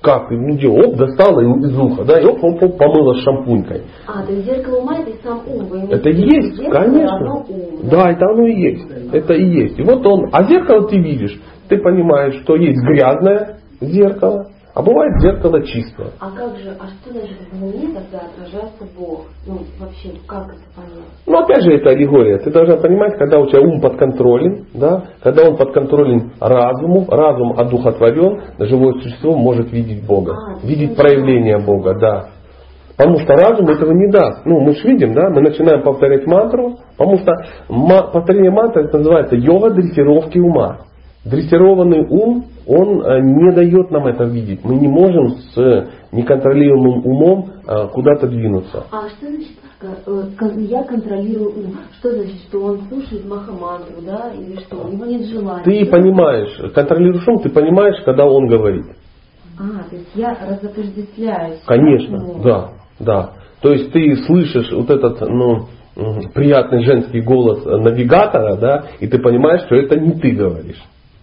Как? Ну где? Оп, достала из уха, да, и оп, оп, оп помыла шампунькой. А, то есть зеркало ума это и сам ум. Вы это есть, зеркало, конечно. Ум, да? да, это оно и есть. Это и есть. И вот он, а зеркало ты видишь, ты понимаешь, что есть грязное зеркало, а бывает зеркало чистое. А как же, а что значит в уме тогда отражается Бог? Ну, вообще, как это понять? Ну, опять же, это аллегория. Ты должна понимать, когда у тебя ум подконтролен, да, когда он подконтролен разуму, разум одухотворен, живое существо может видеть Бога, а, видеть проявление Бога, да. Потому что разум этого не даст. Ну, мы же видим, да, мы начинаем повторять мантру, потому что повторение мантры это называется йога дрессировки ума. Дрессированный ум, он э, не дает нам это видеть. Мы не можем с неконтролируемым умом э, куда-то двинуться. А что значит э, я контролирую ум? Что значит, что он слушает махамантру, да, или что? У него нет желания. Ты понимаешь, контролируешь ум, ты понимаешь, когда он говорит. А, то есть я разотождествляюсь. Конечно, да, да. То есть ты слышишь вот этот, ну, приятный женский голос навигатора, да, и ты понимаешь, что это не ты говоришь.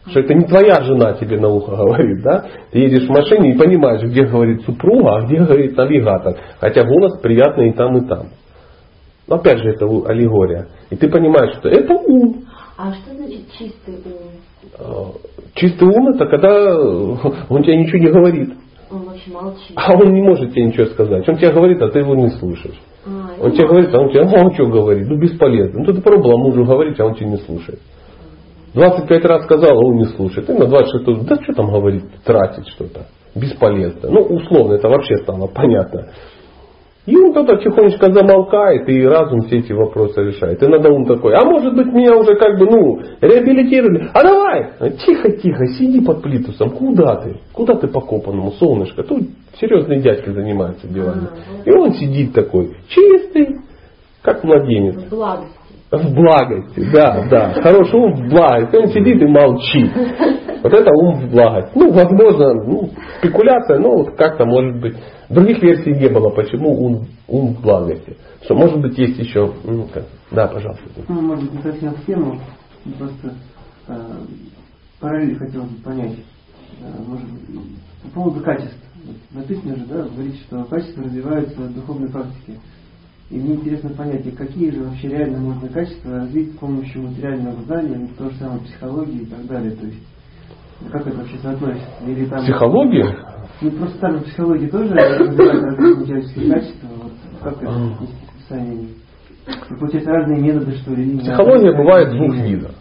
Что это не твоя жена тебе на ухо говорит, да? Ты едешь в машине и понимаешь, где говорит супруга, а где говорит навигатор. Хотя голос приятный и там, и там. Но опять же, это аллегория. И ты понимаешь, что это ум. А что значит чистый ум? А, чистый ум это когда он тебе ничего не говорит. Он вообще молчит. А он не может тебе ничего сказать. Он тебе говорит, а ты его не слушаешь. А, он тебе говорит, а он тебе, а он что говорит? Ну бесполезно. Ну ты пробовал мужу говорить, а он тебе не слушает. 25 раз сказал, а он не слушает. И на 26 да что там говорит, тратить что-то. Бесполезно. Ну, условно, это вообще стало понятно. И он тогда тихонечко замолкает, и разум все эти вопросы решает. И надо ум такой, а может быть меня уже как бы, ну, реабилитировали. А давай, тихо-тихо, сиди под плитусом. Куда ты? Куда ты по копанному, солнышко? Тут серьезные дядьки занимаются делами. И он сидит такой, чистый, как младенец. Благость. В благости, да, да. Хороший ум в благости. Он сидит и молчит. Вот это ум в благости. Ну, возможно, ну, спекуляция, но вот как-то может быть. Других версий не было, почему ум, ум в благости. Что, может быть, есть еще... Ну, как, да, пожалуйста. Ну, может быть, не совсем в тему. Просто э, параллель хотел бы понять. Э, может, по поводу качеств. Написано же, да, говорит, что качества развиваются в духовной практике. И мне интересно понять, какие же вообще реально можно качества развить с помощью материального знания, ну, то же самое психологии и так далее. То есть, как это вообще соотносится? Или там, Психология? Ну, просто там в психологии тоже развивают человеческие качества. Вот, как это описанию? Получается, разные методы, что ли? Психология бывает двух видов.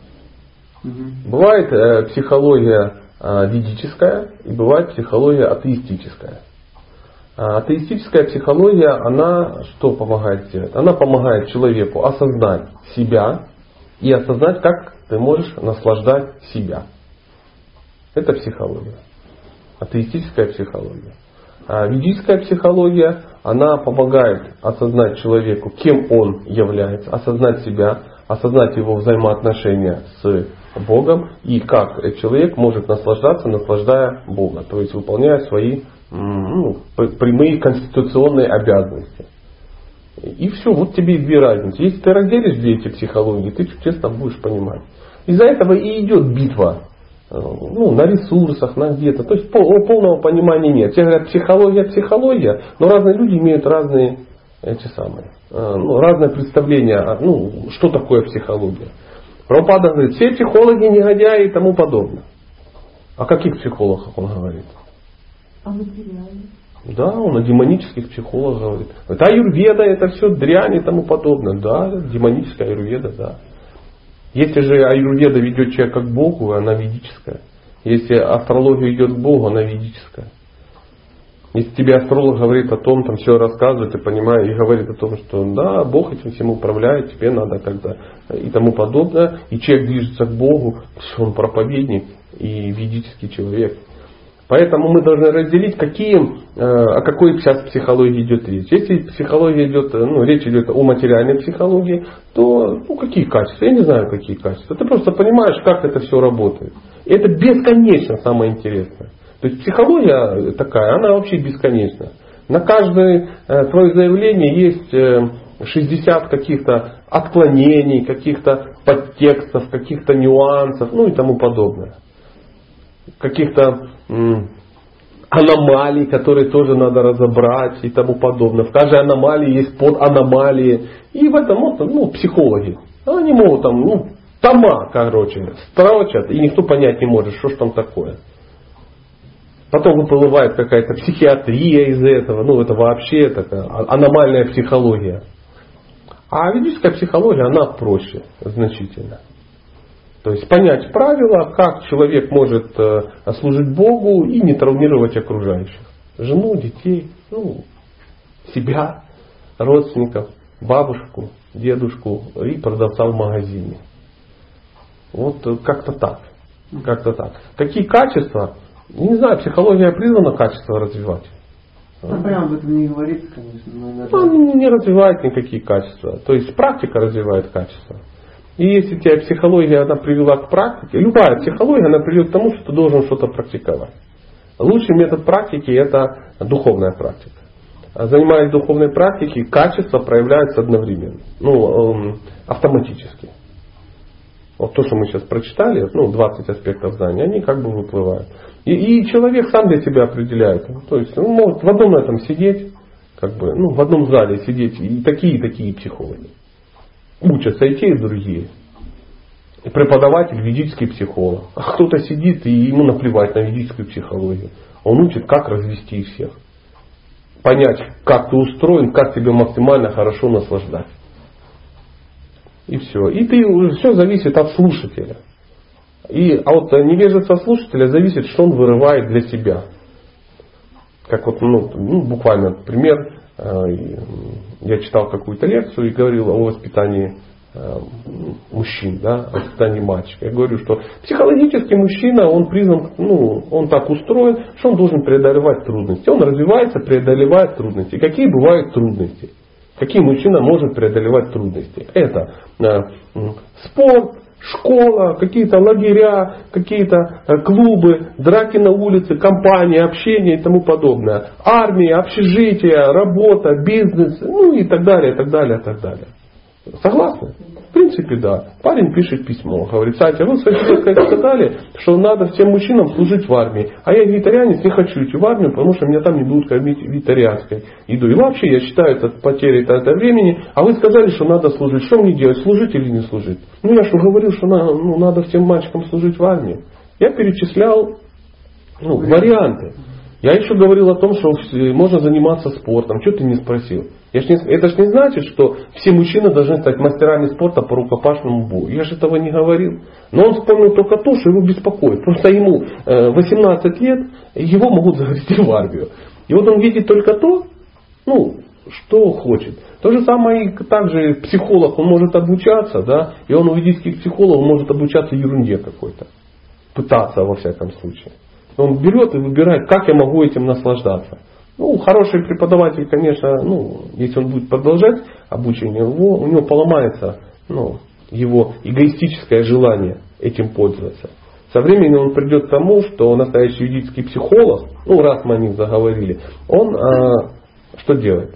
Угу. Бывает э, психология э, ведическая и бывает психология атеистическая. А атеистическая психология, она что помогает сделать? Она помогает человеку осознать себя и осознать, как ты можешь наслаждать себя. Это психология. Атеистическая психология. А ведическая психология, она помогает осознать человеку, кем он является, осознать себя, осознать его взаимоотношения с Богом и как человек может наслаждаться, наслаждая Бога, то есть выполняя свои ну, прямые конституционные обязанности. И все, вот тебе и две разницы. Если ты разделишь две эти психологии, ты честно будешь понимать. Из-за этого и идет битва э, ну, на ресурсах, на где-то. То есть полного понимания нет. Все говорят, психология, психология, но разные люди имеют разные эти самые, э, ну, разное представление, ну, что такое психология. Пропада говорит, все психологи негодяи и тому подобное. О каких психологах он говорит? А? Да, он о демонических психологах говорит. Это аюрведа, это все дрянь и тому подобное. Да, демоническая аюрведа, да. Если же аюрведа ведет человека к Богу, она ведическая. Если астрология ведет к Богу, она ведическая. Если тебе астролог говорит о том, там все рассказывает, и понимает, и говорит о том, что да, Бог этим всем управляет, тебе надо когда и тому подобное, и человек движется к Богу, он проповедник и ведический человек. Поэтому мы должны разделить, какие, э, о какой сейчас психологии идет речь. Если психология идет, э, ну, речь идет о материальной психологии, то ну, какие качества? Я не знаю, какие качества. Ты просто понимаешь, как это все работает. И это бесконечно самое интересное. То есть психология такая, она вообще бесконечна. На каждое э, твое заявление есть 60 э, каких-то отклонений, каких-то подтекстов, каких-то нюансов, ну и тому подобное. Каких-то аномалий, которые тоже надо разобрать и тому подобное. В каждой аномалии есть под аномалии. И в этом вот, ну, психологи. Они могут там, ну, тома, короче, строчат, и никто понять не может, что ж там такое. Потом выплывает какая-то психиатрия из этого, ну это вообще такая аномальная психология. А ведическая психология, она проще значительно. То есть понять правила, как человек может э, служить Богу и не травмировать окружающих. Жену, детей, ну, себя, родственников, бабушку, дедушку и продавца в магазине. Вот э, как-то так. Как-то так. Какие качества? Не знаю, психология призвана качество развивать. Ну, прямо об этом не говорится, конечно. Но иногда... Он не развивает никакие качества. То есть практика развивает качества. И если тебя психология она привела к практике, любая психология она приведет к тому, что ты должен что-то практиковать. Лучший метод практики это духовная практика. А занимаясь духовной практикой, качество проявляется одновременно, ну, эм, автоматически. Вот то, что мы сейчас прочитали, ну, 20 аспектов знания, они как бы выплывают. И, и человек сам для себя определяет. То есть он может в одном этом сидеть, как бы, ну, в одном зале сидеть, и такие, и такие психологи. Учатся и те, и другие. Преподаватель ведический психолог. А кто-то сидит и ему наплевать на ведическую психологию. Он учит, как развести всех. Понять, как ты устроен, как тебе максимально хорошо наслаждать. И все. И ты все зависит от слушателя. И от невежества слушателя зависит, что он вырывает для себя. Как вот, ну, ну буквально пример. Э, я читал какую-то лекцию и говорил о воспитании э, мужчин, да, о воспитании мальчика. Я говорю, что психологически мужчина, он признан, ну, он так устроен, что он должен преодолевать трудности. Он развивается, преодолевает трудности. Какие бывают трудности? Какие мужчина может преодолевать трудности? Это э, спорт, школа, какие-то лагеря, какие-то э, клубы, драки на улице, компании, общение и тому подобное. Армия, общежитие, работа, бизнес, ну и так далее, и так далее, и так далее. Согласны? В принципе, да. Парень пишет письмо, говорит, Сатя, вы своей сказали, что надо всем мужчинам служить в армии. А я вегетарианец, не хочу идти в армию, потому что меня там не будут кормить вегетарианской едой. И вообще я считаю это потерей это времени. А вы сказали, что надо служить. Что мне делать, служить или не служить? Ну я что говорил, что надо, ну, надо всем мальчикам служить в армии. Я перечислял ну, варианты. Я еще говорил о том, что можно заниматься спортом. Что ты не спросил? Я ж не, это же не значит, что все мужчины должны стать мастерами спорта по рукопашному бою. Я же этого не говорил. Но он вспомнил только то, что его беспокоит. Просто ему 18 э, лет, его могут загрести в армию. И вот он видит только то, ну, что хочет. То же самое и также психолог, он может обучаться, да, и он у ведических психологов может обучаться ерунде какой-то. Пытаться во всяком случае. Он берет и выбирает, как я могу этим наслаждаться. Ну, хороший преподаватель, конечно, ну, если он будет продолжать обучение, его, у него поломается ну, его эгоистическое желание этим пользоваться. Со временем он придет к тому, что настоящий юридический психолог, ну раз мы о них заговорили, он а, что делает?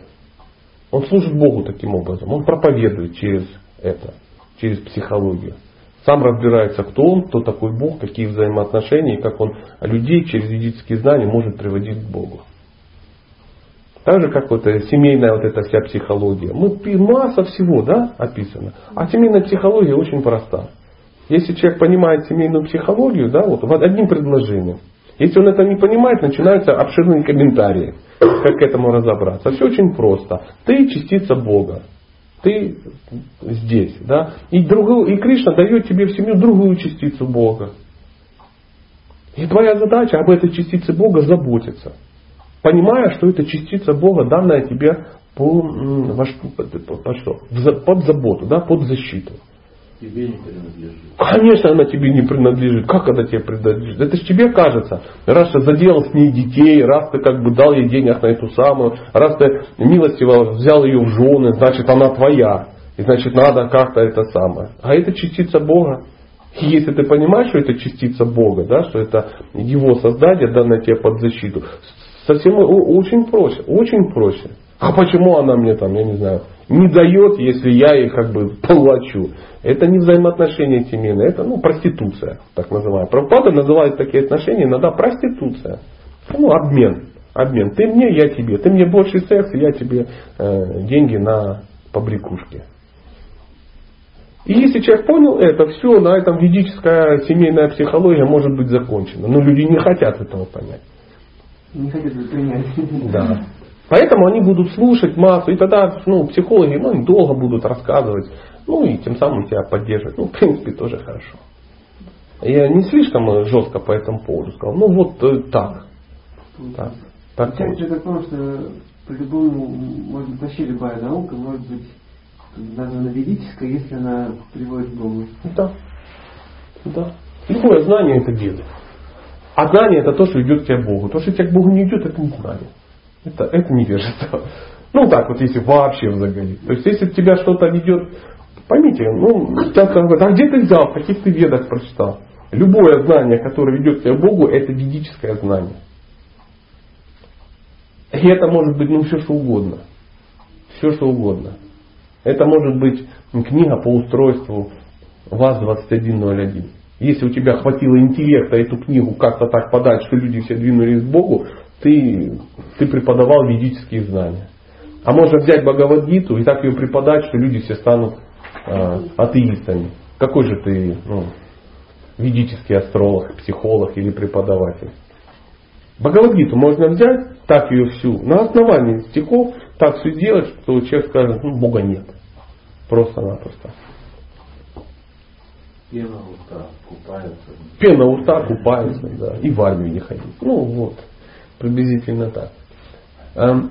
Он служит Богу таким образом. Он проповедует через это, через психологию сам разбирается, кто он, кто такой Бог, какие взаимоотношения и как он людей через ведические знания может приводить к Богу. Так же, как вот э, семейная вот эта вся психология. Мы, масса всего да, описано. А семейная психология очень проста. Если человек понимает семейную психологию, да, вот одним предложением. Если он это не понимает, начинаются обширные комментарии, как к этому разобраться. Все очень просто. Ты частица Бога ты здесь. Да? И, другую, и Кришна дает тебе в семью другую частицу Бога. И твоя задача об этой частице Бога заботиться. Понимая, что это частица Бога, данная тебе по, по, по, по что? под заботу, да, под защиту тебе не принадлежит. Конечно, она тебе не принадлежит. Как она тебе принадлежит? Это же тебе кажется. Раз ты заделал с ней детей, раз ты как бы дал ей денег на эту самую, раз ты милостиво взял ее в жены, значит она твоя. И значит надо как-то это самое. А это частица Бога. И если ты понимаешь, что это частица Бога, да, что это Его создание, данное тебе под защиту, совсем очень проще, очень проще. А почему она мне там, я не знаю, не дает, если я ей как бы плачу? Это не взаимоотношения семейные, это ну, проституция, так называемая. Правопада называет такие отношения иногда проституция. Ну, обмен. Обмен. Ты мне, я тебе. Ты мне больше секс, я тебе э, деньги на побрякушки. И если человек понял это, все, на этом ведическая семейная психология может быть закончена. Но люди не хотят этого понять. Не хотят это принять. Да. Поэтому они будут слушать массу, и тогда ну, психологи ну, долго будут рассказывать, ну и тем самым тебя поддерживать. Ну, в принципе, тоже хорошо. Я не слишком жестко по этому поводу сказал. Ну вот э, так. Так. так Получается такое, что по-любому, может быть, вообще любая наука может быть названа ведической, если она приводит к Богу. Да. Да. Любое знание это делает. А знание это то, что идет к тебе Богу. То, что тебя к Богу не идет, это не знание. Это, это невежество. Ну так вот, если вообще заговорить. То есть, если тебя что-то ведет, поймите, ну, часто говорят, а где ты взял, в каких ты ведах прочитал? Любое знание, которое ведет тебя к Богу, это ведическое знание. И это может быть ну, все что угодно. Все что угодно. Это может быть книга по устройству ВАЗ-2101. Если у тебя хватило интеллекта эту книгу как-то так подать, что люди все двинулись к Богу, ты, ты преподавал ведические знания. А можно взять Бхагавадгиту и так ее преподать, что люди все станут э, атеистами. Какой же ты ну, ведический астролог, психолог или преподаватель? Бхагавадгиту можно взять, так ее всю, на основании стихов, так все делать, что человек скажет, ну Бога нет. Просто-напросто. Пена уста купается. Пена уста купается, да. И в армию не ходить. Ну вот. Приблизительно так. Эм,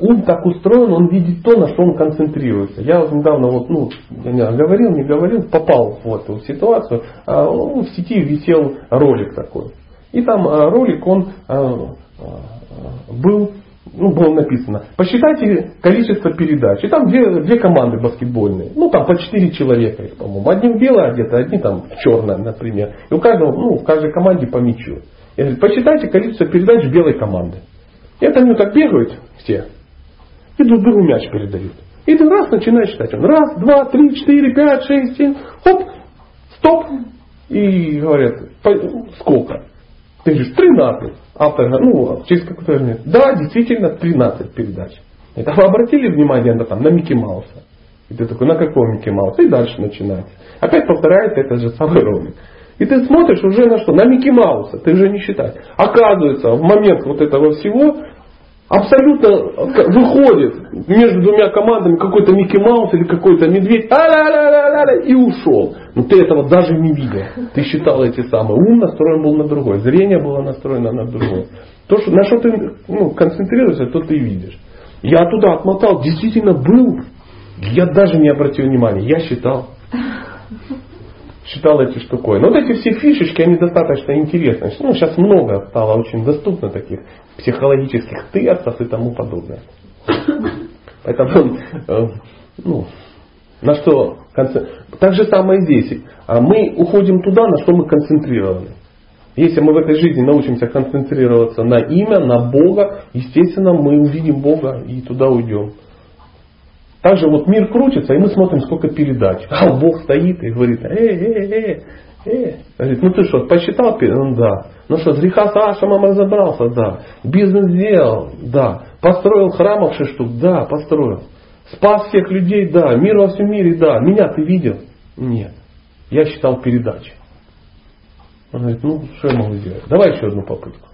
ум так устроен, он видит то, на что он концентрируется. Я недавно, вот, ну, я говорил, не говорил, попал в эту ситуацию. А, ну, в сети висел ролик такой. И там а, ролик, он а, был, ну, было написано, посчитайте количество передач. И там две, две команды баскетбольные. Ну, там по четыре человека их, по-моему. Одни в белое одеты, одни там в черное, например. И у каждого, ну, в каждой команде по мячу. Я говорю, посчитайте количество передач белой команды. И это они так бегают все. И друг другу мяч передают. И ты раз начинаешь считать. Он раз, два, три, четыре, пять, шесть, семь. Хоп, стоп. И говорят, сколько? Ты говоришь, 13. Автор ну, через какое-то время. Да, действительно, 13 передач. Это вы обратили внимание на, там, на Микки Мауса? И ты такой, на какого Микки Мауса? И дальше начинается. Опять повторяется этот же самый ролик. И ты смотришь уже на что? На Микки Мауса. Ты уже не считаешь. Оказывается, в момент вот этого всего абсолютно выходит между двумя командами какой-то Микки Маус или какой-то медведь и ушел. Но ты этого даже не видел. Ты считал эти самые. Ум настроен был на другое. Зрение было настроено на другое. То, что, на что ты ну, концентрируешься, то ты видишь. Я туда отмотал, действительно был. Я даже не обратил внимания. Я считал читал эти штуковины. Вот эти все фишечки, они достаточно интересны. Ну, сейчас много стало очень доступно таких психологических тестов и тому подобное. Поэтому, э, ну, на что так же самое здесь. А мы уходим туда, на что мы концентрированы. Если мы в этой жизни научимся концентрироваться на имя, на Бога, естественно, мы увидим Бога и туда уйдем. Также вот мир крутится, и мы смотрим, сколько передач. А Бог стоит и говорит, э, э, э, э. Говорит, ну ты что, посчитал? Ну да. Ну что, с греха с Ашамом разобрался? Да. Бизнес сделал? Да. Построил храмов шесть штук? Да, построил. Спас всех людей? Да. Мир во всем мире? Да. Меня ты видел? Нет. Я считал передачи. Он говорит, ну что я могу сделать? Давай еще одну попытку.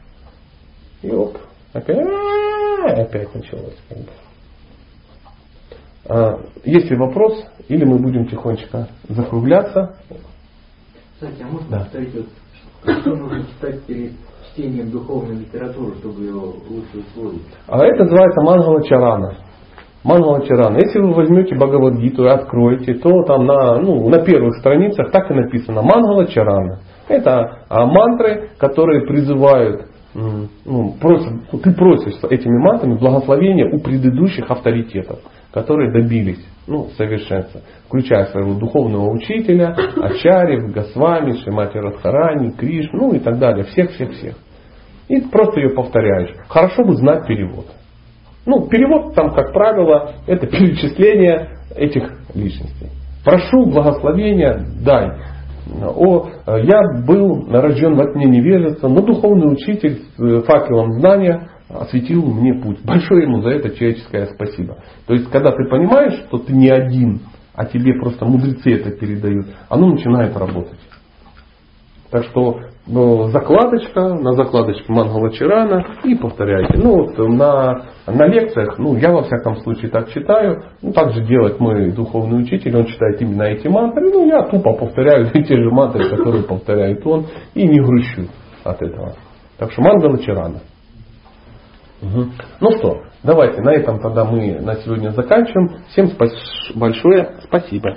И оп, опять, опять началось. А, есть ли вопрос, или мы будем тихонечко закругляться? Кстати, а можно да. повторить, вот, что нужно читать перед чтением духовной литературы, чтобы ее лучше усвоить? А это называется Мангала Чарана. Мангала Чарана. Если вы возьмете Бхагавадгиту и откроете, то там на, ну, на первых страницах так и написано Мангала Чарана. Это а, мантры, которые призывают ну, просят, ты просишь этими мантрами благословения у предыдущих авторитетов которые добились ну, совершенства, включая своего духовного учителя, Ачарьев, Госвами, Шимати Радхарани, Криш, ну и так далее, всех-всех-всех. И просто ее повторяешь. Хорошо бы знать перевод. Ну, перевод там, как правило, это перечисление этих личностей. Прошу благословения, дай. О, я был рожден во тьме невежества, но духовный учитель с факелом знания осветил мне путь. Большое ему за это человеческое спасибо. То есть, когда ты понимаешь, что ты не один, а тебе просто мудрецы это передают, оно начинает работать. Так что ну, закладочка, на закладочке Мангалачарана и повторяйте. Ну вот на, на лекциях, ну я во всяком случае так читаю, ну так же делает мой духовный учитель, он читает именно эти мантры, ну я тупо повторяю те же мантры, которые повторяет он, и не грущу от этого. Так что Мангалачарана. Угу. Ну что, давайте на этом тогда мы на сегодня заканчиваем. Всем спас- большое спасибо.